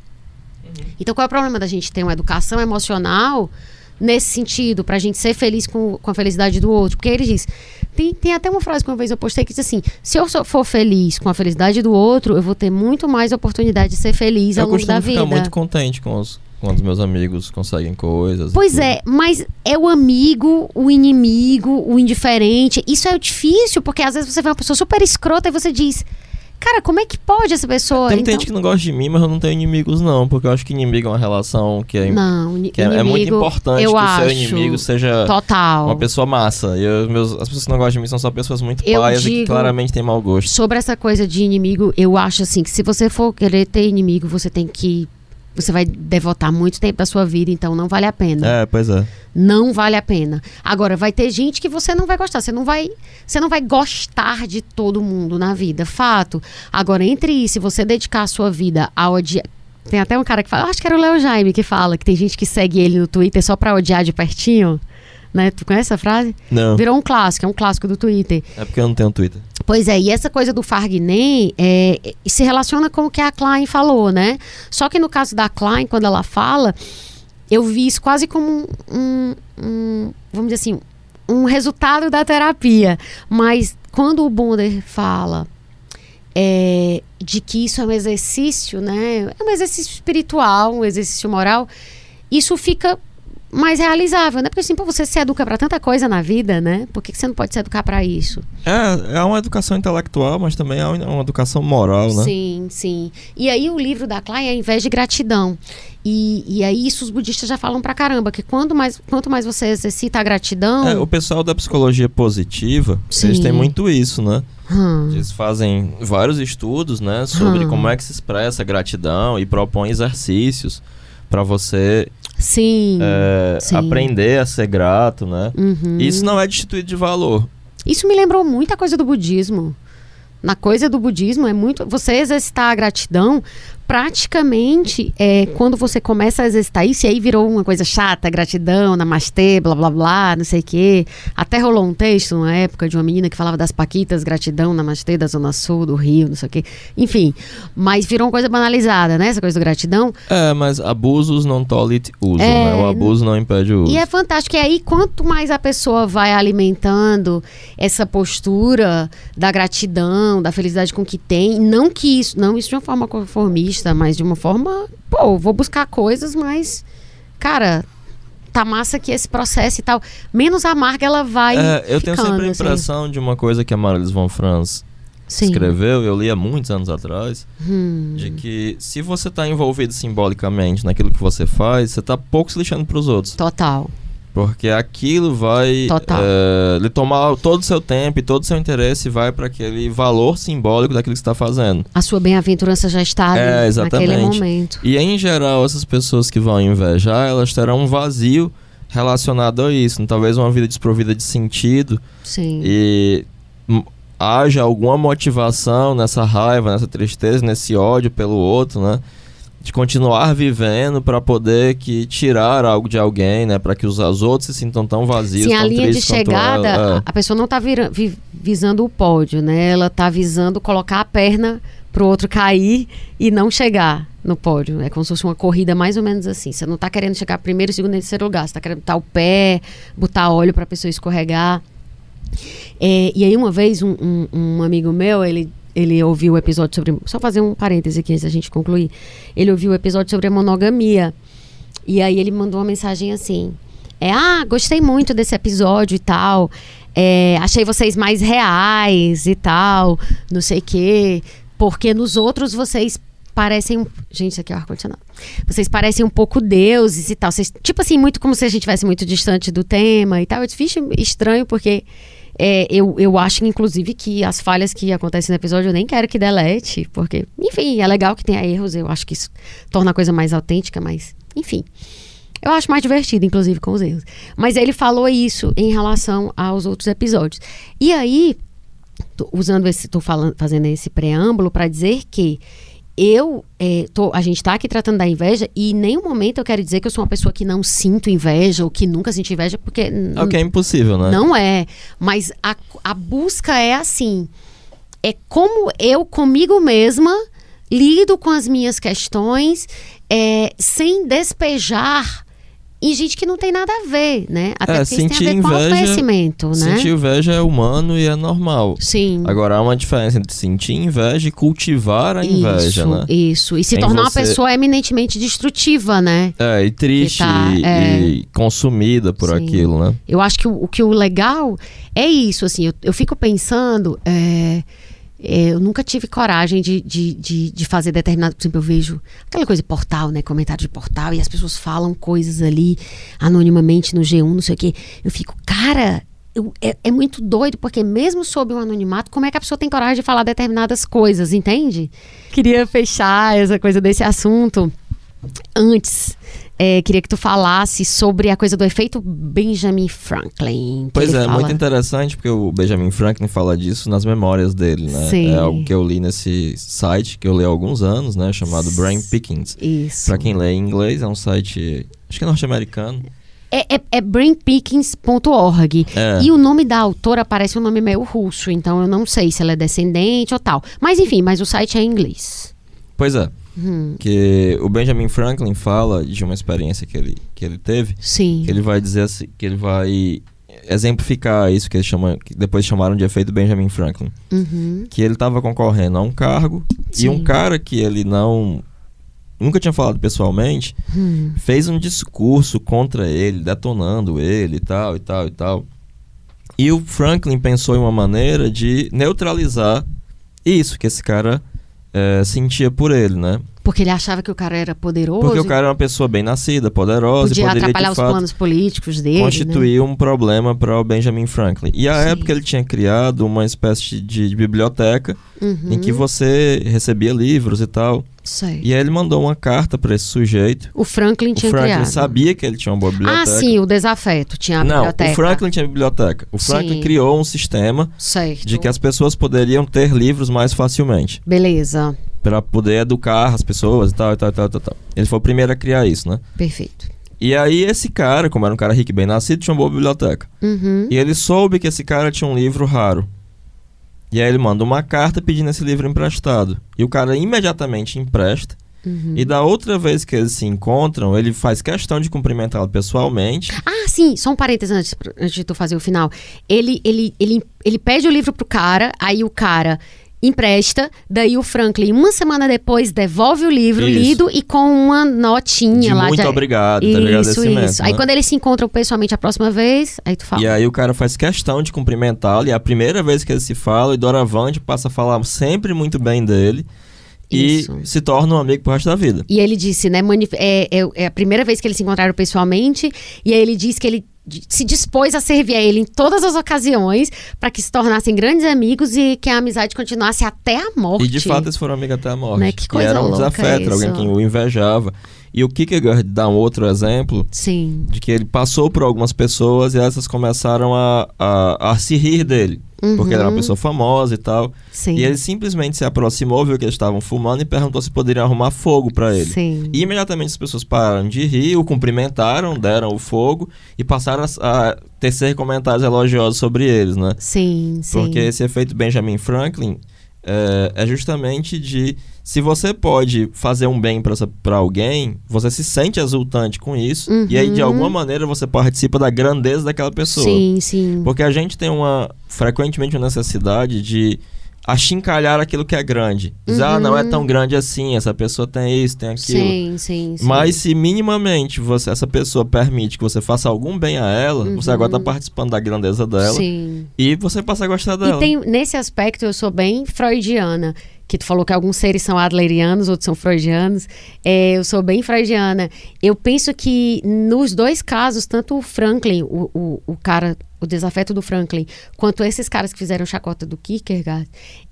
Uhum. Então, qual é o problema da gente ter uma educação emocional nesse sentido, para a gente ser feliz com, com a felicidade do outro? Porque ele diz: tem, tem até uma frase que uma vez eu postei que diz assim: se eu for feliz com a felicidade do outro, eu vou ter muito mais oportunidade de ser feliz eu ao longo da vida. Eu costumo ficar muito contente com os, quando os meus amigos conseguem coisas. Pois é, mas é o amigo, o inimigo, o indiferente. Isso é difícil, porque às vezes você vê uma pessoa super escrota e você diz: Cara, como é que pode essa pessoa? Tem então... gente que não gosta de mim, mas eu não tenho inimigos, não. Porque eu acho que inimigo é uma relação que é, não, que é, é muito importante que o seu inimigo seja total. uma pessoa massa. E eu, meus, as pessoas que não gostam de mim são só pessoas muito eu paias e que claramente têm mau gosto. Sobre essa coisa de inimigo, eu acho assim que se você for querer ter inimigo, você tem que você vai devotar muito tempo da sua vida, então não vale a pena. É, pois é. Não vale a pena. Agora, vai ter gente que você não vai gostar. Você não vai, você não vai gostar de todo mundo na vida, fato. Agora, entre isso, se você dedicar a sua vida a odiar. Tem até um cara que fala, acho que era o Léo Jaime que fala, que tem gente que segue ele no Twitter só pra odiar de pertinho. Né? Tu conhece essa frase? Não. Virou um clássico, é um clássico do Twitter. É porque eu não tenho Twitter. Pois é, e essa coisa do Farguiné é, se relaciona com o que a Klein falou, né? Só que no caso da Klein, quando ela fala, eu vi isso quase como um, um vamos dizer assim, um resultado da terapia. Mas quando o Bonder fala é, de que isso é um exercício, né? É um exercício espiritual, um exercício moral, isso fica mais realizável, né? Porque assim, pô, você se educa pra tanta coisa na vida, né? Por que que você não pode se educar pra isso? É, é uma educação intelectual, mas também é uma educação moral, né? Sim, sim. E aí o livro da Clay é Inveja e Gratidão. E, e aí isso os budistas já falam pra caramba, que quanto mais, quanto mais você exercita a gratidão... É, o pessoal da psicologia positiva, eles Sim. têm muito isso, né? Hum, Eles fazem vários estudos, né, sobre Hum. como é que se expressa a gratidão e propõem exercícios para você sim. é, sim. aprender a ser grato, né? Uhum. Isso não é destituído de valor. Isso me lembrou muita coisa do budismo. Na coisa do budismo é muito. Você exercitar a gratidão, praticamente, é, quando você começa a exercitar isso, e aí virou uma coisa chata, gratidão, namastê, blá blá blá, não sei o quê. Até rolou um texto na época de uma menina que falava das Paquitas, gratidão, namastê, da Zona Sul, do Rio, não sei o quê. Enfim, mas virou uma coisa banalizada, né? Essa coisa do gratidão. É, mas abusos não tolite uso, É, né? O abuso não impede o uso. E é fantástico. E aí, quanto mais a pessoa vai alimentando essa postura da gratidão, da felicidade com o que tem, não que isso, não isso de uma forma conformista, mas de uma forma, pô, vou buscar coisas, mas, cara, tá massa que esse processo e tal, menos amarga ela vai. É, eu tenho ficando, sempre a assim. impressão de uma coisa que a Marilis von Franz Sim. escreveu, eu li há muitos anos atrás, Hum, de que se você tá envolvido simbolicamente naquilo que você faz, você tá pouco se lixando pros outros. total. Porque aquilo vai é, lhe tomar todo o seu tempo e todo o seu interesse vai para aquele valor simbólico daquilo que está fazendo. A sua bem-aventurança já está ali É, naquele exatamente. momento. E em geral, essas pessoas que vão invejar, elas terão um vazio relacionado a isso. Talvez uma vida desprovida de sentido Sim. e haja alguma motivação nessa raiva, nessa tristeza, nesse ódio pelo outro, né? De continuar vivendo para poder que tirar algo de alguém, né? Para que os, os outros se sintam tão vazios, Sim, a tão linha de chegada, ela. É. a- a pessoa não tá vira- vi- visando o pódio, né? Ela tá visando colocar a perna pro outro cair e não chegar no pódio. É como se fosse uma corrida mais ou menos assim. Você não tá querendo chegar primeiro, segundo e terceiro lugar. Você tá querendo botar o pé, botar óleo pra pessoa escorregar. É, e aí uma vez um, um- um amigo meu, ele, ele ouviu o episódio sobre... Só fazer um parêntese aqui antes da gente concluir. Ele ouviu o episódio sobre a monogamia. E aí ele mandou uma mensagem assim: é, Ah, gostei muito desse episódio e tal. É, achei vocês mais reais e tal. Não sei o quê. Porque nos outros vocês parecem. Gente, isso aqui é o ar-condicionado. Vocês parecem um pouco deuses e tal. Vocês, tipo assim, muito como se a gente estivesse muito distante do tema e tal. Eu disse, "Vixe, estranho, porque. É, eu, eu acho, inclusive, que as falhas que acontecem no episódio eu nem quero que delete, porque, enfim, é legal que tenha erros, eu acho que isso torna a coisa mais autêntica, mas, enfim. Eu acho mais divertido, inclusive, com os erros. Mas ele falou isso em relação aos outros episódios. E aí, tô usando esse, tô falando, fazendo esse preâmbulo para dizer que eu, é, tô, a gente está aqui tratando da inveja e em nenhum momento eu quero dizer que eu sou uma pessoa que não sinto inveja ou que nunca senti inveja, porque É o que é impossível, né? não é. Mas a, a busca é assim. É como eu comigo mesma lido com as minhas questões é, sem despejar em gente que não tem nada a ver, né? Até É, porque isso tem sentir a ver com inveja- autoconhecimento, né? Sentir inveja é humano e é normal. Sim. Agora há uma diferença entre sentir inveja e cultivar a inveja, isso, né? isso. E se Em tornar uma você- pessoa eminentemente destrutiva, né? É, e triste tá, e, é. e consumida por Sim. aquilo, né? Eu acho que o, que o legal é isso, assim, eu, eu fico pensando, é, eu nunca tive coragem de, de, de, de fazer determinado, por exemplo, eu vejo aquela coisa de portal, né, comentário de portal, e as pessoas falam coisas ali anonimamente no G1, não sei o quê, eu fico, cara... eu- é, é muito doido, porque mesmo sob o anonimato, como é que a pessoa tem coragem de falar determinadas coisas, entende? Queria fechar essa coisa desse assunto antes, é, queria que tu falasse sobre a coisa do efeito Benjamin Franklin. Pois é, fala. muito interessante porque o Benjamin Franklin fala disso nas memórias dele, né? Sim. É algo que eu li nesse site que eu li há alguns anos, né? Chamado Brain Pickings. Isso. Pra quem lê em inglês, é um site, acho que é norte-americano. É, é, é brainpickings.org. É. E o nome da autora parece um nome meio russo, então eu não sei se ela é descendente ou tal. Mas enfim, mas o site é em inglês. Pois é, Hum, que o Benjamin Franklin fala de uma experiência que ele, que ele teve, sim. que ele vai dizer assim, que ele vai exemplificar isso que eles chamam, que depois chamaram de efeito Benjamin Franklin. Uhum. que ele estava concorrendo a um cargo Sim. e um cara que ele não nunca tinha falado pessoalmente, Hum. fez um discurso contra ele, detonando ele e tal, e tal, e tal. E o Franklin pensou em uma maneira de neutralizar isso que esse cara eh, sentia por ele, né? Porque ele achava que o cara era poderoso. Porque o cara era uma pessoa bem nascida, poderosa, podia e poderia atrapalhar de os fato planos políticos dele. né? constituir um problema para o Benjamin Franklin. E à Sim. época ele tinha criado uma espécie de, de biblioteca Uhum. em que você recebia livros e tal. Sei. E aí ele mandou uma carta para esse sujeito. O Franklin O tinha Franklin criado. sabia que ele tinha uma boa biblioteca. Ah, sim, o desafeto tinha a Não, biblioteca. o Franklin tinha biblioteca. O Franklin Sim. criou um sistema Certo. de que as pessoas poderiam ter livros mais facilmente. Beleza, Pra poder educar as pessoas e tal, e tal, e tal, e tal, e tal. Ele foi o primeiro a criar isso, né? perfeito. E aí esse cara, como era um cara rico e bem nascido, tinha uma boa biblioteca. Uhum. E ele soube que esse cara tinha um livro raro. E aí ele manda uma carta pedindo esse livro emprestado. E o cara imediatamente empresta. Uhum. E da outra vez que eles se encontram, ele faz questão de cumprimentá-lo pessoalmente. Ah, sim, só um parênteses antes, antes de tu fazer o final. Ele, ele, ele, ele pede o livro pro cara, aí o cara empresta, daí o Franklin, uma semana depois, devolve o livro Isso. lido e com uma notinha De lá muito de obrigado, tá Isso, agradecimento, isso. Aí né? quando eles se encontram pessoalmente a próxima vez, aí tu fala. E aí o cara faz questão de cumprimentá-lo. E é a primeira vez que eles se falam, e Doravante passa a falar sempre muito bem dele. E Isso. se torna um amigo pro resto da vida. E ele disse, né? É, é, é a primeira vez que eles se encontraram pessoalmente. E aí ele disse que ele se dispôs a servir a ele em todas as ocasiões para que se tornassem grandes amigos e que a amizade continuasse até a morte. E de fato eles foram amigos até a morte. Né? Que coisa e era um desafeto, era alguém isso. que o invejava. E o Kierkegaard dá um outro exemplo Sim. de que ele passou por algumas pessoas e essas começaram a, a, a se rir dele. Porque ele era uma pessoa famosa e tal. Uhum. Sim. E ele simplesmente se aproximou, viu que eles estavam fumando e perguntou se poderiam arrumar fogo pra ele. Sim. E imediatamente as pessoas pararam de rir, o cumprimentaram, deram o fogo e passaram a, a tecer comentários elogiosos sobre eles, né? Sim, sim. Porque esse efeito Benjamin Franklin é, é justamente de se você pode fazer um bem pra alguém, você se sente exultante com isso e aí de Uhum. alguma maneira você participa da grandeza daquela pessoa. Sim, sim. Porque a gente tem uma frequentemente uma necessidade de achincalhar aquilo que é grande. Dizer, ah, não é tão grande assim, essa pessoa tem isso, tem aquilo. Sim, sim, sim. Mas se minimamente você, essa pessoa permite que você faça algum bem a ela, você agora tá participando da grandeza dela Uhum. Sim. e você passa a gostar dela. E tem, nesse aspecto eu sou bem freudiana, que tu falou que alguns seres são adlerianos, outros são freudianos. É, eu sou bem freudiana. Eu penso que nos dois casos, tanto o Franklin, o, o, o cara, o desafeto do Franklin, quanto esses caras que fizeram chacota do Kierkegaard,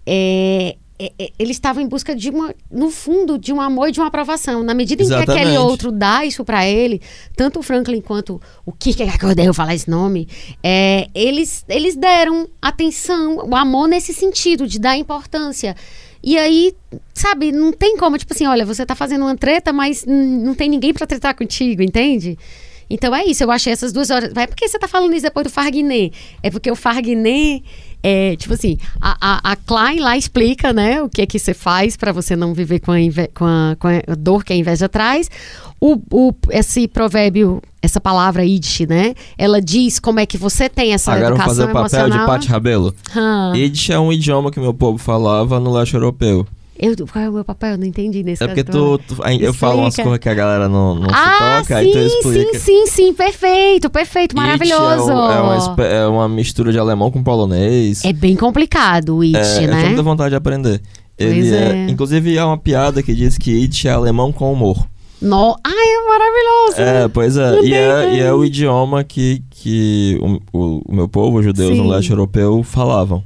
é, é, é, eles estavam em busca de uma, no fundo, de um amor e de uma aprovação. Na medida em que aquele outro dá isso pra ele, tanto o Franklin quanto o Kierkegaard, que eu odeio falar esse nome, é, eles, eles deram atenção, o amor nesse sentido, de dar importância. E aí, sabe, não tem como, tipo assim, olha, você tá fazendo uma treta, mas não tem ninguém pra tretar contigo, entende? Então é isso, eu achei essas duas horas. Vai porque você tá falando isso depois do Farguinet? É porque o Farguinet, é, tipo assim, a, a, a Klein lá explica, né, o que é que você faz pra você não viver com a, com a, com a dor que a inveja traz. O, o, esse provérbio, essa palavra Yiddish, né, ela diz como é que você tem essa Agora educação fazer o papel emocional. de Pati Rabelo. Ah, Yiddish é um idioma que meu povo falava no leste europeu. Eu, qual é o meu papel? Eu não entendi nesse É porque tu, tu- eu falo umas Explica. coisas que a galera não, não Ah, se toca, aí tu sim, explica. sim, sim, sim, perfeito, perfeito, Yiddish maravilhoso. É, um- é uma, é uma mistura de alemão com polonês. É bem complicado o Yiddish, É, Eu né? tenho muita vontade de aprender. Ele é... é. Inclusive, há uma piada que diz que Yiddish é alemão com humor. No... Ai, é maravilhoso. É, pois é. E, é. e é o idioma que, que o, o- o meu povo, os judeus Sim. no leste europeu, falavam.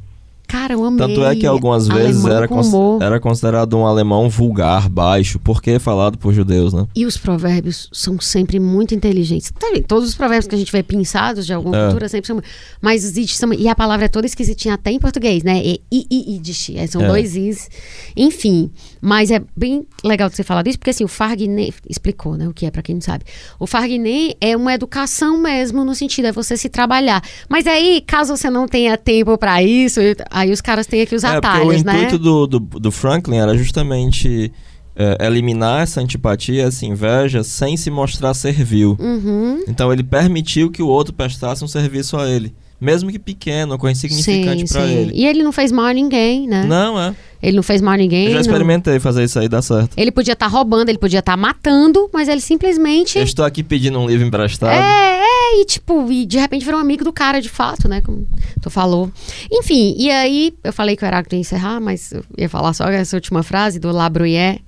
Cara, eu amei. Tanto é que algumas vezes era, cons- era considerado um alemão vulgar, baixo, porque é falado por judeus, né? E os provérbios são sempre muito inteligentes. Tá? Todos os provérbios que a gente vê pensados de alguma É. cultura sempre são. Mas os Yiddish são. E a palavra é toda esquisitinha até em português, né? E, e, e Yiddish. é, São É. dois Is. Enfim. Mas é bem legal você falar disso, porque assim, o Farguinet explicou, né? O que é, pra quem não sabe. O Farguinet é uma educação mesmo, no sentido, é você se trabalhar. Mas aí, caso você não tenha tempo pra isso, aí os caras têm aqui os é, atalhos, o né? intuito do, do, do Franklin era justamente é, eliminar essa antipatia, essa inveja, sem se mostrar servil. Uhum. Então ele permitiu que o outro prestasse um serviço a ele. Mesmo que pequeno, coisa insignificante sim. ele. E ele não fez mal a ninguém, né? Não, é. Ele não fez mal a ninguém. Eu já não- experimentei fazer isso aí, dá certo. Ele podia estar roubando, ele podia estar matando, mas ele simplesmente. Eu estou aqui pedindo um livro emprestado. É, é, e tipo, e de repente virou um amigo do cara de fato, né? Como tu falou. Enfim, e aí eu falei que o Heráclito ia encerrar, mas eu ia falar só essa última frase do Labrouillet,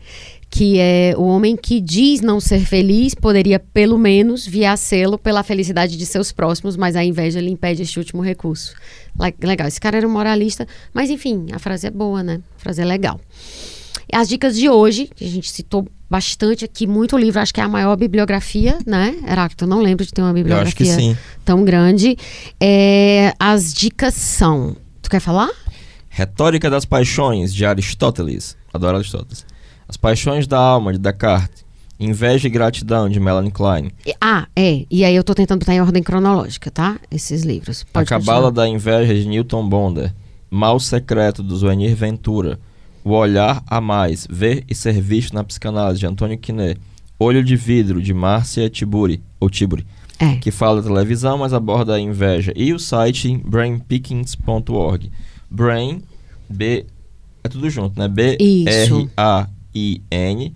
que é o homem que diz não ser feliz poderia pelo menos viacê-lo pela felicidade de seus próximos, mas a inveja lhe impede este último recurso. Le- Legal, esse cara era um moralista, mas enfim, a frase é boa, né? A frase é legal. As dicas de hoje, que a gente citou bastante aqui, muito livro, acho que é a maior bibliografia, né? Heráclito, eu não lembro de ter uma bibliografia acho que sim. tão grande. É, as dicas são. Tu quer falar? Retórica das Paixões, de Aristóteles. Adoro Aristóteles. As Paixões da Alma, de Descartes. Inveja e Gratidão, de Melanie Klein. Ah, é. E aí eu tô tentando botar em ordem cronológica, tá? Esses livros. A Pode Cabala continuar. da Inveja, de Newton Bonder. Mal Secreto, do Zuenir Ventura. O Olhar a Mais, Ver e Ser Visto na Psicanálise, de Antônio Quinet. Olho de Vidro, de Márcia Tiburi, ou Tiburi, É. que fala da televisão, mas aborda a inveja. E o site brainpickings.org. Brain, B, é tudo junto, né? B-R-A-I-N,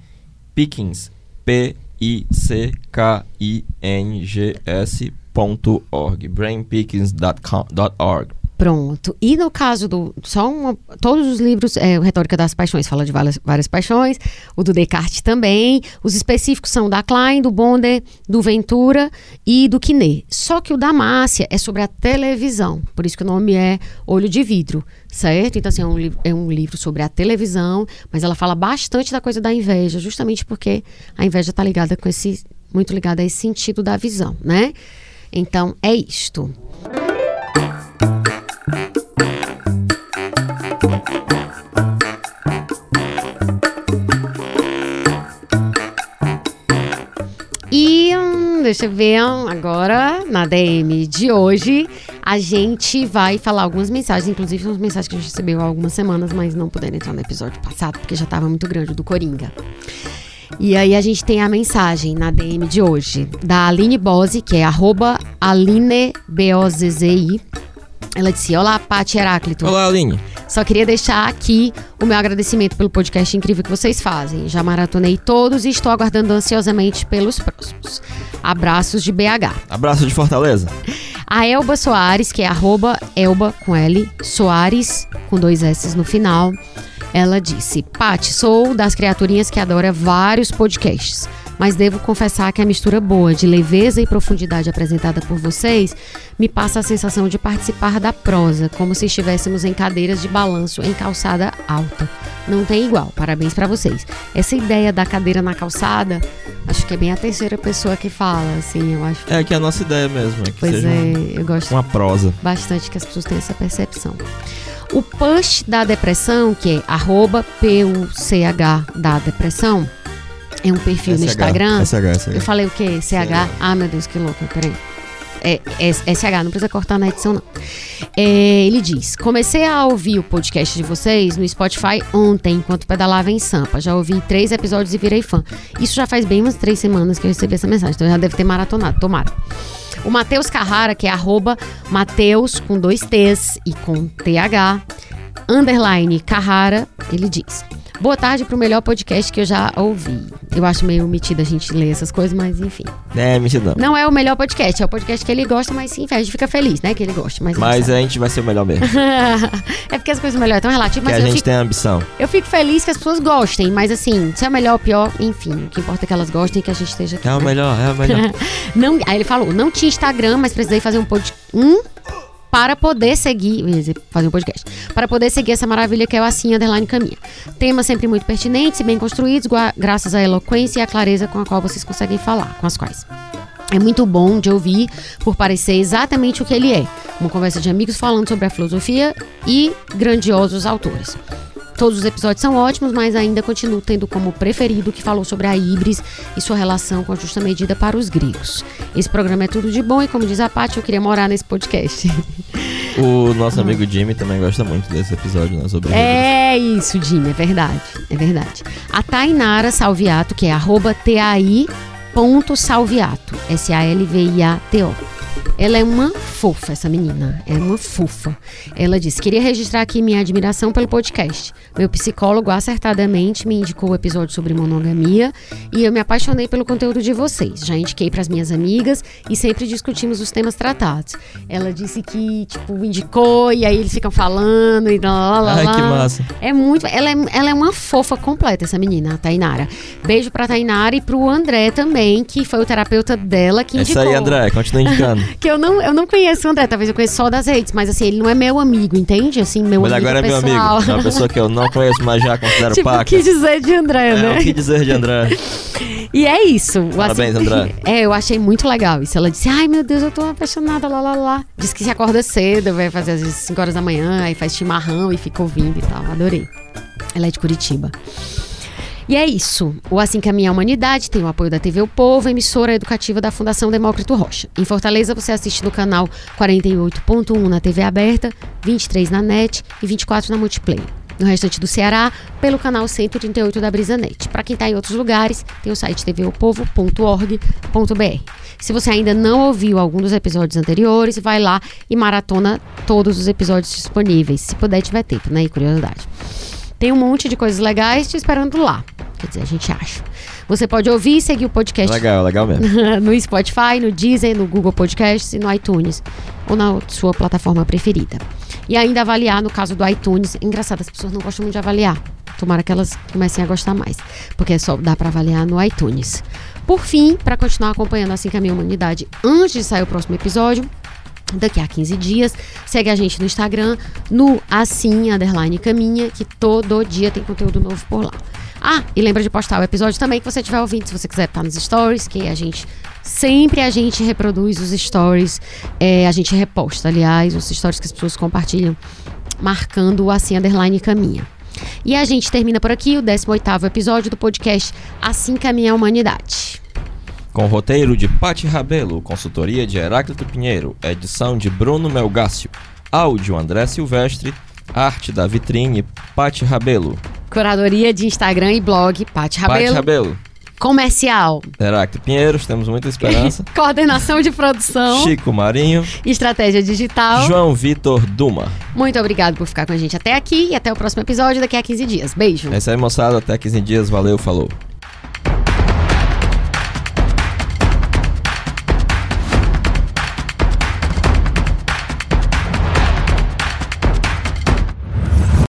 Pickings, P-I-C-K-I-N-G-S.org. brainpickings.org. Pronto. E no caso do. Só uma, todos os livros, é, o Retórica das Paixões fala de várias, várias paixões, o do Descartes também. Os específicos são da Klein, do Bonder, do Ventura e do Quinet. Só que o da Márcia é sobre a televisão. Por isso que o nome é Olho de Vidro, certo? Então, assim, é um, é um livro sobre a televisão, mas ela fala bastante da coisa da inveja, justamente porque a inveja está ligada com esse. muito ligada a esse sentido da visão, né? Então, é isto. E hum, deixa eu ver, hum, agora na DM de hoje a gente vai falar algumas mensagens, inclusive umas mensagens que a gente recebeu há algumas semanas, mas não puderam entrar no episódio passado porque já estava muito grande do Coringa. E aí a gente tem a mensagem na DM de hoje da Aline Bose, que é arroba. Ela disse: Olá, Paty Heráclito. Olá, Aline. Só queria deixar aqui o meu agradecimento pelo podcast incrível que vocês fazem. Já maratonei todos e estou aguardando ansiosamente pelos próximos. Abraços de BH. Abraço de Fortaleza. A Elba Soares, que é arroba Elba com L, Soares com dois S no final. Ela disse: Pati, sou das criaturinhas que adora vários podcasts, mas devo confessar que a mistura boa de leveza e profundidade apresentada por vocês me passa a sensação de participar da prosa, como se estivéssemos em cadeiras de balanço em calçada alta. Não tem igual, parabéns pra vocês. Essa ideia da cadeira na calçada, acho que é bem a terceira pessoa que fala, assim, eu acho. É que é a nossa ideia mesmo, é que Pois é, eu gosto uma prosa. bastante que as pessoas tenham essa percepção. O push da depressão, que é arroba PUCH da depressão, é um perfil no SH, Instagram. SH, SH. Eu falei o quê? CH? Ah, meu Deus, que louco, peraí. É, é, é SH, não precisa cortar na edição, não. É, ele diz: Comecei a ouvir o podcast de vocês no Spotify ontem, enquanto pedalava em Sampa. Já ouvi três episódios e virei fã. Isso já faz bem umas três semanas que eu recebi essa mensagem, então já deve ter maratonado, tomara. O Matheus Carrara, que é arroba Mateus com dois T's e com TH, underline Carrara, ele diz. Boa tarde pro melhor podcast que eu já ouvi. Eu acho meio metido a gente ler essas coisas, mas enfim. É, mentidão. Não é o melhor podcast, é o podcast que ele gosta, mas sim, a gente fica feliz, né? Que ele gosta. Mas, Mas a gente vai ser o melhor mesmo. é porque as coisas melhores estão relativas, que a mas gente fico, tem ambição. eu fico feliz que as pessoas gostem. Mas assim, se é o melhor ou pior, enfim, o que importa é que elas gostem e que a gente esteja aqui. É o né? melhor, é o melhor. Não, aí ele falou, não tinha Instagram, mas precisei fazer um pod, um para poder seguir, fazer um podcast, para poder seguir essa maravilha que é o Assim Underline Caminha. Temas sempre muito pertinentes e bem construídos, graças à eloquência e à clareza com a qual vocês conseguem falar, com as quais. É muito bom de ouvir por parecer exatamente o que ele é. Uma conversa de amigos falando sobre a filosofia e grandiosos autores. Todos os episódios são ótimos, mas ainda continuo tendo como preferido que falou sobre a Ibris e sua relação com a justa medida para os gregos. Esse programa é tudo de bom e, como diz a Paty, eu queria morar nesse podcast. O nosso amigo Jimmy também gosta muito desse episódio, né? Sobre. É isso, Jimmy, é verdade. É verdade. A Tainara Salviato, que é arroba TAI.salviato. S-A-L-V-I-A-T-O. Ela é uma fofa, essa menina. É uma fofa. Ela disse: queria registrar aqui minha admiração pelo podcast. Meu psicólogo acertadamente me indicou o episódio sobre monogamia e eu me apaixonei pelo conteúdo de vocês. Já indiquei para as minhas amigas e sempre discutimos os temas tratados. Ela disse que, tipo, indicou e aí eles ficam falando e lá, lá, lá. Ai, que massa. É muito. Ela é, ela é uma fofa completa, essa menina, a Tainara. Beijo pra Tainara e pro André também, que foi o terapeuta dela que É isso indicou. aí, André. Continua indicando. Que eu não, eu não conheço o André, talvez eu conheça só das redes, mas assim, ele não é meu amigo, entende? Assim, meu Mas amigo agora é meu pessoal. amigo. É uma pessoa que eu não conheço, mas já considero tipo, o paca. que dizer de André, É, né? o que dizer de André? E é isso. o Parabéns, André. É, eu achei muito legal isso. Ela disse, ai meu Deus, eu tô apaixonada, lá, lá, lá. Diz que se acorda cedo, vai fazer às vezes 5 horas da manhã, aí faz chimarrão e fica ouvindo e tal. Adorei. Ela é de Curitiba. E é isso. O Assim Caminha a Humanidade tem o apoio da TV O Povo, emissora educativa da Fundação Demócrito Rocha. Em Fortaleza, você assiste no canal 48.1 na TV aberta, 23 na NET e 24 na Multiplayer. No restante do Ceará, pelo canal 138 da Brisanet. Para quem está em outros lugares, tem o site tvopovo.org.br. Se você ainda não ouviu algum dos episódios anteriores, vai lá e maratona todos os episódios disponíveis, se puder tiver tempo, né? E curiosidade. Tem um monte de coisas legais te esperando lá. Quer dizer, a gente acha. Você pode ouvir e seguir o podcast Legal, legal mesmo. no Spotify, no Deezer, no Google Podcasts e no iTunes. Ou na sua plataforma preferida. E ainda avaliar, no caso do iTunes. Engraçado, as pessoas não gostam muito de avaliar. Tomara que elas comecem a gostar mais. Porque só dá para avaliar no iTunes. Por fim, para continuar acompanhando Assim Caminha a Humanidade antes de sair o próximo episódio, daqui a 15 dias. Segue a gente no Instagram, no Assim Underline Caminha, que todo dia tem conteúdo novo por lá. Ah, e lembra de postar o episódio também que você estiver ouvindo, se você quiser estar nos stories, que a gente. Sempre a gente reproduz os stories, é, a gente reposta, aliás, os stories que as pessoas compartilham, marcando o Assim Underline Caminha. E a gente termina por aqui o 18º episódio do podcast Assim Caminha a Humanidade. Com roteiro de Pati Rabelo, consultoria de Heráclito Pinheiro, edição de Bruno Melgácio, áudio André Silvestre, arte da vitrine Pati Rabelo. Curadoria de Instagram e blog Pati Pati Rabelo. Rabelo, Comercial. Heráclito Pinheiros, temos muita esperança. Coordenação de produção. Chico Marinho, Estratégia digital. João Vitor Duma. Muito obrigado por ficar com a gente até aqui e até o próximo episódio daqui a 15 dias. Beijo. É isso aí, moçada. Até 15 dias. Valeu, falou.